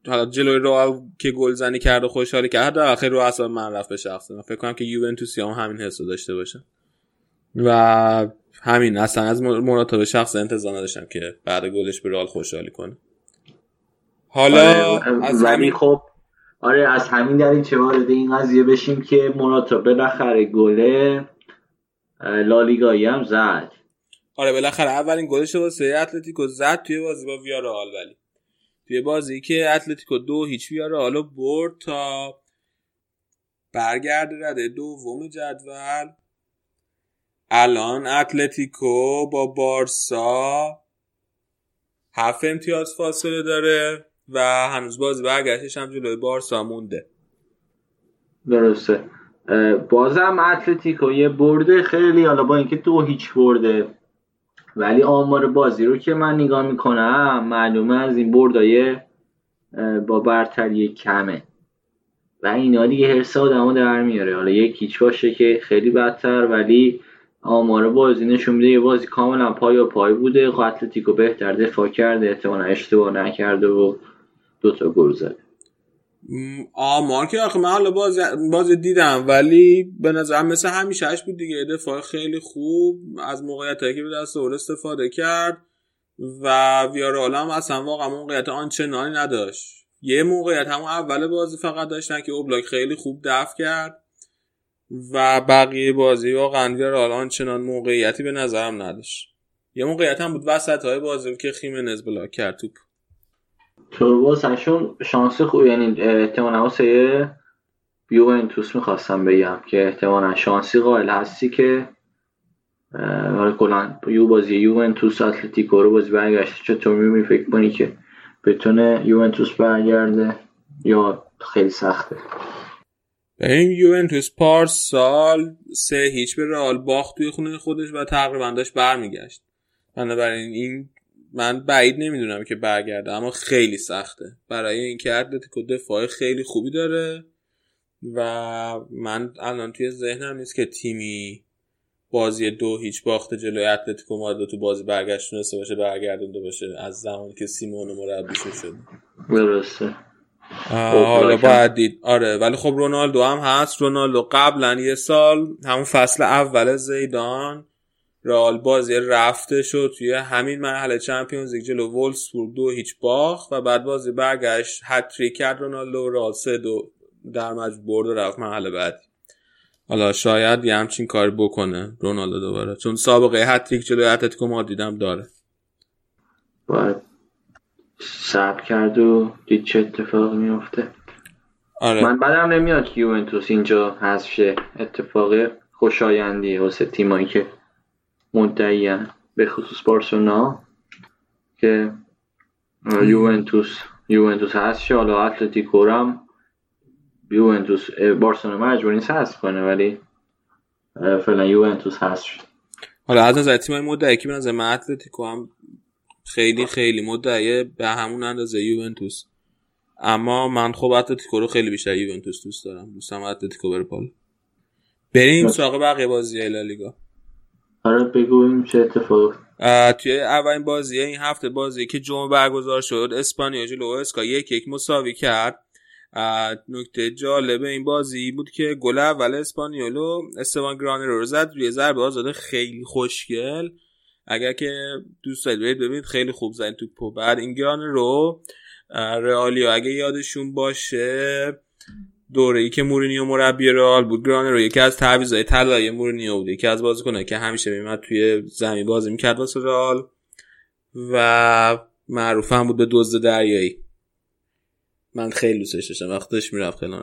حالا جلوی رئال که گل زنی کرد و خوشحالی کرد حداقل خیلی رو اعصاب من رفت به شخصه من فکر کنم که یوونتوسیا هم همین حسو داشته باشن و همین اصلا از موراتا به شخص انتظار نداشتم که بعد گلش به رئال خوشحالی کنه. حالا آره، از همین خب آره از همین دلیل چه وارد این قضیه بشیم که موراتا بالاخره گله لالیگایی هم زد. آره بالاخره اولین گلش رو واسه اتلتیکو زد توی بازی با ویارال ولی. توی بازی که اتلتیکو دو هیچ ویارال رو برد تا برگرده رده دوم جدول. الان اتلتیکو با بارسا هفت امتیاز فاصله داره و هنوز بازی برگشتش هم جلوی بارسا مونده. درسته. بازم اتلتیکو یه برده خیلی حالا با اینکه دو هیچ برده. ولی آمار بازی رو که من نگاه می‌کنم معلومه از این بردای با برتری کمه. و اینا دیگه حرس آدمو در میاره. حالا یک هیچ باشه که خیلی بدتر ولی آمار بازی نشون میده یه بازی کاملا پای و پای بوده. خب اتلتیکو بهتر دفاع کرده احتمالا اشتباه نکرده و دوتا گل زده. آمار که آخه من حالا باز, باز دیدم ولی به نظرم مثل همیشهش بود دیگه. دفاع خیلی خوب از موقعیت که به دست اور استفاده کرد و ویارال هم اصلا واقعا موقعیت آنچنانی نداشت. یه موقعیت همون اول بازی فقط داشتن که اوبلاک خیلی خوب دفع کرد و بقیه بازی واقعا ویارال آنچنان موقعیتی به نظرم نداشت. یه موقعیت هم بود وسط های بازی که خیمنز بلاک کرد توپ. هشون شانس خوب یعنی احتمالا واسه یوونتوس می‌خواستم بگم که احتمالا شانسی قائل هستی که حالا کلا یو بازی یوونتوس اتلتیکو رو بازی برگشت چطور می‌بینی؟ فکر کنی که بتونه یوونتوس برگرده یا خیلی سخته؟ این یوونتوس پارسال سه هیچ به رئال باخت توی خونه خودش و تقریبا داشت برمیگشت. بنابراین این من بعید نمی‌دونم که برگرده اما خیلی سخته. برای اینکه اتلتیکو دفاع خیلی خوبی داره و من الان توی ذهنم نیست که تیمی بازی دو هیچ باخته جلوی اتلتیکو مادرید تو بازی برگشت تونسته باشه برگردونده باشه از زمانی که سیمون مربی شده درسته. حالا باید دید. آره ولی خب رونالدو هم هست. رونالدو قبلا یه سال همون فصل اول زیدان رئال بازی رفته شد توی همین مرحله چمپیونز لیگ جلو وولفسبورگ دو هیچ باخت و بعد بازی برگشت هتریک کرد رونالدو رئال سه دو در مجموع برد و رفت مرحله بعدی. حالا شاید یه همچین کار بکنه رونالدو دوباره چون سابقه هتریک جلوی اتلتیکو مادریدم داره. باید صبر کرد و دید چه اتفاق میفته آره. من بدم نمیاد که یوونتوس اینجا حذف شه. اتفاق خوشایندی واسه تیمایی که مدعی به خصوص بارسلونا که یوونتوس یوونتوس هست شه. حالا اتلتیکو هم یوونتوس بارسلونا مجبور نیست هست کنه ولی فعلا یوونتوس هست شد حالا از نظر تیمای مدعی که به نظر من اتلتیکو هم خیلی خیلی مدعیه به همون اندازه یوونتوس. اما من خب اتلتیکو رو خیلی بیشتر یوونتوس دوست دارم. دوستم اتلتیکو بره بالا بریم سراغ بقیه بازی لالیگا. آره بگویم چه اتفاق توی اولین بازی این هفته بازی که جمعه برگزار شد اسپانیول جلو هوئسکا یک یک مساوی کرد. نکته جالب این بازی بود که گل اول اسپانیولو استبان گرانرو زد روی ضربه آزاده خیلی خوشگل. اگر که دوست دارید ببینید خیلی خوب زد توپو بعد این گرانر رو رئالیا اگه یادشون باشه دوره ای که مورینیو مربی رئال بود. گرانر رو یکی از تعویضای طلایی مورینیو بود یکی از بازیکنایی که همیشه میمد توی زمین بازی می‌کرد واسه رئال و معروف هم بود به دزد دریایی. من خیلی دوستش داشتم وقتش می‌رفت خیلی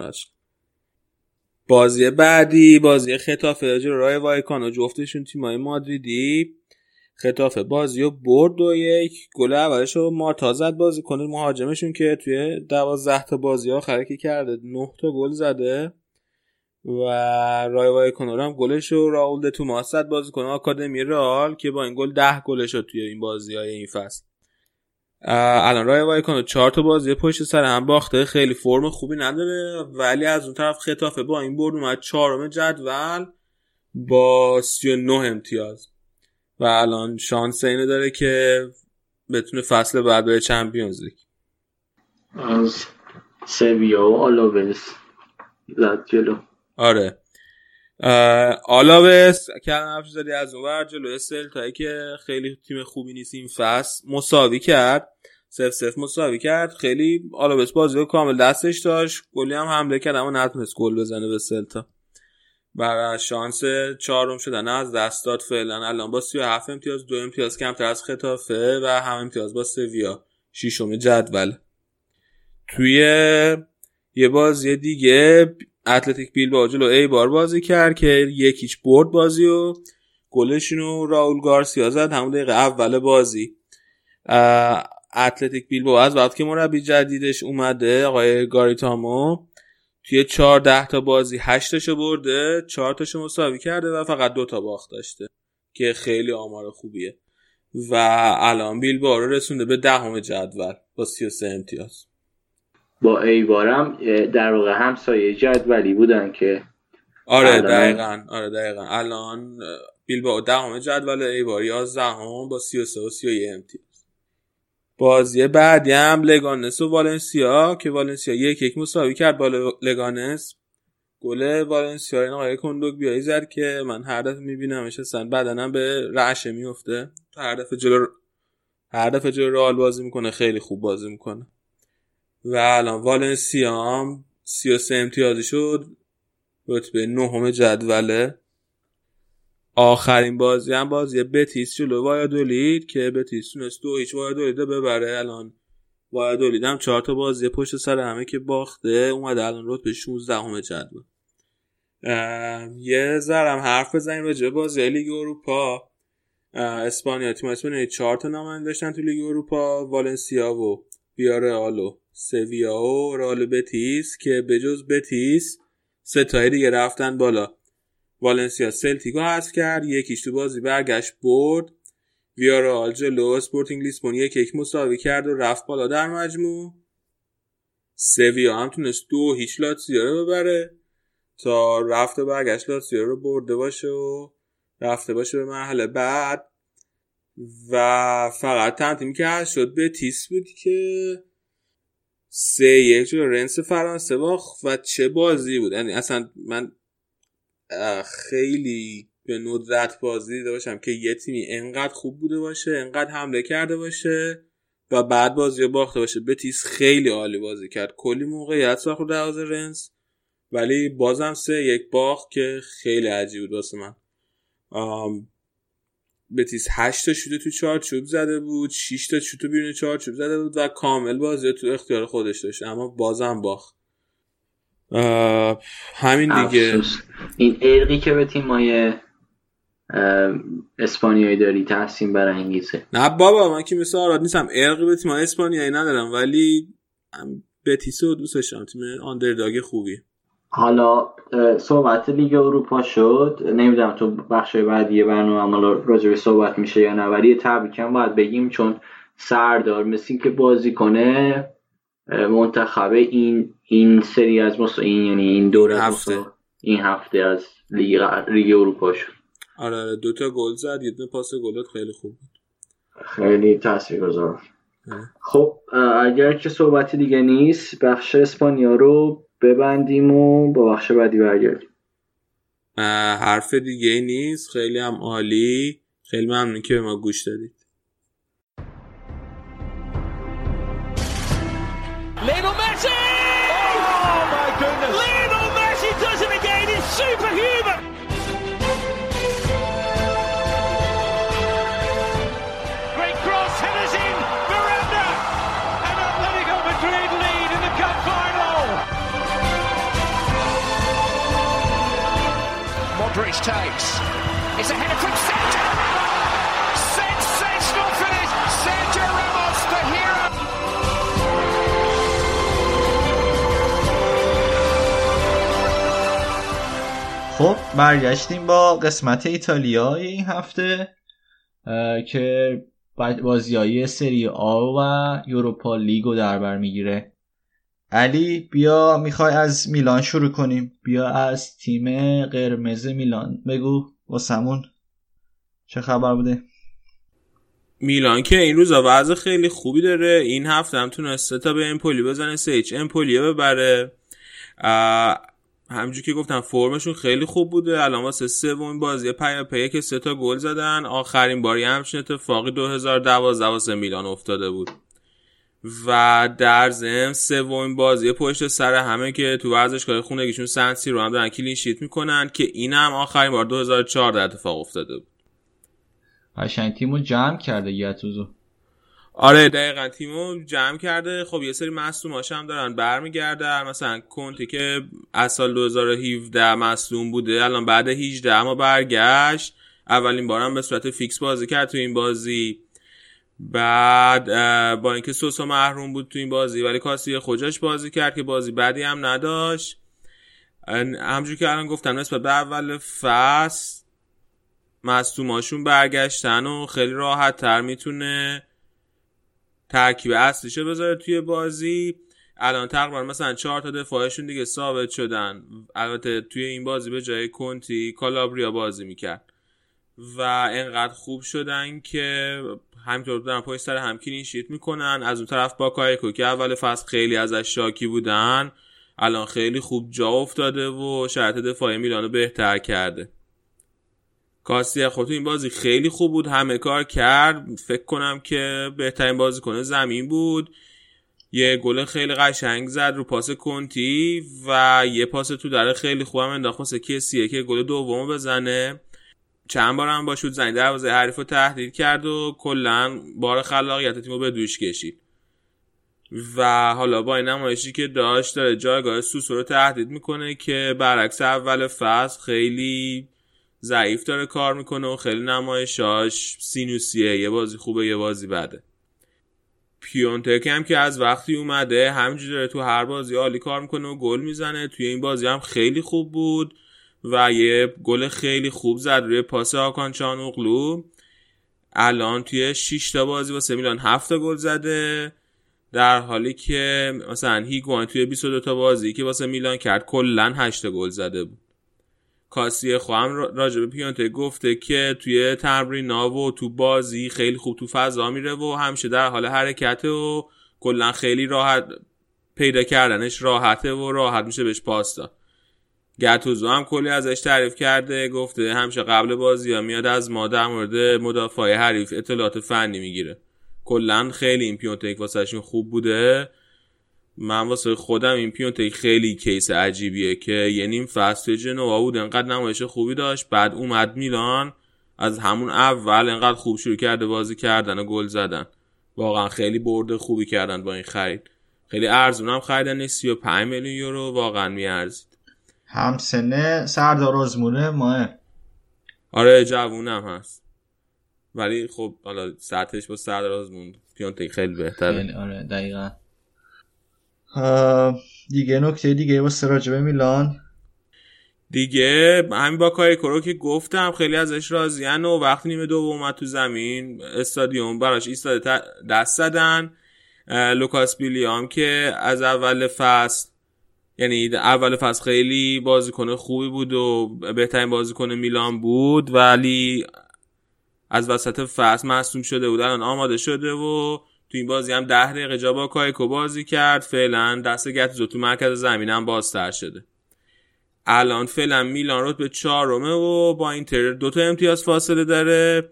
بازی بعدی بازی خطافه جلو رای وایکان و جفتشون تیمای مادریدی. خطافه بازی و برد و یک. گل اولش رو مارتا زد بازی کنه. مهاجمشون که توی دوازده تا بازی آخره که کرده. نه تا گل زده. و رای وایکانو هم گلش رو راول توماس زد. بازی کنه آکادمی رال که با این گل ده گلش رو توی این بازی های این فصل. الان رای وایکانو چهار تا بازی پشت سر هم باخته. خیلی فرم خوبی نداره. ولی از اون طرف خطافه با این برد اومد چهارم جدول با 39 امتیاز. و الان شانس اینو داره که بتونه فصل بعد به Champions League. از سویا و آلاوز زد جلو. آره. آلاوس کلم حرف زدی از اون ور جلو. سلتایی که خیلی تیم خوبی نیست این فصل. مساوی کرد. صفر صفر مساوی کرد. خیلی آلاوس بازی کامل دستش داشت. کلی هم حمله کرد اما نتونست گل بزنه به سلتا. برای شانس چهارم شدن از دست داد فعلا. الان با 37 امتیاز دو امتیاز کمتر از خطافه و هم امتیاز با سویا. ششم جدول. توی یه بازی دیگه اتلتیک بیل با جلو ای بار بازی کرد که یکیچ برد بازی و گلشونو راول گارسیا زد. همون دقیقه اول بازی. اتلتیک بیل با از وقت که مربی جدیدش اومده آقای گاریتامو توی 14 تا بازی 8 تاشو برده 4 تاشو مساوی کرده و فقط دو تا باخت داشته که خیلی آمار خوبیه. و الان بیل رو رسونده به دهم جدول با 33 امتیاز. با ایوارم در واقع همسایه جدولی بودن که آره دقیقا آره دقیقا. الان بیلبائو دهم جدول ایبار 11 هم با 33 و 31 امتیاز. بازی بعدی هم لگانس و والنسیا که والنسیا یک یک مساوی کرد با لگانس. گل والنسیا این آقای کندوک بیایی زد که من هر دفعه میبینمش اصلا بدنم به رعشه میفته هر دفعه جلو هر دفعه جلو رئال بازی می‌کنه خیلی خوب بازی می‌کنه. و الان والنسیا هم 33 امتیازی شد. رتبه نهم جدوله. آخرین بازی هم بازی بتیس جلو وایادولید که بتیس تونست دو هیچ وایادولید ببره. الان وایادولید هم چهار تا بازی پشت سر همه که باخته. اومده الان رتبه 16 همه جدول. یه ذرم حرف بزنیم راجع بازی لیگ اروپا. اسپانیا تیم اسپانیا چهار تا نماینده داشتن تو لیگ اروپا. والنسیا و ویارئال و سویا و رئال بتیس که بجز بتیس سه تای دیگه رفتن بالا. والنسیا سلتیکو حذف کرد یکیش تو بازی برگشت برد. ویارئال جلو اسپورتینگ لیسبون یک یک مساوی کرد و رفت بالا در مجموع. سویا هم تونست دو هیچ لاتزیو رو ببره تا رفت و برگشت لاتزیو رو برده باشه و رفته باشه به مرحله بعد. و فقط تنظیم که شد به تیس بود که سه یک رنس فرانسه باخت و چه بازی بود. یعنی اصلا من خیلی به ندرت بازی دیده باشم که یه تیمی انقدر خوب بوده باشه انقدر حمله کرده باشه و بعد بازی باخته باشه. بتیس خیلی عالی بازی کرد. کلی موقعیت ساخت رو دروازه رنس ولی بازم سه یک باخت که خیلی عجیب بود واسه من. بتیس 8 تا شوت تو چارچوب زده بود 6 تا شوت بیرون چارچوب زده بود و کامل بازی تو اختیار خودش داشت. اما بازم باخت. همین دیگه. افسوس. این ارقی که به تیمای اسپانیایی داری تحسین برانگیزه نه بابا من که مثل آراد نیستم. ارقی به تیمای اسپانیایی ندارم ولی بتیس رو دوستش دارم تیم آندرداگ خوبی. حالا صحبت لیگ اروپا شد. نمی‌دونم تو بخش بعدی برنامه حالا راجع به صحبت میشه یا نه ولی تبریکم باید بگیم چون سردار مثل که بازی کنه منتخب این این سری از مصر این یعنی این دوره هفته. این هفته از لیگ, لیگ اروپا شد. آره آره. دو تا گل زد. یه دونه پاس گلات خیلی خوب بود. خیلی تاثیرگذار. خب اگر که صحبتی دیگه نیست بخش اسپانیا رو ببندیم و با بخش بعدی برگردیم. حرف دیگه نیست. خیلی هم عالی. خیلی ممنون که به ما گوش دادید. Takes. It's a header from Sergio Ramos. Sensational finish. Sergio Ramos, the hero. خب برگشتیم با قسمت ایتالیای این هفته که بازی های سری آ و یوروپا لیگ رو در بر می‌گیره علی بیا می‌خوای از میلان شروع کنیم. بیا از تیم قرمز میلان. بگو واسمون چه خبر بوده؟ میلان که این روزا وضع خیلی خوبی داره. این هفته هم تونسته سه تا به امپولی بزنه سه امپولی ببره. همجور که گفتم فرمشون خیلی خوب بوده. الان واسه سومین بازی پیاپیه که سه تا گل زدن. آخرین باری همچین اتفاقی 2012 واسه میلان افتاده بود. و در ضمن سومین بازی پشت سر همه که تو ورزشگاه خونگیشون سن سیرو هم دارن clean sheet می‌کنن که این هم آخرین بار 2014 اتفاق افتاده بود. قشنگ تیمو جمع کرده گتوزو آره دقیقا تیمو جمع کرده. خب یه سری مصدوماش هم دارن برمیگردن. مثلا کنتی که از سال 2017 مصدوم بوده الان بعد 18 اما برگشت. اولین بارم به صورت فیکس بازی کرد تو این بازی. بعد با اینکه سوسو محروم بود تو این بازی ولی کاسی خوجاش بازی کرد که بازی بعدی هم نداشت. همجور که الان گفتم نسبت به اول فصل مصدوماشون برگشتن و خیلی راحت تر می‌تونه ترکیب اصلیشو بذاره توی بازی. الان تقریبا مثلا چهار تا دفاعشون دیگه ثابت شدن. البته توی این بازی به جای کنتی کالابریا بازی می‌کرد. و انقدر خوب شدن که همینطور دارن پای سر هم کلین می‌کنن. از اون طرف با کایکو که اول فصل خیلی ازش شاکی بودن. الان خیلی خوب جا افتاده و شرط دفاعی میلانو بهتر کرده. کاستی خود این بازی خیلی خوب بود همه کار کرد. فکر کنم که بهترین بازیکن زمین بود. یه گل خیلی قشنگ زد رو پاس کنتی و یه پاس تو داره خیلی خوبم انداخت واسه کسیه که گل دومو بزنه. چند بار هم با شد زنی دروازه حریف رو تهدید کرد و کلا بار خلاقیت تیمو به دوش کشید. و حالا با این نمایشی که داشت داره جایگاه سوسو رو تهدید می‌کنه که برعکس اول فصل خیلی ضعیف داره کار می‌کنه و خیلی نمایشاش سینوسیه یه بازی خوبه یه بازی بده. پیونتک هم که از وقتی اومده همینجوری داره تو هر بازی عالی کار می‌کنه و گل می‌زنه. توی این بازی هم خیلی خوب بود. و یه گل خیلی خوب زد روی پاس آکان چانوغلو. الان توی 6 تا بازی واسه میلان 7 گل زده. در حالی که مثلا هیگوان توی 22 تا بازی که واسه میلان کرد کلا 8 گل زده بود. کاسی خواهم راجع به پیانته گفته که توی تمرین و تو بازی خیلی خوب تو فضا میره و همیشه در حال حرکت و کلا خیلی راحت پیدا کردنش راحته و راحت میشه بهش پاس داد. گتوزو هم کلی ازش تعریف کرده گفته همیشه قبل بازی ها میاد از ما در مورد مدافع حریف اطلاعات فنی می‌گیره. کلا خیلی این پیونتک واسهشون خوب بوده. من واسه خودم این پیونتک خیلی کیس عجیبیه که یه نیم فصل جنوا بود انقدر نمایش خوبی داشت بعد اومد میلان از همون اول انقدر خوب شروع کرده بازی کردن و گل زدن. واقعا خیلی برده خوبی کردن با این خرید. خیلی ارزون هم خریدن 35 میلیون یورو واقعا میارزید. همسنه سردار آزمونه ماه. آره جوونم هست. ولی خب حالا سطحش با سردار آزمون پیونتک خیلی بهتره. خیلی آره دقیقا. دیگه نکته دیگه با سراجبه میلان؟ دیگه همین با کاری کرو که گفتم خیلی ازش راضیان و وقتی نیمه دو اومد تو زمین استادیوم براش ایستاده دست زدن. لوکاس بیلیام که از اول فصل یعنی اول فصل خیلی بازیکن خوبی بود و بهترین بازیکن میلان بود ولی از وسط فصل مصوم شده بود. الان آماده شده و تو این بازی هم ده دقیقه جا با کایکو بازی کرد. فعلا دست گتزو تو مرکز زمینم بازتر شده. الان فعلا میلان رو به چهارمه و با اینتر دو تا امتیاز فاصله داره.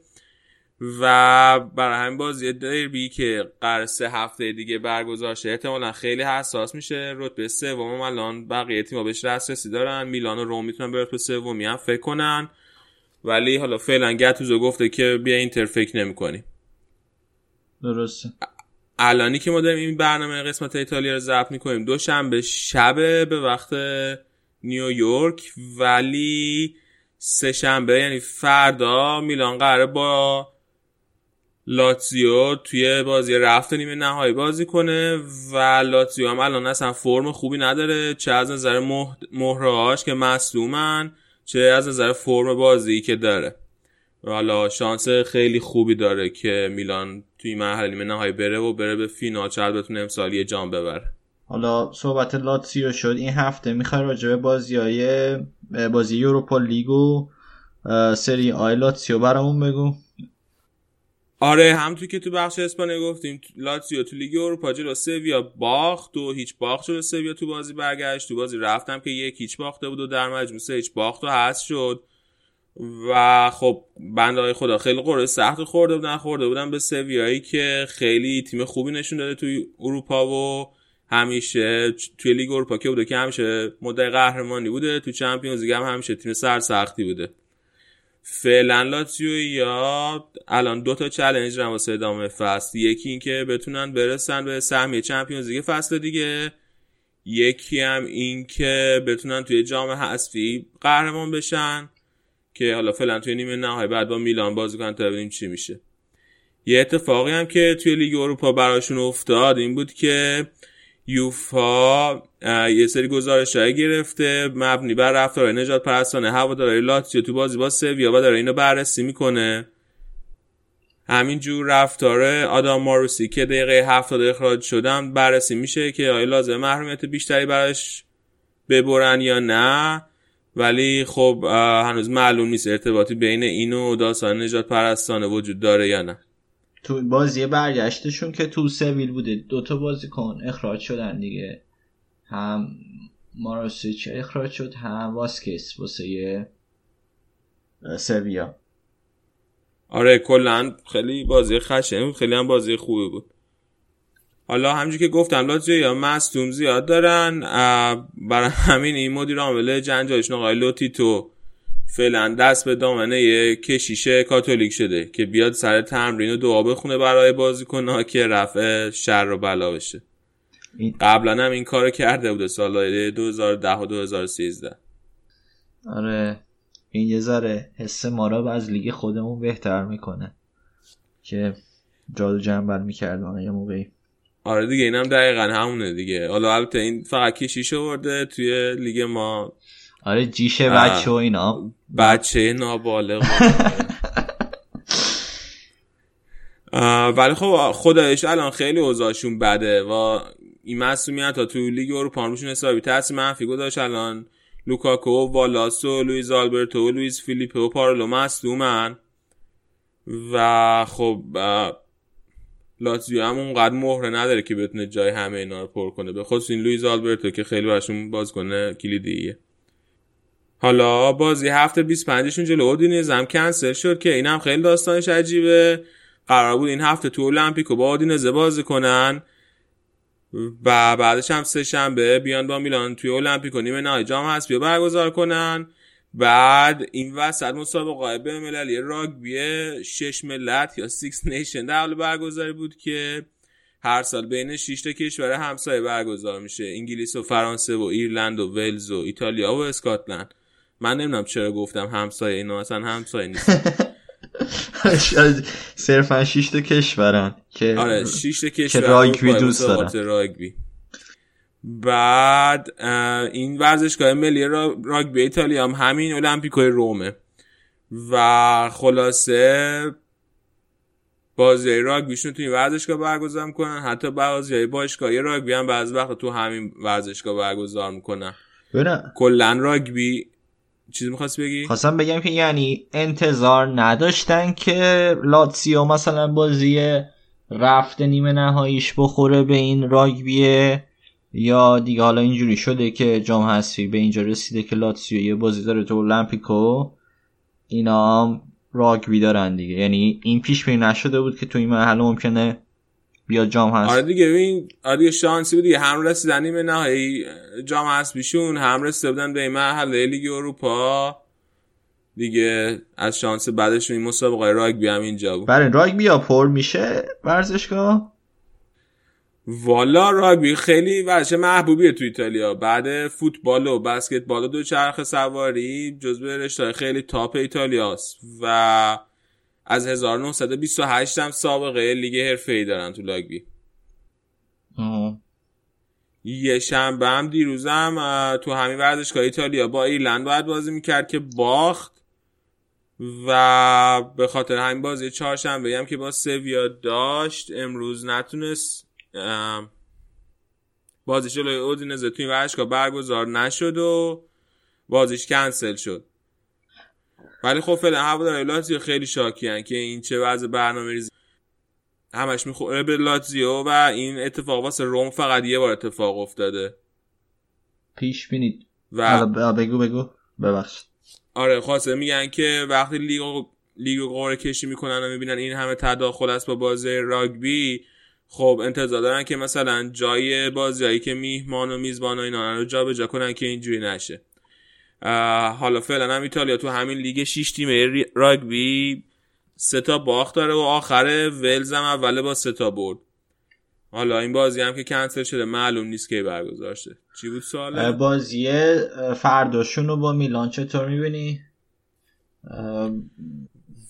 و برای همین بازی دربی که قرار سه هفته دیگه برگزار شه احتمالا خیلی حساس میشه. رتبه سوم الان بقیه تیم‌ها بهش دسترسی دارن. میلان و روم می‌تونن به رتبه سومی هم فکر کنن. ولی حالا فعلا گتوزو گفته که بیا اینتر فکر نمی‌کنی درسته. الانی که ما داریم این برنامه قسمت ایتالیا رو ضبط می‌کنیم دوشنبه شب به وقت نیویورک ولی سه شنبه یعنی فردا میلان قراره با لاتزیو توی بازی رفت نیمه نهایی بازی کنه و لاتزیو هم الان اصلا فرم خوبی نداره چه از نظر مهرهاش که مصدومن چه از نظر فرم بازی که داره. حالا شانس خیلی خوبی داره که میلان توی مرحله نیمه نهایی بره و بره به فینال چه بتونه امسال یه جام ببره. حالا صحبت لاتسیو شد. این هفته می‌خوای راجع به بازی های بازی Europa League و سری آی لاتسیو برامون بگو. آره همونطور که تو بخش اسپانیا گفتیم لاتسیو تو لیگ اروپا جلو سویا باخت دو هیچ باخت جلو سویا تو بازی برگشت تو بازی رفتم که یک هیچ باخته بود و در مجموع سه هیچ باخت و هست شد. و خب بنده خدا خیلی قرعه سخت خورده بودن خورده بودن به سویایی که خیلی تیم خوبی نشون داده توی اروپا و همیشه توی لیگ اروپا که بوده که همیشه مدعی قهرمانی بوده تو چمپیونز لیگ هم همیشه تیم سرسختی بوده. فعلا لاتزیو یا الان دو تا چالش دارن واسه ادامه فصل. یکی اینکه بتونن برسن به سهمیه چمپیونز لیگ فصل دیگه. یکی هم این که بتونن توی جام حذفی قهرمان بشن که حالا فعلا توی نیمه نهایی بعد با میلان بازی کنن تا ببینیم چی میشه. یه اتفاقی هم که توی لیگ اروپا براشون افتاد این بود که یوفا یه سری گزارش های گرفته مبنی بر رفتار نجات پرستانه هوادارهای لاتزیو تو بازی با سویا و داره اینو بررسی می‌کنه. همینجور رفتار آدام ماروسی که دقیقه هفتاد اخراج شدن بررسی میشه که آیا لازم محرومیت بیشتری براش ببرن یا نه. ولی خب هنوز معلوم نیست ارتباطی بین این و داستان نجات پرستانه وجود داره یا نه. تو بازی برگشتشون که تو سویل بوده. دوتا بازیکن اخراج شدن دیگه. هم ماراسیچ اخراج شد هم واسکیس واسه سویا. آره کلا خیلی بازی خشن خیلی هم بازی خوبی بود. حالا همجور که گفتم لاتزیو یا مصدوم زیاد دارن. برای همین این مدیر عامل جنجالشون آقای لوتی تو فعلا دست به دامنه کشیش کاتولیک شده که بیاد سر تمرین و دعا بخونه برای بازیکن که رفع شر و بلا بشه. قبلا هم این کارو کرده بوده سال 2010 و 2013 آره این یه ذره حس ما را از لیگ خودمون بهتر می‌کنه که جادو جنبل می‌کردن یه موقعی. آره دیگه اینم دقیقا همونه دیگه. حالا البته این فقط کشیش ورده توی لیگ ما آره جیشه بچه و اینا. بچه نابالغ. ولی خب خدایش الان خیلی اوضاعشون بده. و این مسئولیت ها توی لیگ اروپا روشون حسابی. تاثیر منفی گذاشت الان. لوکاکو والاسو لویز آلبرتو لویز فیلیپه و پارلو مصدومن و خب لاتزیو هم اونقدر مهره نداره که بتونه جای همه اینا رو پر کنه. به خصوص این لویز آلبرتو که خیلی براشون بازیکن کلیدیه. حالا بازی هفته 25 شون جلو اودینز هم کنسل شد که اینم خیلی داستانش عجیبه. قرار بود این هفته تو المپیکو با اودینزه بازی کنن. و بعدش هم سه شنبه بیان با میلان توی المپیکو نیمه نهایی جام حذفی برگزار کنن. بعد این وسط مسابقه بین المللی راگبی شش ملت یا Six Nations در حال برگزاری بود که هر سال بین 6 تا کشور همسایه برگزار میشه. انگلیس و فرانسه و ایرلند و ولز و ایتالیا و اسکاتلند. من نمی‌دونم چرا گفتم همسایه اینا اصلا همسایه نیست. صرفا 6 تا کشورن که آره 6 تا کشور که راگبی دوست دارن. راگبی. بعد این ورزشگاه ملی راگبی ایتالیا هم همین المپیکوی رومه. و خلاصه بازی راگبیشون تو این ورزشگاه برگزار می‌کنن. حتی بازی باشگاهی راگبی هم بعضی وقت تو همین ورزشگاه برگزار می‌کنن. کلا راگبی چیزی می‌خواست بگی؟ خواستم بگم که یعنی انتظار نداشتن که لاتسیو مثلا بازی رفت نیمه نهاییش بخوره به این راگبیه یا دیگه حالا اینجوری شده که جام حذفی به اینجا رسیده که لاتسیو یه بازی داره تو المپیکو اینا راگبی دارن دیگه یعنی این پیش بینی نشده بود که تو این مرحله ممکنه بیاد جام هست. آره دیگه این آره دیگه شانسی بود دیگه. هم رسیدن نیمه نهایی جام بیشون هم رسیده بودن به مرحله لیگ اروپا. دیگه از شانس بعدشون این مسابقه راگبی هم اینجا بود. برای راگبی ها پر میشه ورزشگاه؟ والا راگبی خیلی ورزش محبوبیه تو ایتالیا. بعد فوتبال و بسکتبال و دوچرخه سواری جزو رشته خیلی تاپ ایتالیاست. و از 1928 هم سابقه لیگ حرفه‌ای دارن تو لاگبی. یه شنبه هم دیروزم تو همین ورزشگاه ایتالیا با ایرلند باید بازی می‌کرد که باخت و به خاطر همین بازی چهارشنبه هم که با سویا داشت امروز نتونست بازی جلوی اودینزه توی ورزشگاه برگزار نشد و بازیش کنسل شد. ولی خب فعلا هوادارهای لاتزیو خیلی شاکیان که این چه وضع برنامه ریزی همش می‌خوره به لاتزیو و این اتفاق واسه روم فقط یه بار اتفاق افتاده. پیش بینید. و بگو بگو. ببخشید. آره خواسته میگن که وقتی لیگ لیگ قرعه کشی می‌کنن و می‌بینن این همه تداخل است با بازی راگبی خب انتظار دارن که مثلا جای بازیایی که میهمان و میزبان و اینا رو جابجا کنن که اینجوری نشه. حالا فعلا هم ایتالیا تو همین لیگ 6 تیمه راگبی سه تا باخت داره و آخر ولز هم اوله با سه تا برد. حالا این بازی هم که کنسل شده معلوم نیست که برگزار شده چی بود سوال؟ بازی فرداشون رو با میلان چطور می‌بینی؟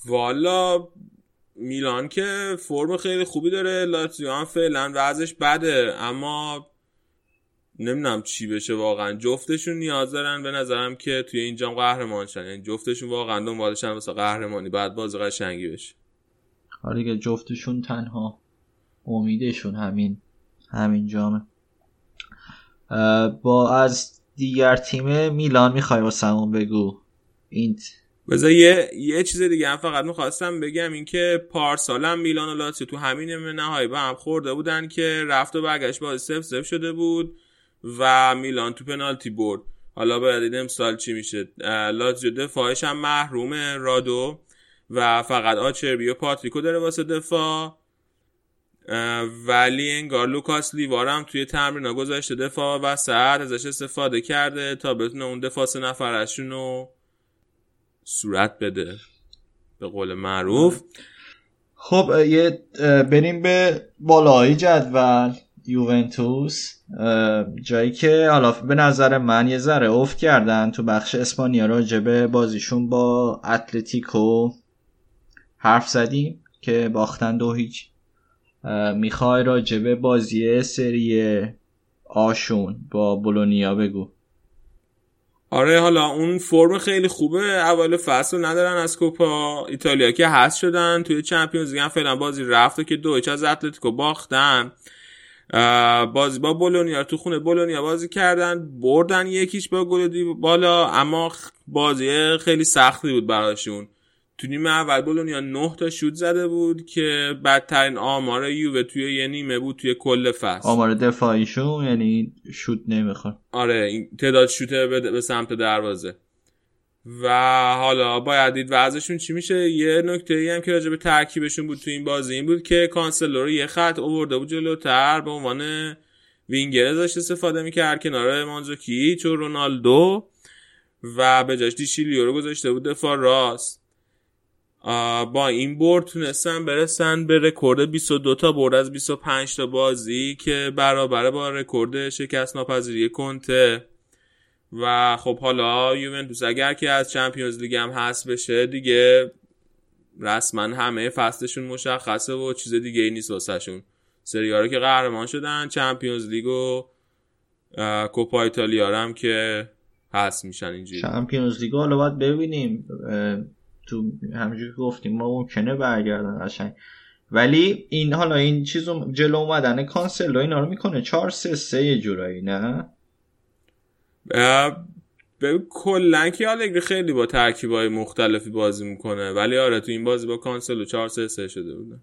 والا میلان که فرم خیلی خوبی داره لاتزیو هم فعلا وضعش بده اما نمی‌دونم چی بشه واقعا. جفتشون نیاز دارن به نظرم که توی این جام قهرمان شن یعنی جفتشون واقعا دنبالشن واسه قهرمانی. بعد باز قشنگی بشه. آره دیگه جفتشون تنها. امیدشون همین همین جامه. با از دیگر تیم میلان می‌خوای واسمون بگو. این بذار یه یه چیز دیگه هم فقط می‌خواستم بگم اینکه پارسال میلان و لاتسیو تو همین نیمه نهایی به هم خورده بودن که رفت و برگشت بازی سف سف شده بود. و میلان تو پنالتی برد. حالا باید دیدم امسال چی میشه؟ لاتزیو دفاعش هم محرومه رادو و فقط آچربی و پاتریکو داره واسه دفاع. ولی انگار لوکاس لیوارم توی تمرین گذاشته دفاع و ساعت ازش استفاده کرده تا بتونه اون دفاع سه نفرشون رو صورت بده. به قول معروف. خب یه بریم به بالایی جدول. یوونتوس جایی که حالا به نظر من یه ذره افت کردن تو بخش اسپانیا راجبه بازیشون با اتلتیکو حرف زدیم که باختن دو هیچ. می‌خوای راجبه بازی سری آشون با بولونیا بگو. آره حالا اون فرم خیلی خوبه. اول فصل ندارن از کوپا. ایتالیا که هست شدن توی چمپیونز لیگ فعلا بازی رفته که دو از اتلتیکو باختن. بازی با بولونیا تو خونه بولونیا بازی کردن بردن یکیش با گل بالا اما بازی خیلی سختی بود براشون. تو نیمه اول بولونیا 9 تا شوت زده بود که بدترین آمار یووه توی یه نیمه بود توی کل فصل. آمار دفاعیشون یعنی شوت نمی‌خواد. آره این تعداد شوت به سمت دروازه. و حالا باید دید وضعشون چی میشه. یه نکته ای هم که راجع به ترکیبشون بود تو این بازی این بود که کانسلو رو یه خط اوورده بود جلوتر به عنوان وینگر ازش استفاده می‌کرد کنار مانزوکیچ و رونالدو و به جاش دی شیلیو رو گذاشته بود دفاع راست. با این برد تونستن برسن به رکورد 22 تا برد از 25 تا بازی که برابر با رکورد شکست ناپذیری کنته. و خب حالا یوونتوس اگر که از چمپیونز لیگ هم هست بشه دیگه رسما همه فصلشون مشخصه و چیز دیگه ای نیست واسهشون. سری آ رو که قهرمان شدن Champions League و کوپا ایتالیا هم که هست میشن اینجوری. Champions League حالا باید ببینیم. تو همونجوری که گفتیم ما ممکنه برگردن قشنگ. ولی این حالا این چیزو جلو اومدن کانسلو اینا رو می‌کنه. 4 3 3 یه جورایی نه؟ کلا که آلگری خیلی با ترکیبای مختلفی بازی می‌کنه. ولی آره تو این بازی با کانسلو 4 3 3 شده بوده.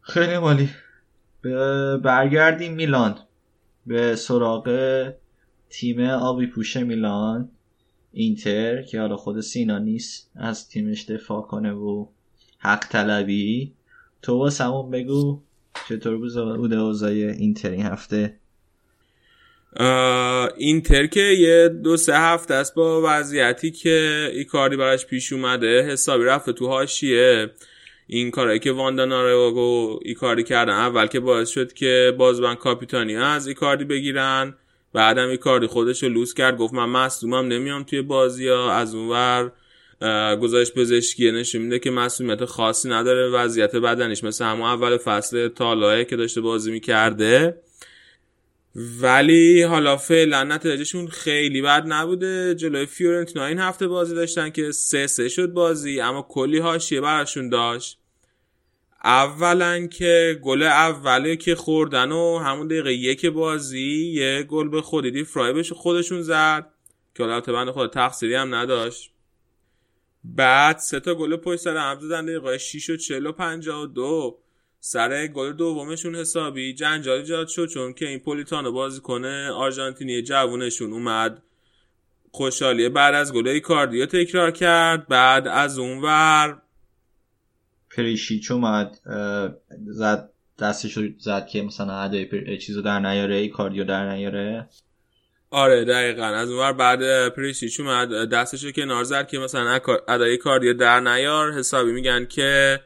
خیلی مالی برگردیم میلان. به سراغ تیم آبی پوش میلان. اینتر که حالا خود سینا نیست از تیمش دفاع کنه و حق طلبی. تو واسمون بگو چطور بوده اوضاع اینتر این هفته؟ اینتر که یه دو سه هفته است با وضعیتی که ایکاردی براش پیش اومده. حسابی رفته تو هاشیه این کارهایی که واندا نارا و ایکاردی کردن اول که باعث شد که بازوبند کاپیتانی از ایکاردی بگیرن بعدم ایکاردی خودش رو لوس کرد گفت من مصدومم نمیام توی بازی ها. از اونور گزارش پزشکی نشون میده که مصدومیت خاصی نداره وضعیت بدنش مثل همون اول فصل تا الانه که داشته بازی می‌کرده. ولی حالا فعلا نتیجهشون خیلی بد نبوده. جلوی فیورنتینا این هفته بازی داشتن که سه سه شد بازی اما کلی حاشیه براشون داشت. اولا که گل اوله که خوردن و همون دقیقه یک بازی یه گل به فرای بشه خودشون زد که حالا بند خود تقصیری هم نداشت. بعد سه تا گل پشت سر هم زدن دقیقه 6 و 40 و 52 سر گل دومشون حسابی. جنجال ایجاد شد چون که این پولیتانو بازی کنه آرژانتینی جوونشون اومد. خوشحالیه بعد از گل کاردیو تکرار کرد. بعد از اون ور پریشیچ اومد زد دستش رو زد که مثلا ادای پر... چیزو در نیاره ای کاردیو در نیاره. آره دقیقا. از اونور بعد پریشیچ اومد دستش رو کنار زد که مثلا ادای کاردیو در نیار. حسابی میگن که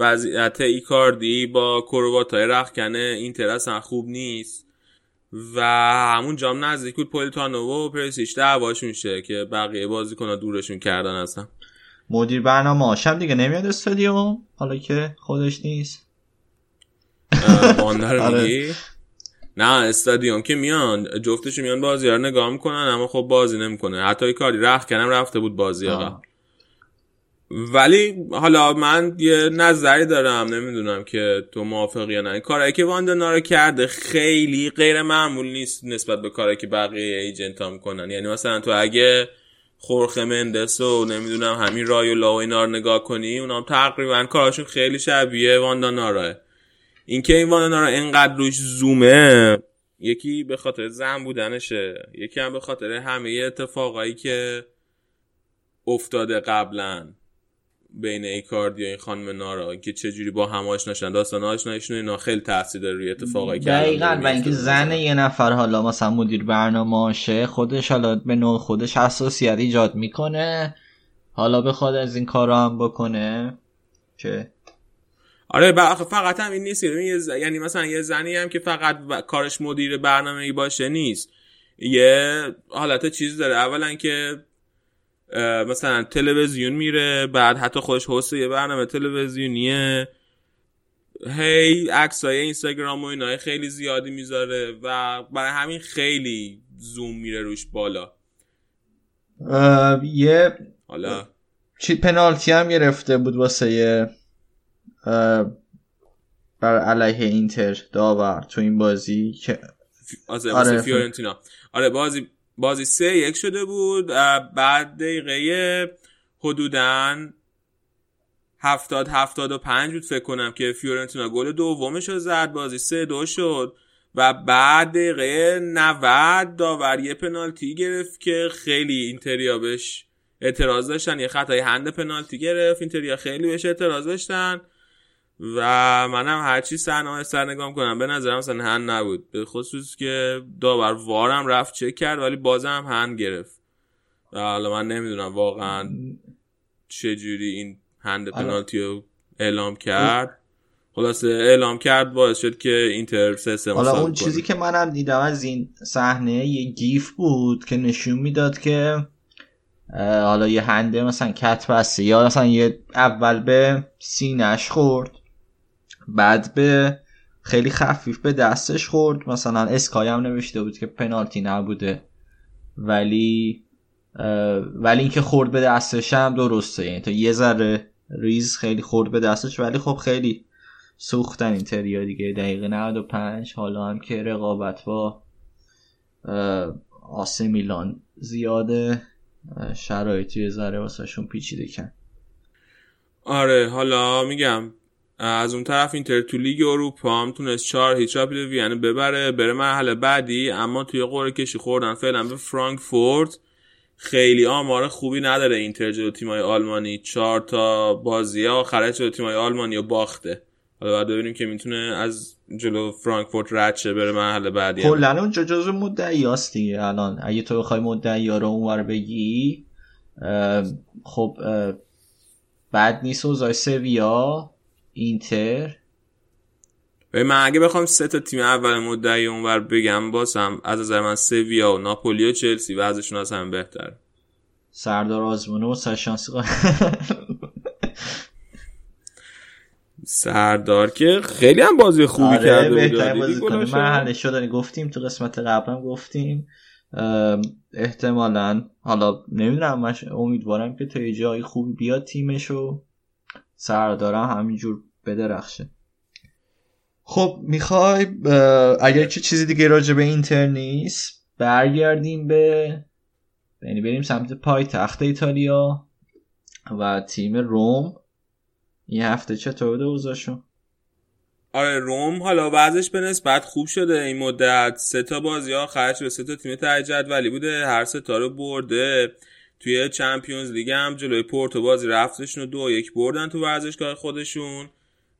وضعیت ایکاردی با کرواتای رخکنه اینتر اصلا خوب نیست. و همون جام نزدیک بود پولیتانو و پرسیش دعواشون شه که بقیه بازیکن‌ها دورشون کردن اصلا. مدیر برنامه هاشم دیگه نمیاد استادیوم؟ حالا که خودش نیست. آره. میگی؟ نه استادیوم که میان. جفتش میان بازی رو نگاه می‌کنن اما خب بازی نمی‌کنه. حتی کاری رخ کنم رفته بود بازی آقا ولی حالا من یه نظری دارم نمی‌دونم که تو موافقی یا نه. کارایی که واندنا رو کرده خیلی غیر معمول نیست نسبت به کارایی که بقیه ایجنت ها می‌کنن. یعنی مثلا تو اگه خورخ مندس و نمی‌دونم همین رای و لا و اینا نگاه کنی اونام تقریبا کاراشون خیلی شبیه واندانا اینکه این واندانا رو انقدر روش زومه یکی به خاطر زن بودنشه یکی هم به خاطر همه اتفاقایی که افتاده قبلا. بین ایکاردی و این خانم نارا که چجوری با هم آشنا داستان آشنایشون اینا خیلی تاثیر داره روی اتفاقایی که دقیقاً و اینکه زن یه نفر حالا مثلا مدیر برنامه خودش حالا به نوع خودش حساسیت ایجاد می‌کنه. حالا بخواد از این کارا هم بکنه. که آره فقط هم این نیست. یعنی مثلا یه زنی هم که فقط کارش مدیر برنامه باشه نیست. یه حالت چیز داره. اولا که مثلا تلویزیون میره بعد حتی خودش هست یه برنامه تلویزیونیه. هی عکسای اینستاگرام و اینای خیلی زیادی می‌ذاره و برای همین خیلی زوم میره روش بالا. یه حالا. چی پنالتی هم گرفته بود واسه یه بر علیه اینتر داور تو این بازی که آره. فیورنتینا. آره بازی بازی سه یک شده بود بعد دقیقه حدودا هفتاد هفتاد و پنج بود فکر کنم که فیورنتینا گل دومش رو زد بازی سه دو شد و بعد دقیقه 90 داور یه پنالتی گرفت که خیلی اینتریا بهش اعتراض داشتن یه خطای هند پنالتی گرفت اینتریا خیلی بهش اعتراض داشتن. و منم هرچی صحنه سر نگاه کنم به نظرم مثلا هند نبود. به خصوص که داور وارم رفت چک کرد ولی بازم هند گرفت. و حالا من نمی‌دونم واقعا چجوری این هند. پنالتی رو اعلام کرد. خلاصه اعلام کرد باعث شد که اینتر سه حالا اون چیزی که منم دیدم از این صحنه یه گیف بود که نشون می‌داد که حالا یه هنده مثلا کت بسته یا مثلا یه اول به سینش خورد. بعد به خیلی خفیف به دستش خورد. مثلا اسکای هم نوشته بود که پنالتی نبوده. ولی ولی اینکه خورد به دستش هم درسته. یعنی تا یه ذره ریز خیلی خورد به دستش ولی خب خیلی سوختن این تریا دیگه. دقیقه 95 حالا هم که رقابت با آسه میلان زیاده. شرایطی یه ذره واسه پیچیده کن. آره حالا میگم از اون طرف اینتر تو لیگ اروپا هم تونست 4 هیچ راپید وینه ببره بره مرحله بعدی اما توی قرعه کشی خوردن فعلا به فرانکفورت. خیلی آمار خوبی نداره اینتر جلو تیمای آلمانی. 4 تا بازی آخره جلو تیمای آلمانی و باخته. حالا بعد ببینیم که می‌تونه از جلو فرانکفورت رد شه بره مرحله بعدی. کلا اونجا جزو مدعیاست دیگه. الان اگه تو بخوای مدعیا رو اونور بگی خب بعد نیست اوضاع سویا. اینتر. من اگه بخوام سه تا تیم اول مدعی اونور بگم باسم از نظر من سویا و ناپولی و چلسی و ازشون از هم بهتر سردار آزمونه و سرشانسی سردار که خیلی هم بازی خوبی آره کرده بود بازی کنه محله شده گفتیم تو قسمت قبلم گفتیم. احتمالا حالا نمی‌دونم امیدوارم که تا جایی خوبی بیاد تیمشو. سردارم همینجور بدرخشه. خب می‌خوای اگر چه چیزی دیگه راجع به اینتر نیست؟ برگردیم به یعنی بریم سمت پای تخت ایتالیا و تیم روم. این هفته چطور بوده اوزاشون آره روم. حالا بعضش به نسبت خوب شده. این مدت سه تا بازی آخرش به سه تا تیم تجد ولی بوده. هر سه تا رو برده. توی چمپیونز لیگ هم جلوی پورتو بازی رفتشون رو دو یک بردن تو ورزشگاه خودشون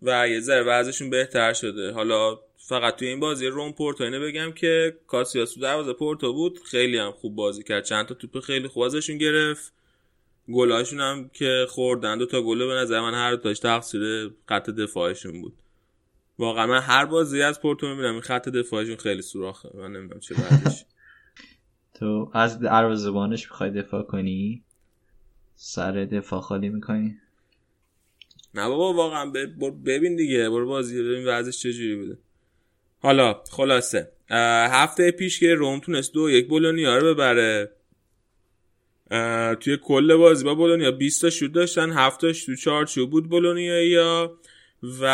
و یه ذره ورزششون بهتر شده. حالا فقط توی این بازی روم پورتو اینه بگم که کاسیاسو دروازه پورتو بود خیلی هم خوب بازی کرد. چند تا توپ خیلی خوب ازشون گرفت. گلاشون هم که خوردن دو تا گله به نظر من هر تاش تقصیر خط دفاعشون بود. واقعا من هر بازی از پورتو می‌بینم این خط دفاعشون خیلی سوراخه. من نمی‌دونم چه تو از دروازه‌بانش می‌خوای دفاع کنی؟ سر دفاع خالی می‌کنی؟ نه بابا واقعا ببین دیگه برو بازی ببین وضعش چجوری بوده. حالا خلاصه هفته پیش که روم تونست دو یک بولونیا رو ببره. توی کل بازی با بولونیا 20 تا شوت داشتن 7 تاش تو چارچوب بود بولونیا و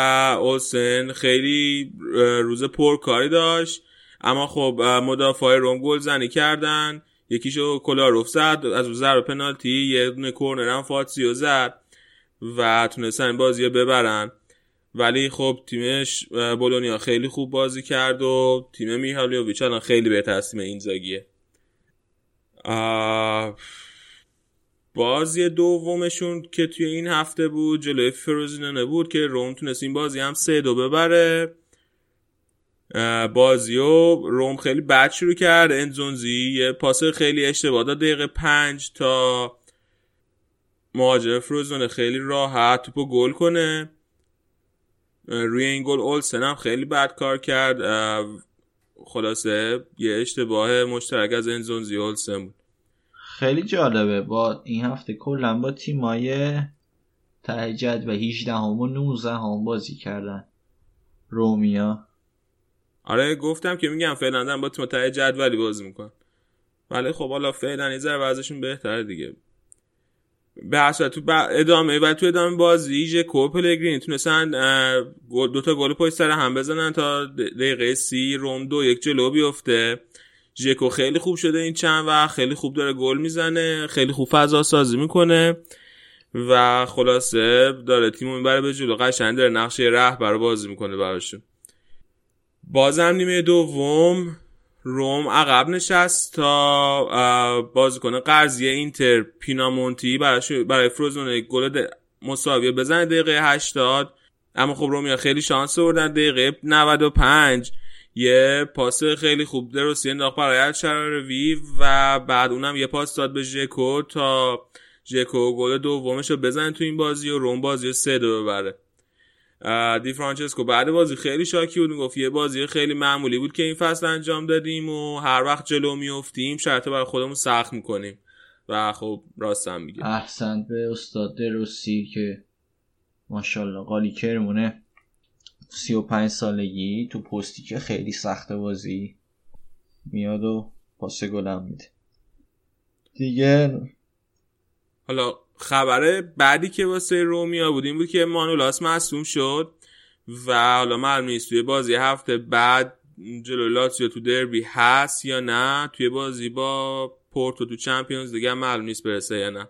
اوسن خیلی روز پرکاری داشت. اما خب مدافع روم گل زنی کردن. یکیشو کلاروف زد از ضربه پنالتی. یه دونه کورنر هم فاتسیو زد و تونستن بازی ببرن. ولی خب تیمش بولونیا خیلی خوب بازی کرد و تیم میهالیوویچ الان خیلی بهتر از تیم اینزاگیه بازی دومشون که توی این هفته بود جلوی فروزینانه بود که روم تونست این بازی هم سه دو ببره. بازی و روم خیلی بد شروع کرد. انزونزی یه پاس خیلی اشتباه داد. دقیقه پنج تا مهاجم فروزونه خیلی راحت توپو گل کنه. روی این گل اولسن هم خیلی بد کار کرد. خلاصه یه اشتباه مشترک از انزونزی اولسن بود. خیلی جالبه. با این هفته کلا با تیمای ته و 18 هم و 19 هم بازی کردن. رومیا. آره گفتم که میگم فعلا با تیم ته جدولی بازی می‌کنن ولی خب حالا فعلا یه ذره وضعشون بهتره دیگه. به تو ادامه و تو ادامه بازی ژکو پلگرین تونستن دو تا گل پشت سر هم بزنن تا دقیقه سی روم دو یک جلو بیفته. ژکو خیلی خوب شده این چند وقت خیلی خوب داره گل می‌زنه خیلی خوب فضا سازی می‌کنه. و خلاصه داره تیمو می‌بره به جلو قشنگ داره نقشه رهبر بازی می‌کنه براشون. بازم نیمه دوم روم عقب نشست تا بازیکن قرضی اینتر پینامونتی برای برای فروزون گل مساویه بزنه دقیقه 80 اما خب رومیا خیلی شانس آوردن. دقیقه 95 یه پاس خیلی خوب درستی انداخت برای الشراوی و بعد اونم یه پاس داد به ژکو تا ژکو گل دومش رو بزنه تو این بازی و روم بازی رو سه دو ببره. دی فرانچسکو. بعد بازی خیلی شاکی بود. می‌گفت یه بازی خیلی معمولی بود که این فصل انجام دادیم و هر وقت جلو میفتیم شرط برای خودمون سخت می‌کنیم. و خب راستم میگه. احسن به استاد دروسی که ماشاءالله قالی کرمونه. سی و پنج سالگی تو پستی که خیلی سخت بازی میاد و پاس گلم میده. دیگه حالا خبر بعدی که واسه رومیا بود این بود که مانولاس مصوم شد و حالا معلوم نیست توی بازی هفته بعد جلو لاتزیو تو دربی هست یا نه توی بازی با پورتو تو چمپیونز دیگه معلوم نیست برسه یا نه.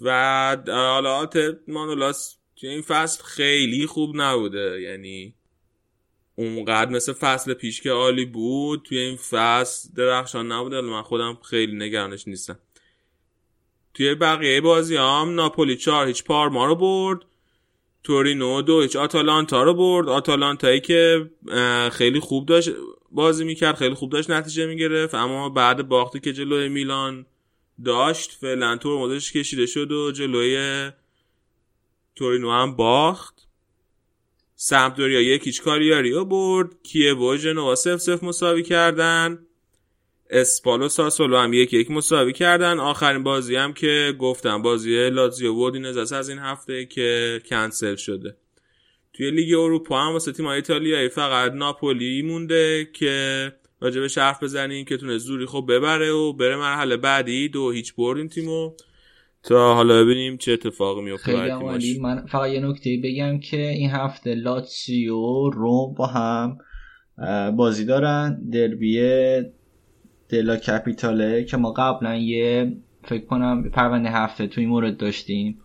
و حالا مانولاس توی این فصل خیلی خوب نبوده یعنی اونقدر مثل فصل پیش که عالی بود توی این فصل درخشان نبوده من خودم خیلی نگرانش نیستم. توی بقیه بازی هم ناپولی چهار هیچ پارما رو برد. تورینو دو هیچ آتالانتا رو برد. آتالانتایی که خیلی خوب داشت بازی می‌کرد خیلی خوب داشت نتیجه می‌گرفت. اما بعد باختی که جلوی میلان داشت فعلا تور مدش کشیده شد و جلوی تورینو هم باخت. سمپدوریا یکیچ کاریاری رو برد. کیه و جنوا سف سف مساوی کردن. اسپالو ساسولو هم یک یک مساوی کردن. آخرین بازی هم که گفتم بازی لاتزیو وودینز از این هفته که کنسل شده. توی لیگ اروپا هم واسه تیم ایتالیایی فقط ناپولی مونده که به حرف بزنیم که تونه زوری خب ببره و بره مرحله بعدی. دو هیچ بردیم تیمو. تا حالا ببینیم چه اتفاقی میفته من فقط یه نکته بگم که این هفته لاتسیو روم با هم بازی دارن. دربیه دلا کپیتاله که ما قبلا یه فکر کنم پرونده هفته توی مورد داشتیم.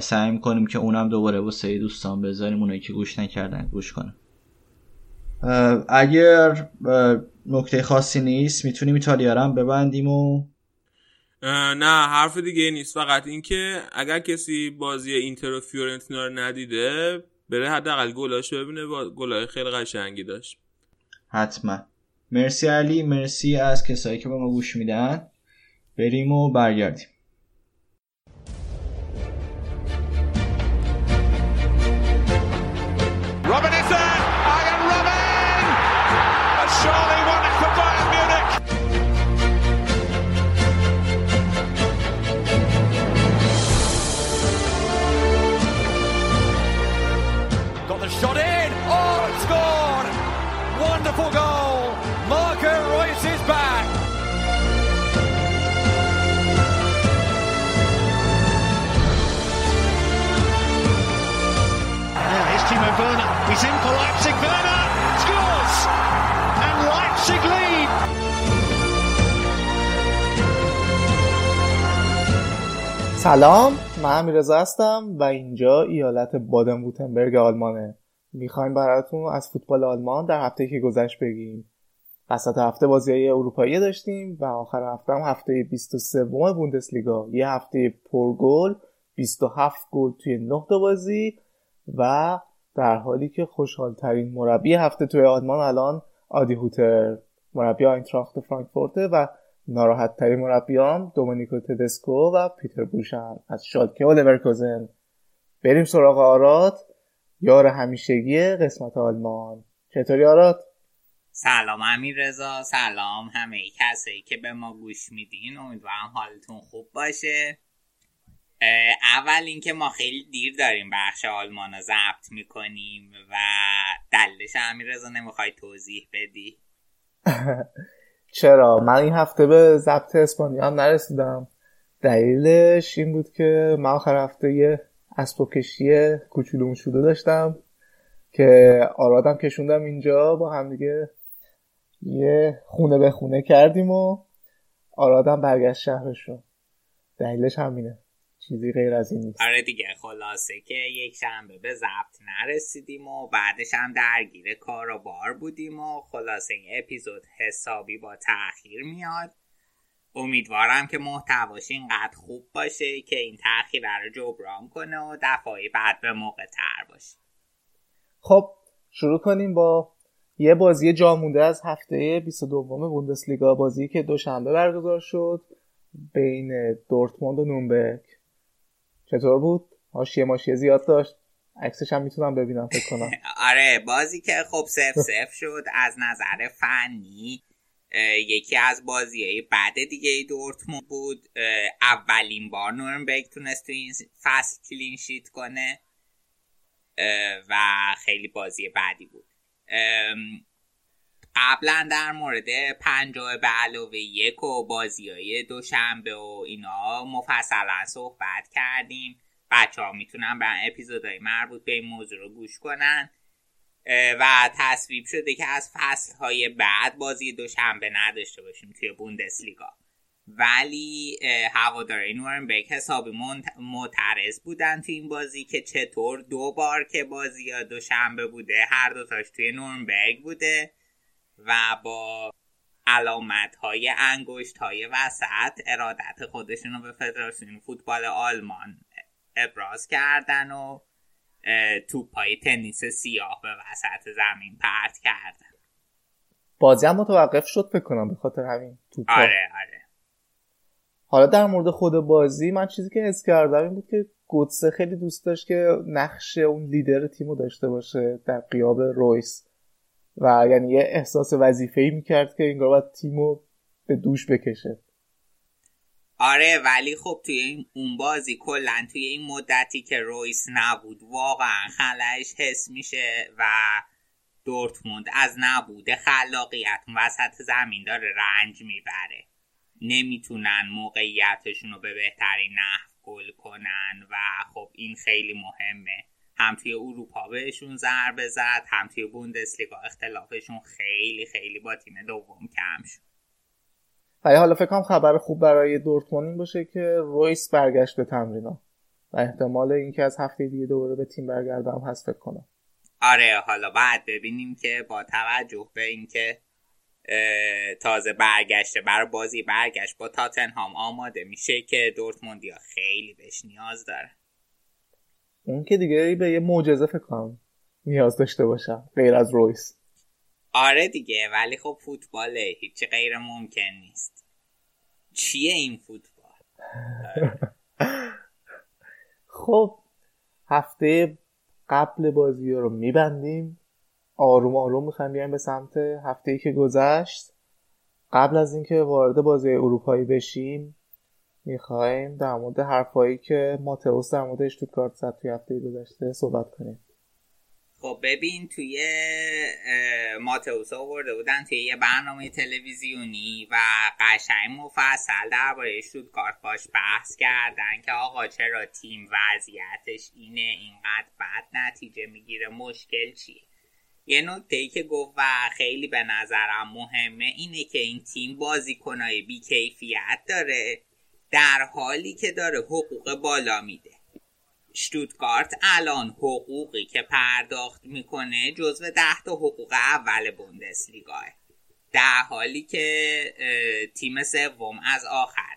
سعی می‌کنیم که اونم دوباره با سری دوستان بذاریم اونایی که گوش نکردن گوش کنن. اگر نکته خاصی نیست می‌تونیم ایتالیا هم ببندیم و نه حرف دیگه نیست. فقط اینکه اگر کسی بازی اینتر و فیورنتینا رو ندیده بره حداقل گلاشو ببینه با گلای خیلی قشنگی داشت. حتما. مرسی علی مرسی از کسایی که به ما گوش میدن. بریم و برگردیم. He's in for Leipzig. Werner scores! And Leipzig lead! سلام من امیرزا هستم و اینجا ایالت بادن ووتنبرگ آلمانه می‌خوایم براتون از فوتبال آلمان در هفته که گذشت بگیم وسط هفته بازی های اروپایی داشتیم و آخر هفته هم هفته 23 بوندسلیگا یه هفته پرگل 27 گل توی 9 بازی و در حالی که خوشحال ترین مربی هفته توی آلمان الان آدی هوتر مربی آینتراخت فرانکفورته و ناراحت ترین مربیان دومینیکو تدسکو و پیتر بوش ان از شالکه و لورکوزن بریم سراغ آرات یار همیشگی قسمت آلمان. چطوری آرات؟ سلام امیر رضا سلام همه کسایی که به ما گوش میدین. امیدوارم حالتون خوب باشه. اول اینکه ما خیلی دیر داریم بخش آلمان رو ضبط می‌کنیم و دلش امیر رضا نمی‌خوای توضیح بدی؟ چرا؟ من این هفته به ضبط اسپانیا هم نرسیدم. دلیلش این بود که من آخر هفته یه اسب و کشی کوچولو شده داشتم که آرادم کشوندم اینجا. با هم دیگه یه خونه به خونه کردیم و آرادم برگشت شهرشون. دلیلش همینه. چیزی غیر از این نیست. آره دیگه خلاصه که یک شنبه به ضبط نرسیدیم و بعدش هم درگیر کار و بار بودیم و خلاصه این اپیزود حسابی با تاخیر میاد. امیدوارم که محتواش اینقدر خوب باشه که این تاخیر رو جبران کنه و دفعه بعد به موقع تر باشه. خب شروع کنیم با یه بازی جا مونده از هفته 22 بوندسلیگا بازی که دوشنبه برگزار شد بین دورتموند و نونبرگ چطور بود؟ حاشیه ماشیه زیاد داشت. عکسش هم می‌تونم ببینم فکر کنم. آره بازی که خب سف سف شد از نظر فنی یکی از بازی بعد دیگه دورتموند بود. اولین بار نورنبرگ تونست تو این فصل کلین شیت کنه و خیلی بازی بعدی بود. قبلا در مورد پنجاه به علاوه یک و بازی های دوشنبه و اینا مفصلا صحبت کردیم. بچه ها می‌تونن به اپیزودهای مربوط به این موضوع رو گوش کنن. و تصویب شده که از فصل های بعد بازی دوشنبه نداشته باشیم توی بوندسلیگا. ولی هواداره نورنبرگ حسابی معترض بودن تو این بازی که چطور دو بار که بازی دوشنبه بوده هر دوتاش توی نورنبرگ بوده. و با علامت های انگشت های وسط ارادت خودشون رو به فدراسیون فوتبال آلمان ابراز کردن و توپ های تنیس سیاه به وسط زمین پرت کردن. بازی هم متوقف شد فکر کنم به خاطر همین توپ آره آره. حالا در مورد خود بازی من چیزی که حس کردم این بود که گوتسه خیلی دوست داشت که نقش اون لیدر تیمو داشته باشه در قیاب رویس. و یعنی یه احساس وظیفه ای می‌کرد که انگار باید تیمو به دوش بکشه. آره ولی خب توی این اون بازی کلا توی این مدتی که رویس نبود واقعا خلایش حس میشه و دورتموند از نبوده خلاقیت وسط زمین داره رنج می‌بره. نمی‌تونن موقعیتشون رو به بهترین نحو گل کنن و خب این خیلی مهمه. هم توی اروپا بهشون ضربه زد هم توی بوندسلیگا اختلافشون خیلی خیلی با تیم دوم کم شد. ولی حالا فکر کنم خبر خوب برای دورتموند این باشه که رویس برگشت به تمرینا و احتمال اینکه از هفته دیگه دوباره به تیم برگردم هست فکر کنم. آره حالا بعد ببینیم که با توجه به اینکه تازه برگشته برای بازی برگشت با تاتنهام آماده میشه که دورتموندیا خیلی بهش نیاز داره اون که دیگه به یه معجزه فکر کنم نیاز داشته باشم غیر از رویس. آره دیگه ولی خب فوتباله هیچی غیر ممکن نیست. چیه این فوتبال؟ خب هفته قبل بازی رو میبندیم. آروم آروم می‌خوایم بیایم به سمت هفته ای که گذشت. قبل از اینکه وارد بازی اروپایی بشیم می‌خوایم در مورد حرفایی که ماتئوس در مورد اشتوتگارت زد توی هفته گذشته صحبت کنیم. خب ببین توی ماتئوس آورده بودن توی یه برنامه تلویزیونی و قشنگ مفصل درباره شوتگارت باش بحث کردن که آقا چرا تیم وضعیتش اینه اینقدر بد نتیجه می‌گیره مشکل چیه؟ یه نکته ای که گفت و خیلی به نظرم مهمه اینه که این تیم بازیکنای بیکیفیت داره. در حالی که داره حقوق بالا میده. شتوتگارت الان حقوقی که پرداخت می‌کنه جزو ده تا حقوق اول بوندسلیگاه. در حالی که تیم سوم از آخره.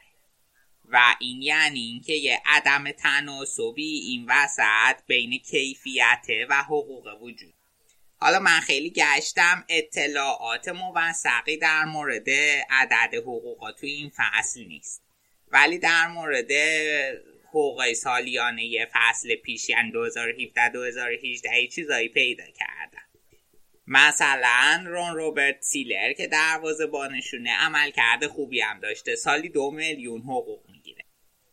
و این یعنی اینکه یه عدم تناسبی این وسط بین کیفیت و حقوق وجود. حالا من خیلی گشتم اطلاعات موثقی در مورد عدد حقوقا توی این فصل نیست. ولی در مورد حقوق سالیانه یه فصل پیش یعنی 2017 2018 ای چیزایی پیدا کردم. مثلا رون روبرت سیلر که دروازه بانشونه عمل کرده خوبی هم داشته سالی دو میلیون حقوق می‌گیره.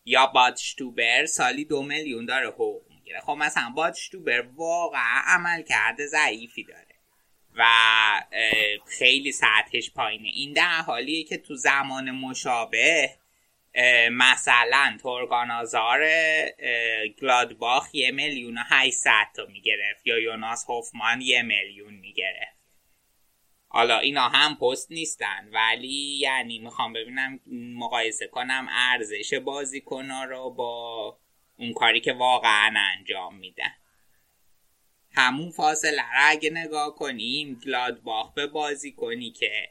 یا بادشتوبر سالی دو میلیون داره حقوق می‌گیره. خب مثلا بادشتوبر واقعا عمل کرده ضعیفی داره و خیلی سطحش پایینه. این در حالیه که تو زمان مشابه مثلا تورگان آزار گلادباخ یه میلیون و هیستد تا می‌گرفت یا یوناس هوفمان یه میلیون می‌گرفت. حالا اینا هم پست نیستن ولی یعنی می‌خوام ببینم مقایسه کنم ارزش بازیکن رو با اون کاری که واقعا انجام میدن. همون فاصله را اگه نگاه کنیم گلادباخ به بازی کنی که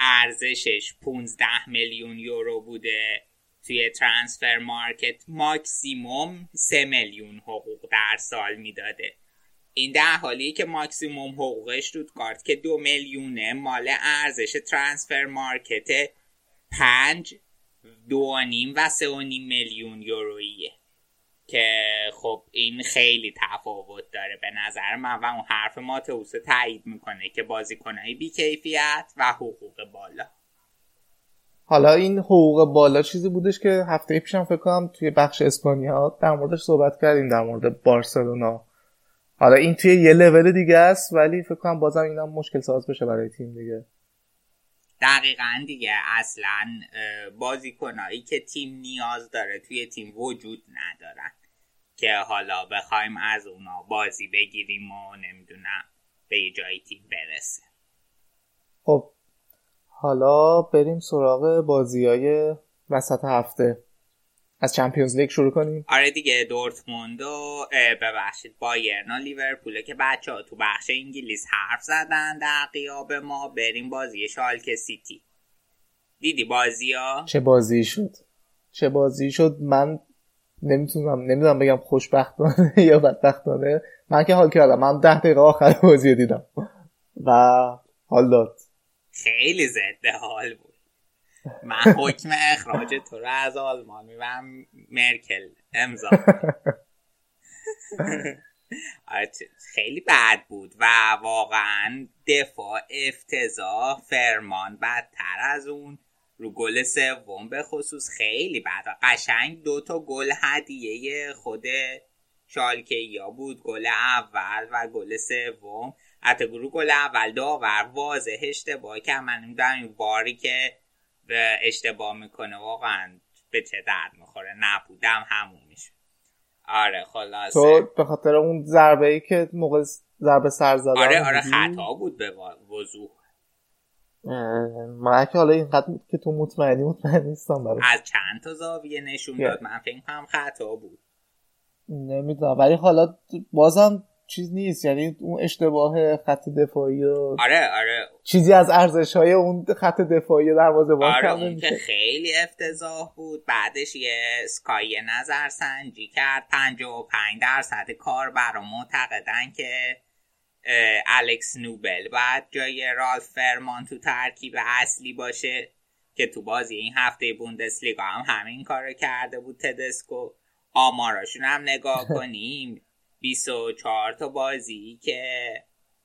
ارزشش 15 میلیون یورو بوده توی Transfermarkt ماکسیموم 3 میلیون حقوق در سال می‌داده. این در حالی که ماکسیموم حقوقش کارت که دو میلیونه مال ارزش Transfermarkt پنج دو نیم و سه و نیم میلیون یورویه که خب این خیلی تفاوت داره. به نظر من و اون حرف ماتئوس تایید می‌کنه که بازیکنهای بیکیفیت و حقوق بالا. حالا این حقوق بالا چیزی بودش که هفته پیشم فکر کنم توی بخش اسپانیا در موردش صحبت کردیم در مورد بارسلونا. حالا این توی یه لول دیگه است ولی فکر کنم بازم اینم مشکل ساز بشه برای تیم دیگه. دقیقا دیگه. اصلا بازیکنایی که تیم نیاز داره توی تیم وجود ندارن که حالا بخوایم از اونا بازی بگیریم و نمی‌دونم به یه جای تیم برسه. خب حالا بریم سراغ بازی های وسط هفته. از چمپیونز لیگ شروع کنیم. آره دیگه دورتموند و ببخشید بایرن و لیورپول که بچه ها تو بخش انگلیس حرف زدن در قیاب ما. بریم بازی شالک سیتی. دیدی بازی ها؟ چه بازی شد؟ چه بازی شد؟ من نمی‌تونم نمی‌دونم بگم خوشبختانه یا بدبختانه. من که حال کردم. من ده دقیقه آخر بازی دیدم. و حال داد. خیلی زده حال بود. من حکم اخراج تو رو از آلمان می‌برم مرکل. امضا. آره، خیلی بد بود و واقعا دفاع افتضاح فرمان بدتر از اون. رو گل سوم به خصوص خیلی بد. قشنگ دو تا گل هدیه خود شالکه یا بود. گل اول و گل سوم. حتی گروه گل اول داور واضح اشتباه که من نمی‌دونم این باری که اشتباه می‌کنه. واقعا به چه درد می‌خوره؟ نبودم همون میشه. آره خلاصه. تو به خاطر اون ضربه ای که موقع ضربه سر زدن آره آره خطا بود به وضوح. من که حالا اینقدر که تو مطمئنی مطمئن نیستم برای از چند تا زاویه نشون داد؟ من فکر هم خطا بود. نمی‌دونم ولی حالا بازم چیز نیست یعنی اون اشتباه خط دفاعی و آره آره. چیزی از ارزش های اون خط دفاعی دروازه آره اون که خیلی افتضاح بود. بعدش یه سکای نظر سنجی کرد 55 درصد کار برا معتقدن که الکس نوبل بعد جای رالف فرمان تو ترکیب اصلی باشه که تو بازی این هفته بوندسلیگا هم همین کارو کرده بود تدسکو. آماراشون هم نگاه کنیم. 24 تا بازی که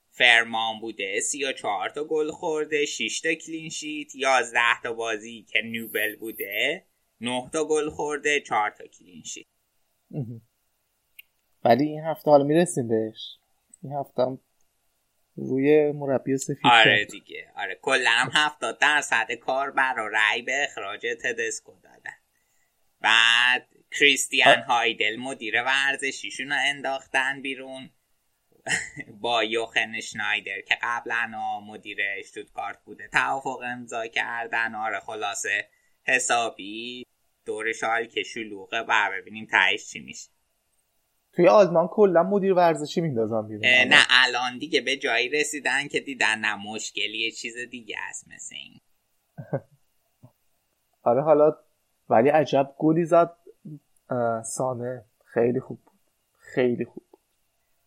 فرمان بوده 34 تا گل خورده 6 تا کلین شیت 11 تا بازی که نوبل بوده 9 تا گل خورده 4 تا کلین شیت. ولی این هفته حالا می‌رسیم بهش. این هفتم روی مربی سفید آره دیگه. آره کلا هم هفتاد درصد کار برا رأی به اخراج تدسکو دادن. بعد کریستیان هایدل مدیر ورزشیشون رو انداختن بیرون. با یوخن شنایدر که قبلا مدیر کارت بوده. توافق امضا کردن. آره خلاصه حسابی دور شال که شلوغه. و ببینیم تایش چی میشه. توی آلمان کلا مدیر ورزشی میندازن بیرون. نه الان دیگه به جایی رسیدن که دیدن نه مشکلی چیز دیگه است مثل این. آره حالا ولی عجب گلی زد. سانه. خیلی خوب بود. خیلی خوب بود.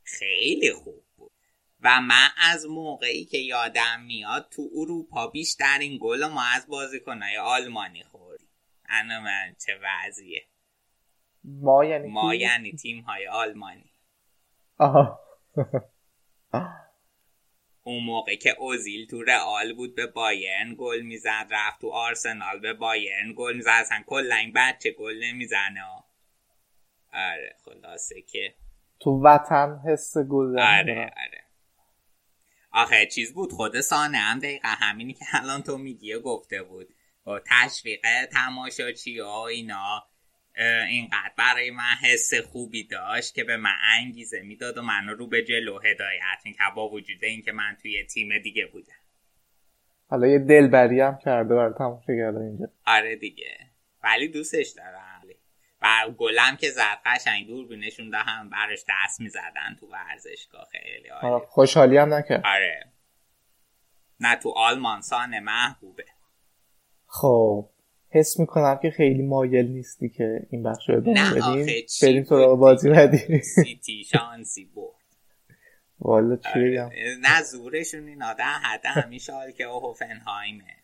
خیلی خوب بود. و من از موقعی که یادم میاد تو اروپا بیشترین گل ما از بازیکنهای آلمانی خوردیم. انا من چه وضعیه. ما یعنی ما یعنی تیم های آلمانی. آها. اون موقع که اوزیل تو رئال بود به بایرن گل می‌زد رفت تو آرسنال به بایرن گل می‌زد. اصلا کلا این بچه گل نمی‌زنه. آره خلاصه که تو وطن حس گل آره آره. آخه چیز بود خود سانه هم دقیقا همینی که الان تو میگی گفته بود. با تشویق تماشاچی ها اینا اینقدر برای من حس خوبی داشت که به من انگیزه می‌داد و منو رو به جلو هدایت می‌کرد با وجود اینکه من توی تیم دیگه بودم. حالا یه دلبری هم کرده برای تماشاگردا اینجا. آره دیگه. ولی دوستش دارم. و گلم که زد قشنگ دوربینشون ده هم برش دست می‌زدن تو ورزشگاه خیلی عالی خوشحالی هم نکرد. آره. نه تو آلمان سانه محبوبه. خب حس می‌کنم که خیلی مایل نیستی که این بخش رو نه بدیم. بریم تو بازی بدیم سیتی شانسی برد. والا چی بگم؟ نه زورشون این آدم حتی همیشه حال که هوفنهایمه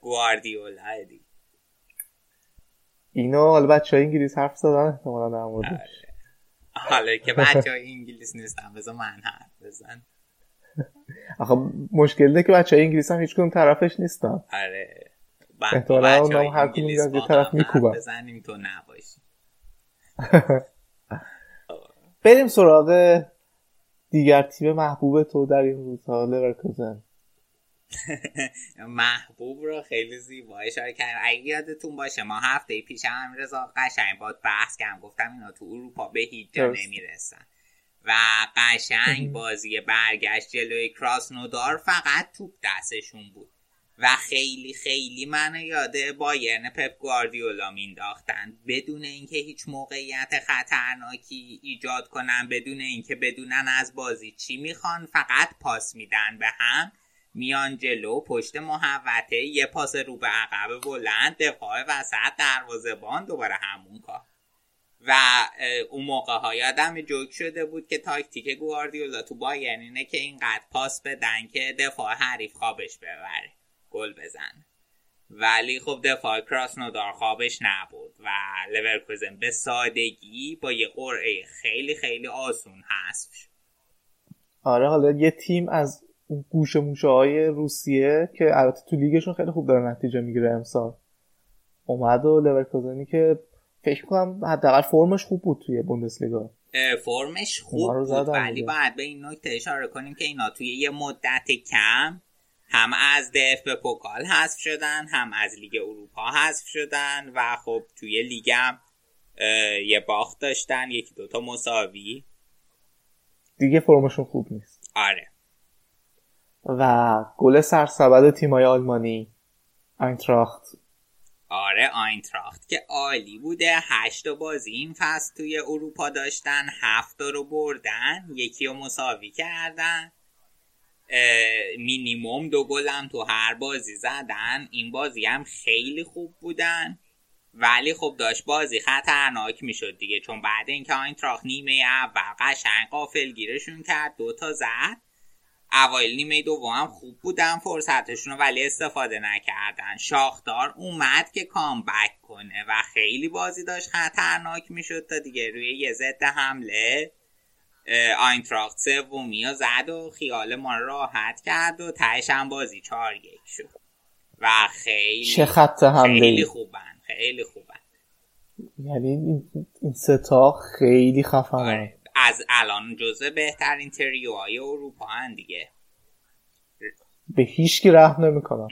گواردیولا دیگه. اینو حالا بچه های انگلیس حرف زدن احتمالا در موردش حالا که بچه های انگلیس نیستن بذار من حرف بزن آخه مشکل اینه که بچه های انگلیس هم هیچ کنون طرفش نیستن. آره. احتمالا اونم هر کنون از یه طرف میکوبن. بزنیم تو نباشی. بریم سراغ دیگر تیم محبوب تو در این روزها لورکوزن محبوب رو خیلی زیبا اشاره کردم اگه یادتون باشه ما هفته پیش هم رضا قشنگ باد بحث کردم. گفتم اینا تو اروپا به هیچ جا نمی‌رسن. و قشنگ بازی برگشت جلوی کراسنودار فقط توپ دستشون بود. و خیلی خیلی منو یاده بایرن پپ گواردیولا مینداختن بدون اینکه هیچ موقعیت خطرناکی ایجاد کنن بدون اینکه بدونن از بازی چی می‌خوان فقط پاس میدن به هم. میان جلو پشت محوطه یه پاس رو به عقب بلند دفاع وسط دروازه‌بان دوباره همون کار. و اون موقع ها یادم جوک شده بود که تاکتیک گواردیولا تو بایرن اینه که اینقدر پاس بدن که دفاع حریف خوابش ببره گل بزن ولی خب دفاع کراسنودار خوابش نبود و لورکوزن به سادگی با یه قرعه خیلی خیلی آسون حذف آره حالا یه تیم از گوشه موشه های روسیه که البته تو لیگشون خیلی خوب داره نتیجه می‌گیره امسال. اومد و لورکوزنی که فکر کنم حداقل فرمش خوب بود توی بوندسلیگا. فرمش خوب بود ولی باید به این نکته اشاره کنیم که اینا توی یه مدت کم هم از دف به پوکال حذف شدن هم از لیگ اروپا حذف شدن و خب توی لیگم یه باخت داشتن یکی دوتا مساوی. دیگه فرمشون خوب نیست. آره. و گل سرسبد تیمای آلمانی آینتراخت. آره آینتراخت که عالی بوده. هشت بازی این فصل توی اروپا داشتن هفت رو بردن یکی رو مساوی کردن. مینیموم دو گلم تو هر بازی زدن. این بازی هم خیلی خوب بودن. ولی خب داشت بازی خطرناک می‌شد دیگه. چون بعد اینکه آینتراخت نیمه اول قشنگ قافل گیرشون کرد دوتا زد. اوایل نیمه دوم هم خوب بودن فرصتشون رو ولی استفاده نکردن. شاخدار اومد که کامبک کنه و خیلی بازی داشت خطرناک می‌شد تا دیگه روی یه ضد حمله. آینتراخت سومی و زد و خیال ما راحت کرد و تهش هم بازی چهار یک شد. و خیلی چه خط حمله خیلی خوبن خیلی خوبن. یعنی این ستا خیلی خفنه آره. از الان جزء بهترین تریوهای اروپا هن دیگه. به هیچ کی رحم نمی‌کنم.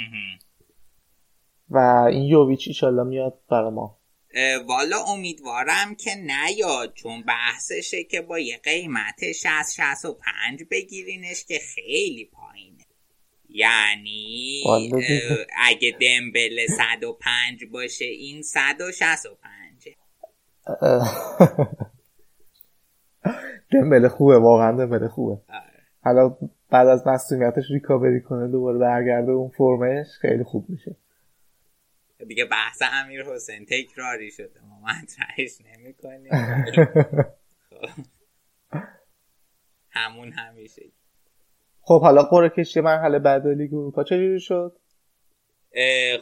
و این یوویچ ایشالله میاد برا ما. والا امیدوارم که نیاد چون بحثشه که با یه قیمت 60 65 بگیرینش که خیلی پایینه. یعنی اگه دمبل 105 باشه این 165 دمبله خوبه واقعا دمبله خوبه. حالا بعد از مصومیتش ریکاوری کنه دوباره برگرده اون فرمش خیلی خوب میشه. دیگه بحث امیر حسین تکراری شده ما مطرحش نمی کنیم همون همیشه. خب حالا قرعه کشی مرحله بعد لیگ اروپا چجوری شد؟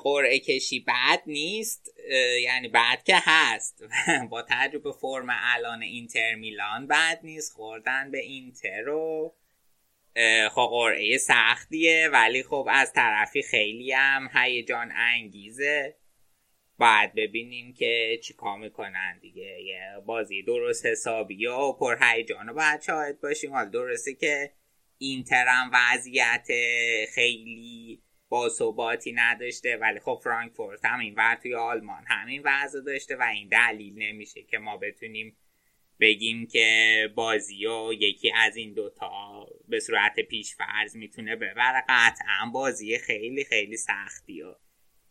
قرعه کشی بد نیست یعنی بعد که هست. با تجربه فرم الان اینتر میلان بد نیست خوردن به اینتر رو خب قرعه سختیه ولی خب از طرفی خیلی هم هیجان انگیزه. باید ببینیم که چیکار می‌کنن دیگه. یه بازی درست حسابی و پر هیجان رو باید شاهد باشیم. حال درسته که اینتر هم وضعیت خیلی باثباتی نداشته ولی خب فرانکفورت هم این ور توی آلمان همین وضع داشته و این دلیل نمیشه که ما بتونیم بگیم که بازی و یکی از این دوتا به صورت پیش فرض می‌تونه ببره. قطعا بازی خیلی خیلی سختی و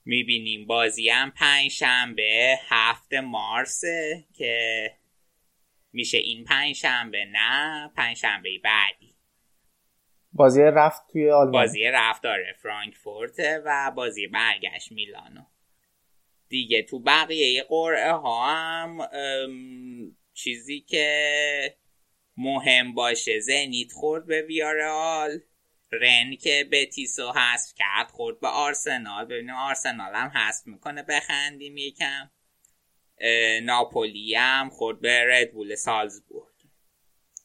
می‌بینیم. بازی هم پنج شنبه هفت مارس که میشه این پنج شنبه نه پنج شنبه بعدی. بازی رفت توی آلمان. بازی رفت داره فرانکفورت و بازی برگشت میلانو. دیگه تو بقیه قرعه ها هم چیزی که مهم باشه زنیت خورد به ویارال رن که به تیسو حذف کرد خورد به آرسنال. ببینیم آرسنال هم حذف می‌کنه بخندیم یکم. ناپولی هم خورد به ردبول سالزبورگ.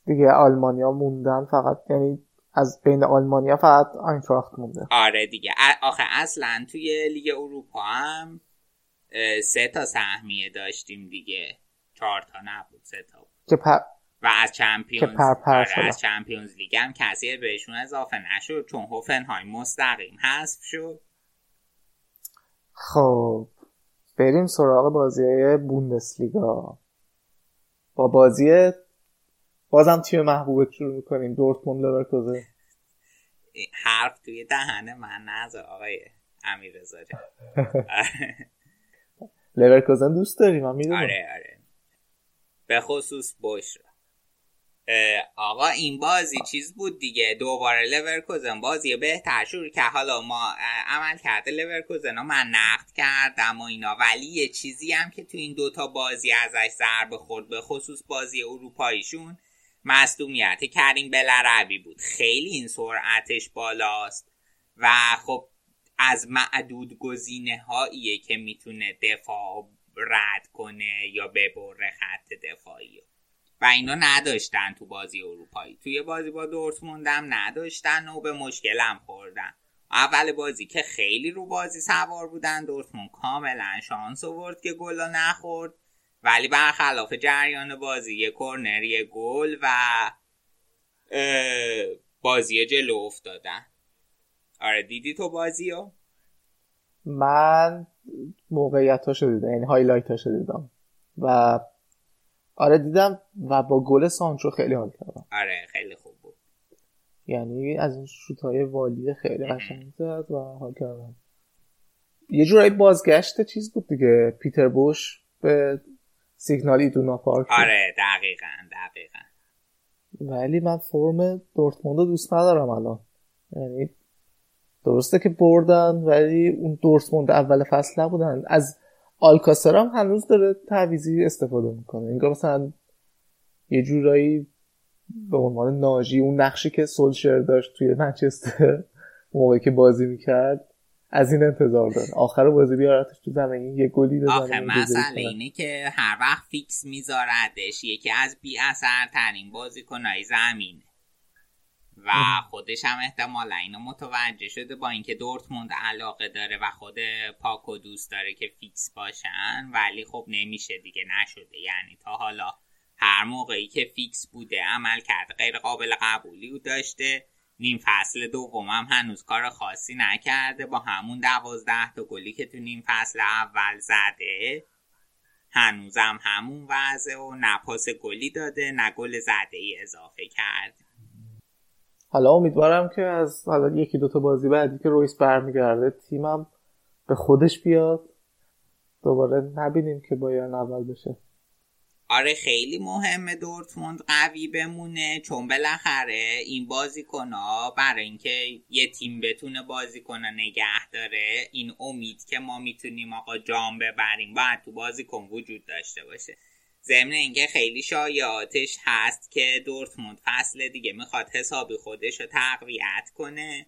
دیگه آلمانیا موندن فقط یعنی از بین آلمانیا فقط آینتراخت مونده. آره دیگه. آخه اصلا توی لیگ اروپا هم سه تا سهمیه داشتیم دیگه. چهار تا نبود سه تا بود. که پر... و از چمپیونز که پر پر آره از چمپیونز لیگ هم کسی بهشون اضافه نشد چون هوفنهایم مستقیم حذف شد. خب بریم سراغ بازی بوندسلیگا. با بازی بازم تیم محبوبت شروع می‌کنیم دورتموند لورکوزن حرف توی دهن من نذار آقای امیر لورکوزن دوست داری من می‌دونم. آره آره. به خصوص بشرا آقا این بازی چیز بود دیگه. دوباره لورکوزن بازی بهتر شروع که حالا ما عمل کرده لورکوزن من نقد کردم و اینا. ولی یه چیزی هم که تو این دوتا بازی ازش ضربه خورد به خصوص بازی اروپاییشون مصدومیت. کریم بلربی بود. خیلی این سرعتش بالاست. و خب از معدود گزینه هاییه که می‌تونه دفاع رد کنه یا ببره خط دفاعی و اینا نداشتن تو بازی اروپایی. توی بازی با دورتموند هم نداشتن و به مشکلم خوردن. اول بازی که خیلی رو بازی سوار بودن. دورتموند کاملا شانس آورد که گل نخورد. ولی برخلاف جریان بازی یه کرنر یه گل و بازی جلو افتادن. آره دیدی تو بازی ها؟ من موقعیت ها دیدم یعنی highlight ها دیدم. و آره دیدم و با گل سانچو خیلی حال کردم. آره خیلی خوب بود. یعنی از این شوت های volley خیلی قشنگ زد و حال کردم. یه جورایی بازگشت چیز بود دیگه. پیتر بوش به سیگنال ایدونا پارک آره دقیقا دقیقا. ولی من فرم دورتموند رو دوست ندارم الان. یعنی درسته که بردن ولی اون دورتموند اول فصل نبودن. از آلکاسر هم هنوز داره تعویزی استفاده می‌کنه. انگار مثلا یه جورایی به عنوان ناجی اون نقشی که سولشر داشت توی منچستر موقعی که بازی می‌کرد از این انتظار داره. آخر بازی بیارتش تو زمین یه گلی بزنه آخه مسئله اینه که هر وقت فیکس میذاردش یکی از بی اثر ترین بازیکنهای زمینه و خودش هم احتمالا اینو متوجه شده با اینکه دورتموند علاقه داره و خود پاکو دوست داره که فیکس باشن ولی خب نمیشه دیگه نشده. یعنی تا حالا هر موقعی که فیکس بوده عملکرد غیر قابل قبولی داشته. نیم فصل دومم هنوز کار خاصی نکرده. با همون دوازده تا گلی که تو نیم فصل اول زده هنوزم همون وضع و نه پاس گلی داده نه گل زده ای اضافه کرد. حالا امیدوارم که از حالا یکی دوتا بازی بعدی که رویس برمیگرده تیمم به خودش بیاد. دوباره نبینیم که باید اول بشه. آره خیلی مهمه دورتموند. قوی بمونه. چون بالاخره این بازیکنها برای اینکه یه تیم بتونه بازیکن نگه داره. این امید که ما می‌تونیم آقا جام ببریم. باید تو بازیکن وجود داشته باشه. ضمن اینکه خیلی شایعاتش هست که دورتموند فصل دیگه می‌خواد حسابی خودش رو تقویت کنه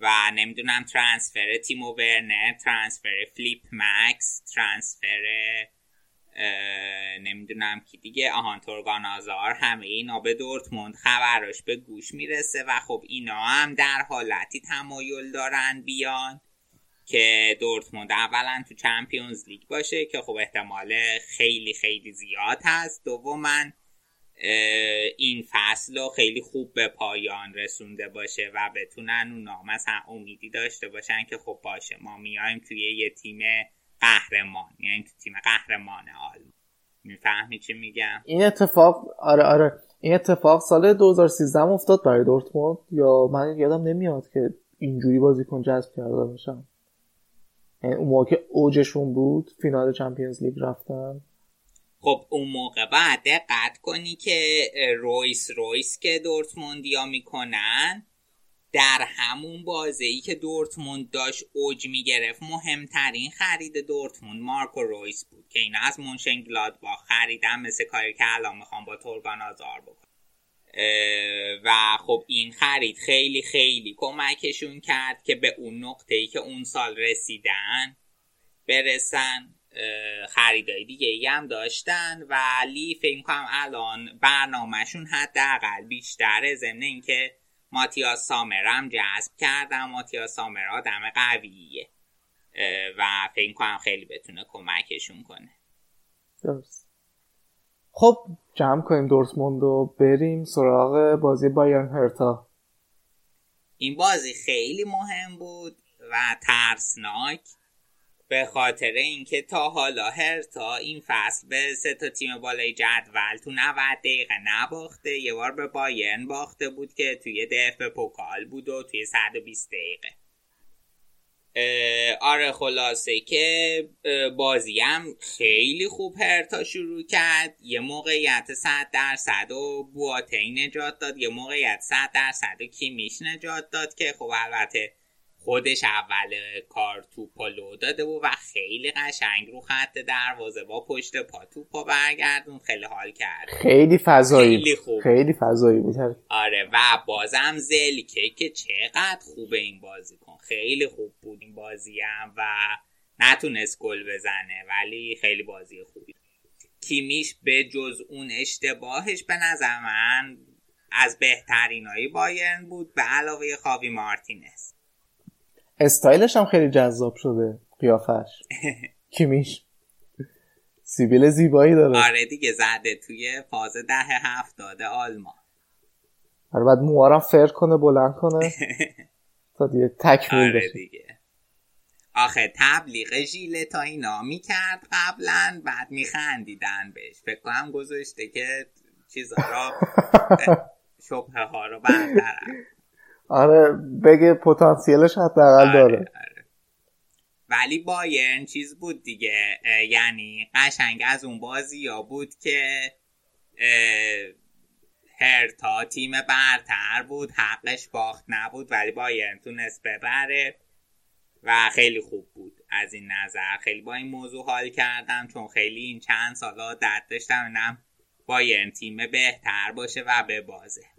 و نمی‌دونم ترانسفر تیمو ورنر ترانسفر فلیپ مکس ترانسفر نمی‌دونم کی دیگه. آهان تورگان آزار همه اینا به دورتموند خبراش به گوش می‌رسه و خب اینا هم در حالتی تمایل دارن بیان که دورتموند اولا تو چمپیونز لیگ باشه که خب احتمال خیلی خیلی زیاد هست. دوما این فصل رو خیلی خوب به پایان رسونده باشه و بتونن اونا مثلا امیدی داشته باشن که خب باشه ما میایم توی یه تیم قهرمان یعنی تو تیم قهرمان آلمان. می‌فهمی چی میگم؟ این اتفاق آره آره. این اتفاق سال 2013 افتاد برای دورتموند. یا من یادم نمیاد که اینجوری بازیکن جذب کرده باشم یعنی اون موقع که اوجشون بود فینال چمپیونز لیگ رفتن. خب اون موقع بعد دقت کنی که رویس رویس که دورتموندیا می‌کنن. در همون بازه ای که دورتموند داشت اوج می‌گرفت مهمترین خرید دورتموند مارکو رویس بود که این از مونشن با خریدن مثل کاری که الان می‌خوام با تورگان آزار بکن و خب این خرید خیلی خیلی کمکشون کرد که به اون نقطه ای که اون سال رسیدن برسن. خریدای دیگه ای هم داشتن ولی فکر کنم الان برنامهشون حداقل بیشتره ضمن اینکه ماتیاس سامرم جذب کردم ماتیاس سامر آدم قویه. و فکر کنم خیلی بتونه کمکشون کنه. درست. خب جمع کنیم دورتموند و بریم سراغ بازی بایرن هرتا. این بازی خیلی مهم بود و ترسناک. به خاطر اینکه تا حالا هرتا این فصل به سه تا تیم بالای جدول تو 90 دقیقه نباخته. یه بار به بایرن باخته بود که توی دف پوکال بود و توی 120 دقیقه. آره خلاصه که بازی هم خیلی خوب هرتا شروع کرد. یه موقعیت 100 درصد و بواتین نجات داد. یه موقعیت 100 درصد و کیمیش نجات داد که خب البته خودش اول کار توپا لو داده بود و خیلی قشنگ رو خط دروازه با پشت پا توپا برگردون. خیلی حال کرد. خیلی فضایی خیلی خوب. خیلی فضایی بود. آره و بازم زلکه که چقدر خوبه این بازی کن. خیلی خوب بود این بازی هم و نتونست گل بزنه ولی خیلی بازی خوبی. کیمیش به جز اون اشتباهش به نظر من از بهترین های بایرن بود به علاوه خاوی مارتینز. استایلش هم خیلی جذاب شده قیافش. کیمیش. سیبیل زیبایی داره. آره دیگه زده توی فاز ده هفتاده آلمان. آره بعد موارم فر کنه بلند کنه. تا دیگه تکمیل آره دیگه. آخه تبلیغ ژیله تا اینا می‌کرد قبلا بعد میخندیدن بهش. فکر کنم گذاشته که چیزا را شبه ها رو بردارن. آره بگه پتانسیلش حداقل آره، داره. آره. ولی بایرن چیز بود دیگه یعنی قشنگ از اون بازی یا بود که هرتا تیم برتر بود حقش باخت نبود ولی بایرن تونست ببره و خیلی خوب بود از این نظر. خیلی با این موضوع حال کردم چون خیلی این چند سال عادت داشتم اینم بایرن تیم بهتر باشه و ببازه.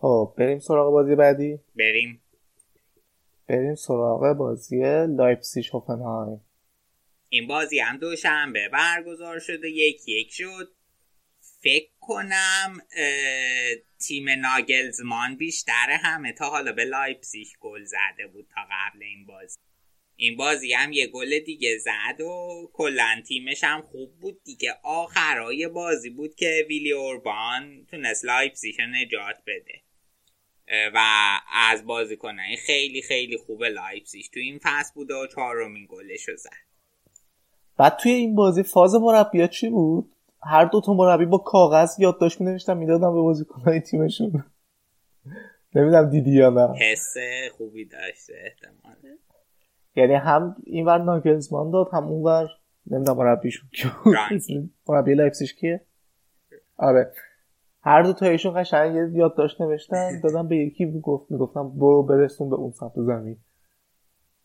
خب بریم سراغ بازی بعدی. بریم. بریم سراغ بازی لایپسیش هوفنهایم این بازی هم دوشنبه برگزار شده یک یک شد. فکر کنم تیم ناگلزمان بیشتر همه تا حالا به لایپسیش گل زده بود تا قبل این بازی. این بازی هم یه گل دیگه زد و کلا تیمش هم خوب بود دیگه. آخرای بازی بود که ویلی اوربان تونست لایپزیش نجات بده. و از بازیکنای خیلی خیلی خوب لایپزیش تو این فصل بوده و چهارمین گلش رو زد. بعد توی این بازی فاز مربیات چی بود؟ هر دو تا مربی با کاغذ یادداشت می‌نوشتن می‌دادن به بازیکنای تیمشون. نمی‌دونم دیدی یا نه. حس خوبی داشته احتمال یعنی هم اینور ناگلزمان داد هم اونور نمی‌دونم مربیشون مربی لایپزیگ کیه؟ آره. هر دو تایشون قشنگ یه یادداشت نوشتن دادم به یکی می‌گفت می‌گفتم برو برسون به اون سمت زمین.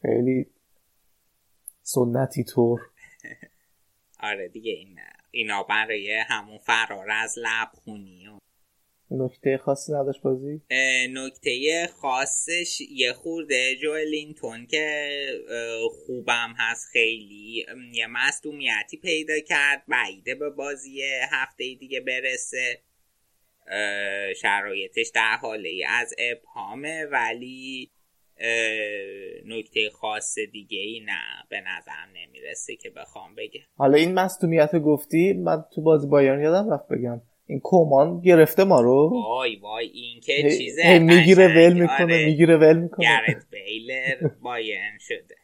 خیلی سنتی طور. آره دیگه این اینا برای همون فرار از لبخونی و نکته خاصی نداشت بازی؟ نکته خاصش یه خورده جوالینتون که خوبم هست خیلی یه مصدومیتی پیدا کرد بعیده به بازی هفته دیگه برسه. شرایطش در حاله از ابهامه ولی نکته خاص دیگه ای نه به نظرم نمی‌رسه که بخوام بگم. حالا این مصدومیت گفتی من تو بازی بایرن یادم رفت بگم. این کومان گرفته ما رو. وای وای این که چیزه می‌گیره ول می‌کنه می‌گیره ول می‌کنه. گرت بیلر بایرن شده.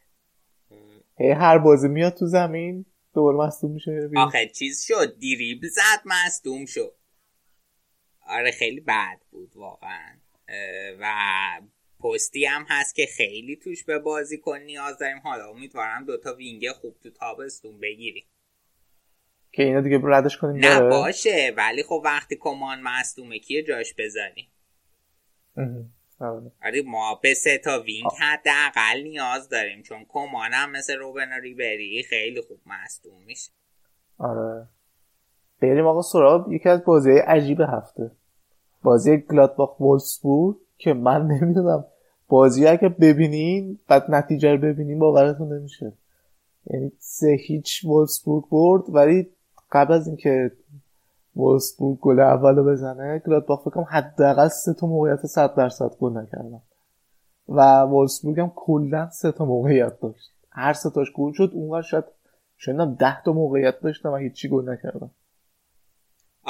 هی هر بازی میاد تو زمین دوباره مصدوم میشه آخه چیز شد دیریبل زد مصدوم شد. آره خیلی بد بود واقعا. و پستی هم هست که خیلی توش به بازی کن نیاز داریم. حالا امیدوارم دوتا وینگ خوب تو تابستون بگیریم. که اینا دیگه ردش کنیم نه باشه ولی خب وقتی کمان مصدومه کیه جاش بزنیم آره. ما به سه تا وینگ حداقل نیاز داریم چون کمان هم مثل روبن ریبری خیلی خوب مصدوم میشه. آره. بریم آقا سراب یکی از بازی عجیب هفته. بازی گلادباخ وولسبورگ که من نمی‌دونم. بازی اگه ببینین بعد نتیجه رو ببینین باورتون نمیشه. یعنی سه هیچ وولسبورگ برد ولی قبل از اینکه وولسبورگ گل اول رو بزنه گلادباخ فکرم حداقل سه تا موقعیت 100 درصد گل نکردن. و وولسبورگ هم کلا سه تا موقعیت داشت. هر سه تاش گل شد اونور شاید شاید ده تا موقعیت داشتم و هیچی گل نکردم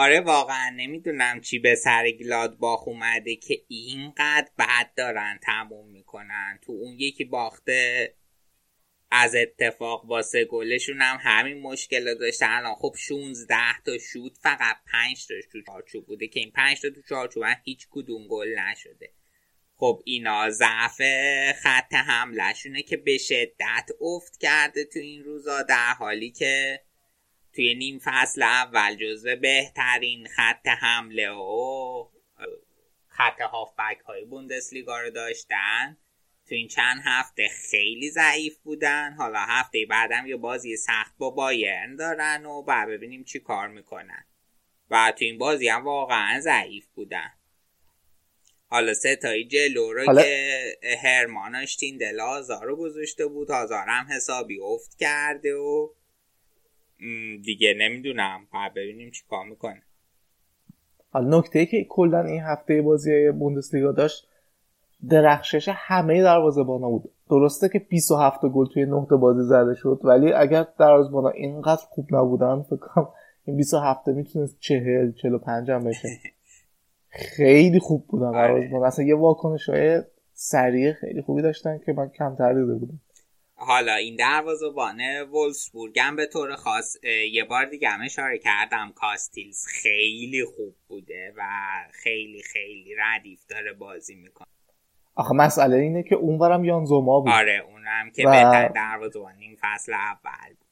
آره واقعا نمی‌دونم چی به سر گلادباخ اومده که اینقدر بد دارن تموم می‌کنن. تو اون یکی باخته از اتفاق واسه گلشون هم همین مشکل داشته. الان خب 16 تا شوت فقط 5 تاش تو چارچوب بوده که این 5 تا تو چارچوب هیچ کدوم گل نشده. خب اینا ضعف خط حملهشونه که به شدت افت کرده تو این روزا در حالی که توی نیم فصل اول جزو بهترین خط حمله و خط هافبک های بوندسلیگا رو داشتن. تو این چند هفته خیلی ضعیف بودن. حالا هفته بعدم یه بازی سخت با بایرن دارن و بعد ببینیم چی کار می‌کنن. و تو این بازی هم واقعا ضعیف بودن. حالا ستایی جلو رو حالا... که هرماناش تیندل آزار رو گذاشته بود. آزار هم حسابی افت کرده و دیگه نمی‌دونم. بعد ببینیم چی کار می‌کنه. حالا نکته ای که کلا این هفته بازی بوندسلیگا داشت درخشش همه دروازه‌بانا بود. درسته که 27 گل توی 9 تا بازی زده شد ولی اگر دروازه‌بانا اینقدر خوب نبودن فکر کنم این 27 می‌تونست 40 45 هم بشه. خیلی خوب بودن دروازه‌بانا. اصلا یه واکنش های سریع خیلی خوبی داشتن که من کمتر دیده بودم. حالا این دروازه‌بان وولسبورگ هم به طور خاص یه بار دیگه هم اشاره کردم کاستیلز خیلی خوب بوده و خیلی خیلی ردیف داره بازی می‌کنه. آخه مسئله اینه که اونورم یان زوما بود. آره اونم که و... بهتر دروازه‌بان این فصل اول بود.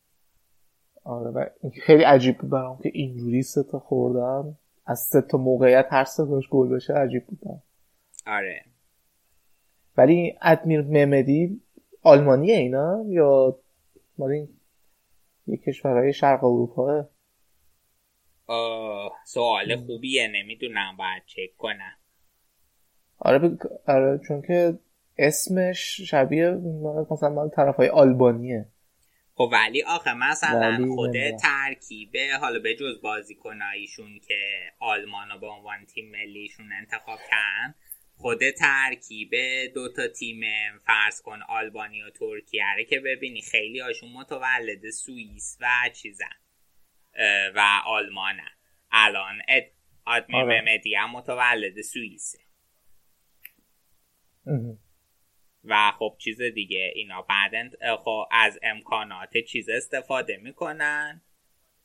آره و خیلی عجیب بود برام که اینجوری سه تا خوردن. از سه تا موقعیت هر سه تاش گل بشه عجیب بودن آره. ولی ادمیر ممدی آلمانیه اینا؟ یا مال این یه کشورهای شرق اروپا؟ سوال خوبیه نمی‌دونم باید چک کنم. آره, ب... آره چون که اسمش شبیه مثلا مال طرف های آلبانیه. خب ولی آخه مثلا خود ترکیبه. حالا به جز بازیکناییشون که آلمانو به عنوان تیم ملیشون انتخاب کردن خود ترکیب دو تا تیم فرض کن آلبانی و ترکیه. رو که ببینی خیلی هاشون متولد سوئیس و چیزن و آلمانن. الان آدمیر آره. ممدی هم متولد سوئیسه. و خب چیز دیگه اینا بعد خب از امکانات چیز استفاده می‌کنن.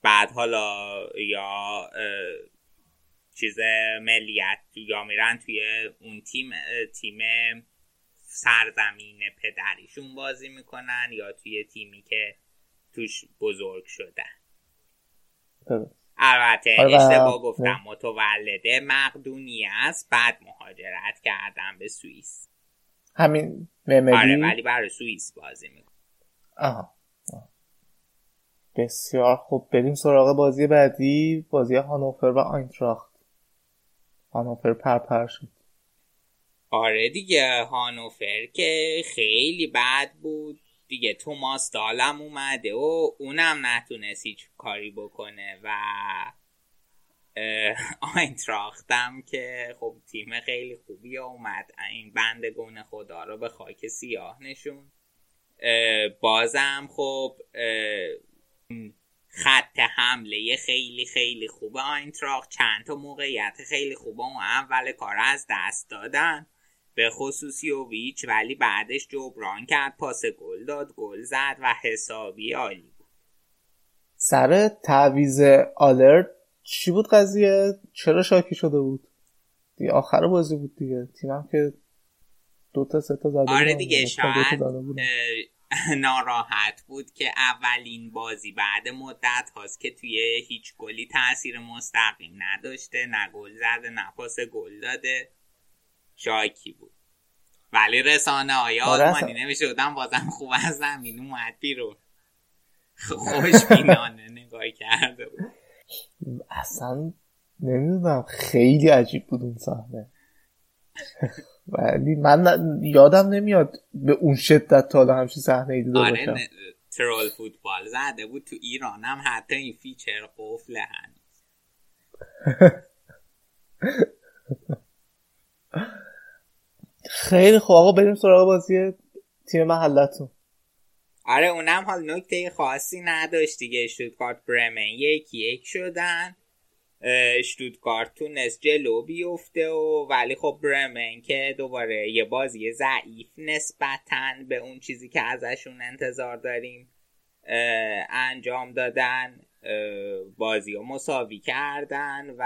بعد حالا یا چیز ملیت یا میرن توی اون تیم تیم سرزمین پدریشون بازی می‌کنن یا توی تیمی که توش بزرگ شدن. البته آره اشتباه گفتم متولده مقدونی است بعد مهاجرت کردن به سوئیس. همین آره ممدی ولی برای سوئیس بازی می‌کنه آها آها. بسیار خوب. بریم سراغ بازی بعدی بازی هانوفر و آینتراخت. هانوفر پرپر شد. آره دیگه هانوفر که خیلی بد بود. دیگه توماس دالم اومده و اونم نتونست هیچ کاری بکنه و آینتراختم که خب تیم خیلی خوبی اومد. این بندگون خدا رو به خاک سیاه نشون. بازم خب خط حمله خیلی خیلی خوب آینتراخت چند تا موقعیت خیلی خوب اون اول کار از دست دادن. به خصوص یوویچ ولی بعدش جبران کرد پاس گل داد گل زد و حسابی عالی بود. سر تعویز آلرت چی بود قضیه؟ چرا شاکی شده بود؟ دیگه آخر بازی بود دیگه. تیمم که دو تا سه تا زده آره. دیگه شاید ناراحت بود که اولین بازی بعد مدت هاست که توی هیچ گلی تاثیر مستقیم نداشته نه گل زده نه پاس گل داده. شاکی بود. ولی رسانه های آره آلمانی نمیشه بودن بازم خوب از زمین اومد بیرون. خوشبینانه نگاه کرده بود. اصلا نمی‌دونم خیلی عجیب بود اون صحنه. ولی من ن- یادم نمیاد به اون شدت تا حالا همچین صحنه ای دیده آره باشم. Troll Football زده بود تو ایران هم حتی این feature قفله هنوز. خیلی خوب. آقا بریم سراغ بازی تیم محلتون. آره اونم حال نکته خاصی نداشت دیگه. شتوتگارت برمن یکی یک شدن. شتوتگارت تونست جلو بیفته و ولی خب برمن که دوباره یه بازی ضعیف نسبتا به اون چیزی که ازشون انتظار داریم انجام دادن بازی رو مساوی کردن و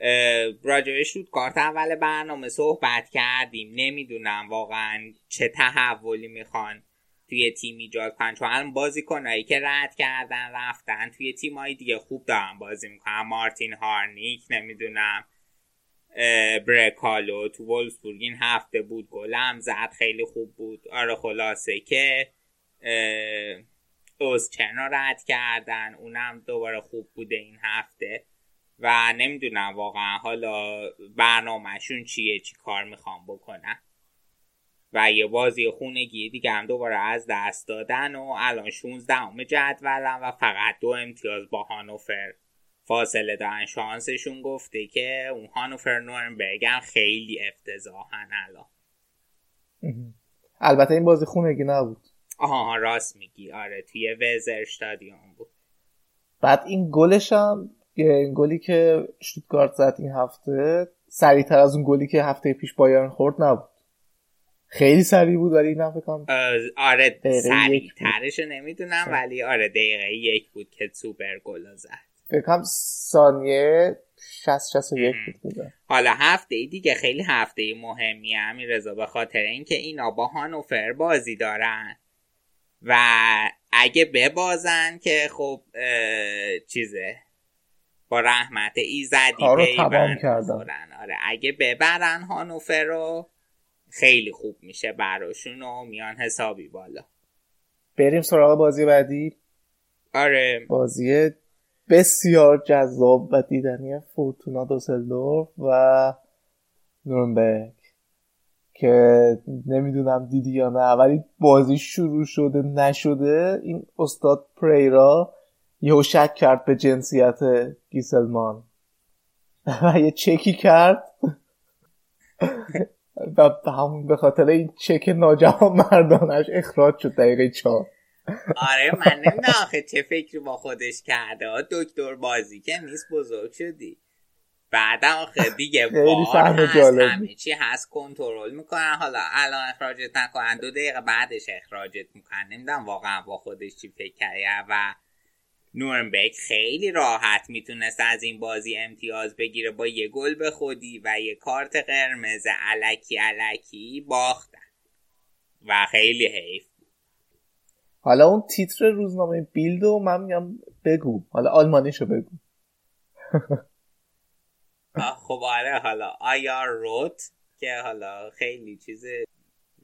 اه، راجع به شوتگارت اول برنامه صحبت کردیم. نمی‌دونم واقعا چه تحولی می‌خوان توی تیم ایجاد کنن. چون الان بازیکنایی که رد کردن رفتن توی تیمایی دیگه خوب دارن بازی می‌کنن. مارتین هارنیک نمی‌دونم برکالو تو وولسبورگ این هفته بود گلم زد خیلی خوب بود. آره خلاصه که اوزچن رو رد کردن. اونم دوباره خوب بوده این هفته. و نمی‌دونم واقعا حالا برنامهشون چیه چی کار می‌خوام بکنن. و یه بازی خونگی دیگه هم دوباره از دست دادن و الان 16 همه جدولن و فقط دو امتیاز با هانوفر. فاصله دارن شانسشون گفته که اون هانوفر نورنبرگ هم خیلی افتضاحن الان. البته این بازی خونگی نبود. آها راست میگی. آره توی وزر استادیوم بود. بعد این گلش هم این گلی که شتوتگارت زد این هفته سریعتر از اون گلی که هفته پیش بایرن خورد نبود. خیلی سریع بود ولی این فکر کنم. اه، آره سریع. ترشو نمی‌دونم ولی آره دقیقه یک بود که سوپر گل زد. فکر کنم ثانیه 60 61 بود حالا هفته دیگه خیلی هفته مهمی همین رضا به خاطر اینکه اینا با هانوفر بازی دارن. و اگه ببازن که خب چیزه با رحمت ایزدی کارو تمام کردن. آره اگه ببرن هانوفر رو خیلی خوب میشه براشون و میان حسابی بالا. بریم سراغ بازی بعدی. آره. بازی بسیار جذاب و دیدنی فورتونا دوسلدورف و نورنبرگ. که نمی‌دونم دیدی یا نه ولی بازی شروع شده نشده. این استاد پریرا یهو شک کرد به جنسیت گیسلمان. و یه چکی کرد. و همون به خاطر این چک ناجوان مردانش اخراج شد دقیقه چهار. آره من نمی‌دونم آخه چه فکری با خودش کرده. دکتر بازی که نیست بزرگ شدی. بعد آخه دیگه وار هست همه چی هست کنترل می‌کنن. حالا الان اخراجت نکنن دو دقیقه بعدش اخراجت می‌کنن. نمی‌دونم واقعا با خودش چی فکر کرده. و نورنبرگ خیلی راحت می‌تونست از این بازی امتیاز بگیره. با یه گل به خودی و یه کارت قرمز علکی علکی باختن. و خیلی حیف حالا اون تیتر روزنامه بیلدو من میگم بگو. حالا آلمانیشو بگو. خب آره حالا آیا روت که حالا خیلی چیز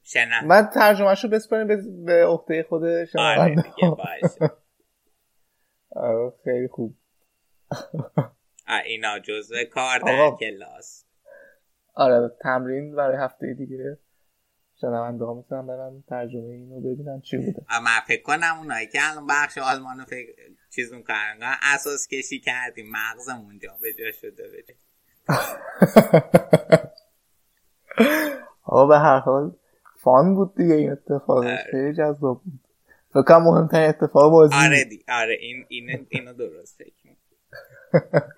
شنم من ترجمهشو بسپاریم به عهده خود آره دیگه باشه. خیلی خوب. اینا جزو کار در کلاس. آره تمرین برای هفته دیگه. شنونده ها می‌تونن برن ترجمه اینو ببینن چی بوده. من فکر کنم اونایی که الان بخش آلمانو فکر چیز می‌کنن اساس کشی کردیم. مغزمون جا به جا شده بده آقا به هر حال فان بود دیگه این اتفاق. خیلی جذاب بود. فکر مهمترین اتفاق بازی آره دی آره این این اینو درست فکر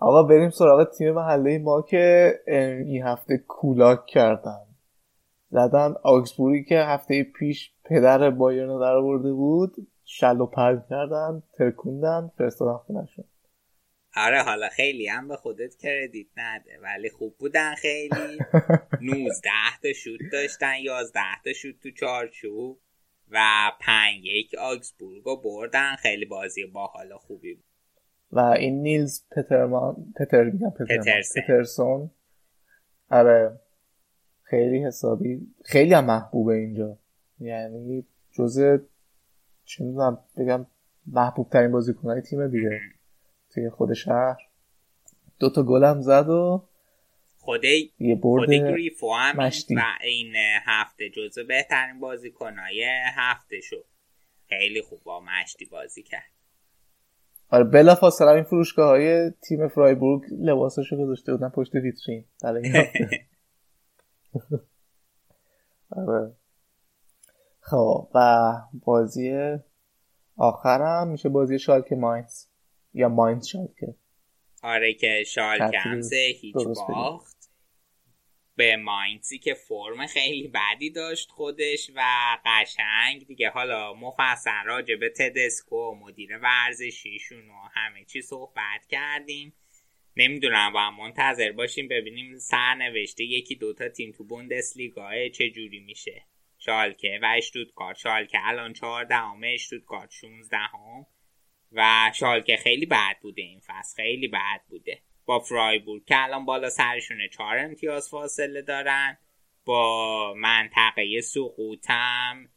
آقا بریم سراغ تیم محله ما که این هفته کولاک کردن. زدن آکسبوری که هفته پیش پدر بایرن رو در آورده بود. شل و پرد کردن ترکوندن فرستادن خونشون آره حالا خیلی هم به خودت کردیت نده ولی خوب بودن خیلی. 19 تا شوت داشتن 11 تا شوت تو چارچوب و 5 یک آگزبورگ رو بردن. خیلی بازی با حالا خوبی بود. و این نیلز پترمان پتر میگم پترسن. پترسون. آره. خیلی حسابی خیلی هم محبوبه اینجا. یعنی جزء چه می‌دونم بگم محبوب ترین بازیکنهای تیم دیگه توی خود شهر. دو تا گل هم زد و خود یه گریفو هم مشتی. و این هفته جزو بهترین بازیکنهای هفته شد خیلی خوب با مشتی بازی کرد. آره بلا فاصله این فروشگاه های تیم فرایبورگ لباساشو گذاشته بودن پشت ویترین. آره. خب و بازی آخرم میشه بازی شالکه ماینز. یا ماینز شالکه. آره که شالکه هم سه هیچ. باخت. به ماینزی که فرم خیلی بدی داشت خودش و قشنگ دیگه. حالا مفصل راجع به تدسکو و مدیر ورزشیشون و همه چی صحبت کردیم. نمی‌دونم هم منتظر باشیم ببینیم سرنوشته یکی دوتا تیم تو بوندسلیگاه چه جوری میشه. شالکه و اشتوتگارت شالکه الان چهاردهم اشتوتگارت 16 هم و شالکه خیلی بد بوده این فصل. خیلی بد بوده. با فرایبورگ که الان بالا سرشونه. چهار امتیاز فاصله دارن. با منطقه سقوطم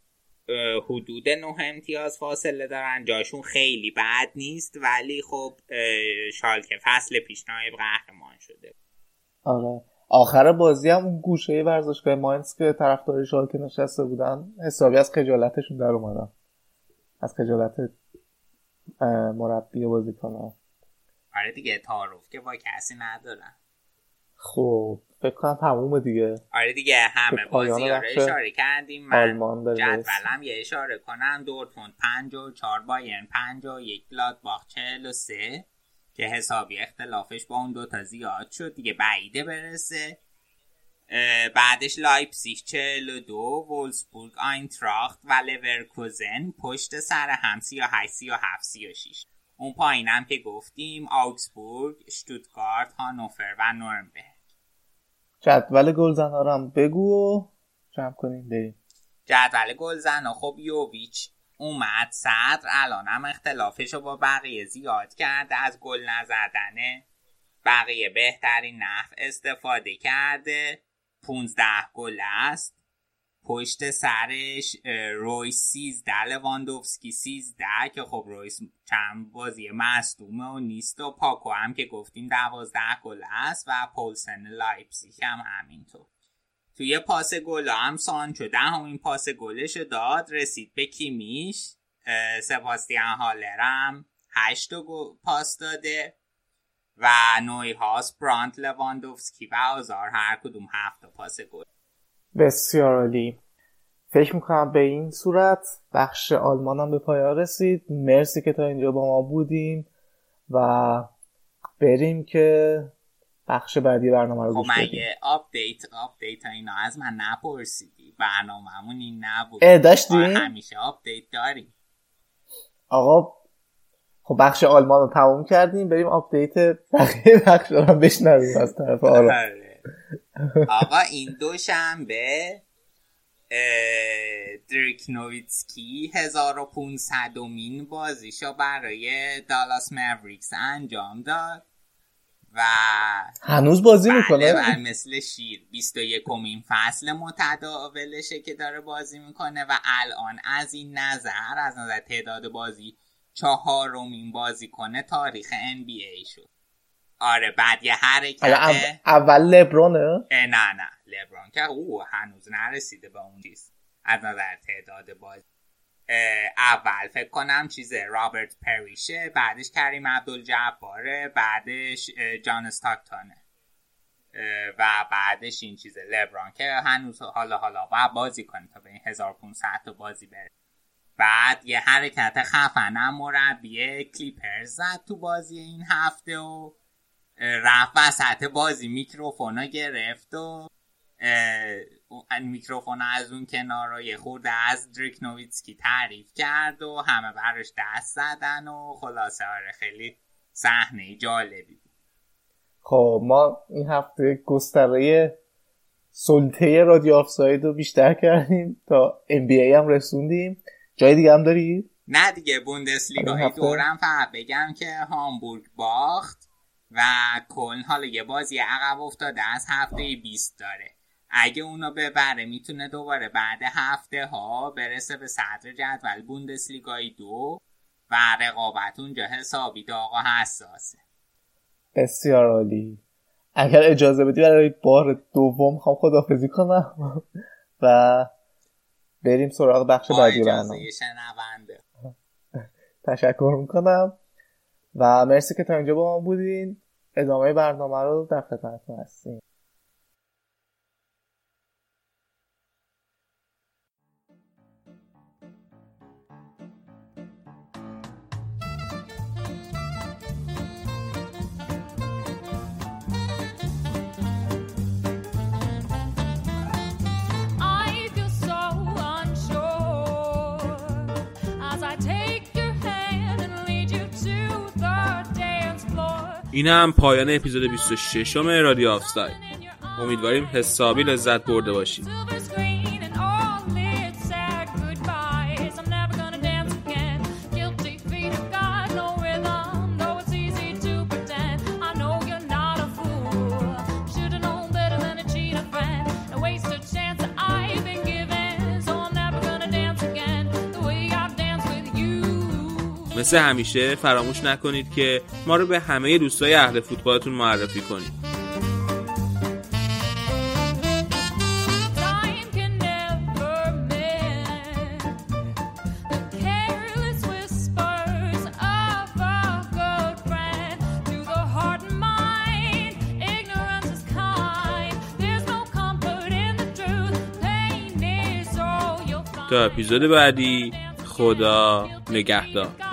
حدود نه امتیاز فاصله دارن. جاشون خیلی بد نیست ولی خب شالکه فصل پیش نایب قهرمان شده. آره. آخر بازی هم اون گوشه ورزشگاه ماینز که طرفدار شالکه نشسته بودن حسابی از خجالتشون در اومدن. از خجالت مربی بازیکن‌ها آره دیگه تعارف که با کسی ندارن. خب فکر کنم تمومه دیگه. آره دیگه همه بازی رو بخش اشاره کردیم. من جدولم یه اشاره کنم. دورتموند 54 بایرن 51 گلادباخ 43 که حسابی اختلافش با اون دوتا زیاد شد. دیگه بعیده برسه. بعدش لایپزیگ 42 وولسبورگ آینتراخت و لورکوزن پشت سر هم 38 37 36 اون پایینم که گفتیم آوکسبورگ شتوتگارت هانوفر و نورنبرگ. جدول گلزنها رو هم بگو و جمع کنیم بریم. جدول گلزن خب یوویچ اومد صدر الان هم اختلافش رو با بقیه زیاد کرده از گل نزدنه بقیه بهترین نحو استفاده کرده. 15 گل است. پشت سرش رویس 13 لواندوفسکی 13 که خب رویس چند بازی مصدومه و نیست و پاکو هم که گفتیم 12 گل است و پولسن لایپزیگ هم همینطور. توی پاس گل هم سانچو دهمین پاس گلش داد رسید به کیمیش. سباستیان هالرم هشت پاس داده و نوی هاوس برانت لواندوفسکی و آزار هر کدوم هفت پاس گل. بسیار عالی. فکر می‌کنم به این صورت بخش آلمان هم به پایان رسید. مرسی که تا اینجا با ما بودیم و بریم که بخش بعدی برنامه رو خب گوش بدیم. update update اینا از من نپرسیدی. برنامه‌مون این نبود. اه، داشتیم؟ همیشه update داریم. آقا خب بخش آلمان رو تموم کردیم. بریم update بقیه بخش رو بشنویم از طرف آرام آره. آقا این دوشنبه دریک نویتسکی 1500 مین بازیشو برای دالاس موریکس انجام داد و هنوز بازی بله می‌کنه؟ بله مثل شیر. 21 مین فصل متداولشه که داره بازی می‌کنه و الان از این نظر از نظر تعداد بازی چهارمین بازی کنه تاریخ NBA شد. آره بعد یه حرکت حالا اول- لبرونه؟ نه نه. لبران که او هنوز نرسیده به اون چیز. از نظر تعداد بازی. اول فکر کنم چیزه رابرت پریشه بعدش کریم عبدالجباره بعدش جان استاکتانه. اه، و بعدش این چیزه لبران که هنوز حالا حالا باید بازی کنه تا به این 1500 تا بازی بره بعد یه حرکت خفنم مربی کلیپرز زد تو بازی این هفته و رفت وسط بازی میکروفونا گرفت و میکروفون از اون کنار رو یه خورده از دریک نویتسکی تعریف کرد و همه براش دست زدن و خلاصه آره خیلی صحنه جالبی بود خب ما این هفته گستره سلطه رادیو آفساید رو بیشتر کردیم تا NBA هم رسوندیم جای دیگه هم داری؟ نه دیگه بوندسلیگا این هفته؟ دورم فقط بگم که هامبورگ باخت و کلن حالا یه بازی عقب افتاده از هفته 20 داره. اگه اونو ببره می‌تونه دوباره بعد هفته ها برسه به صدر جدول بوندسلیگای دو و رقابت اونجا حسابی داغ و حساسه. بسیار عالی. اگر اجازه بدی برای بار دوم خوام خدافزی کنم و بریم سراغ بخش بعدی برنامه. تشکر می‌کنم و مرسی که تا اینجا با ما بودین. ادامه برنامه رو در خدمتتون هستیم. I take اینم پایان اپیزود 26 م رادیو آفساید. امیدواریم حسابی لذت برده باشید. مثل همیشه فراموش نکنید که ما رو به همه دوستای اهل فوتبالتون معرفی کنید. تا اپیزود بعدی خدا نگهدار.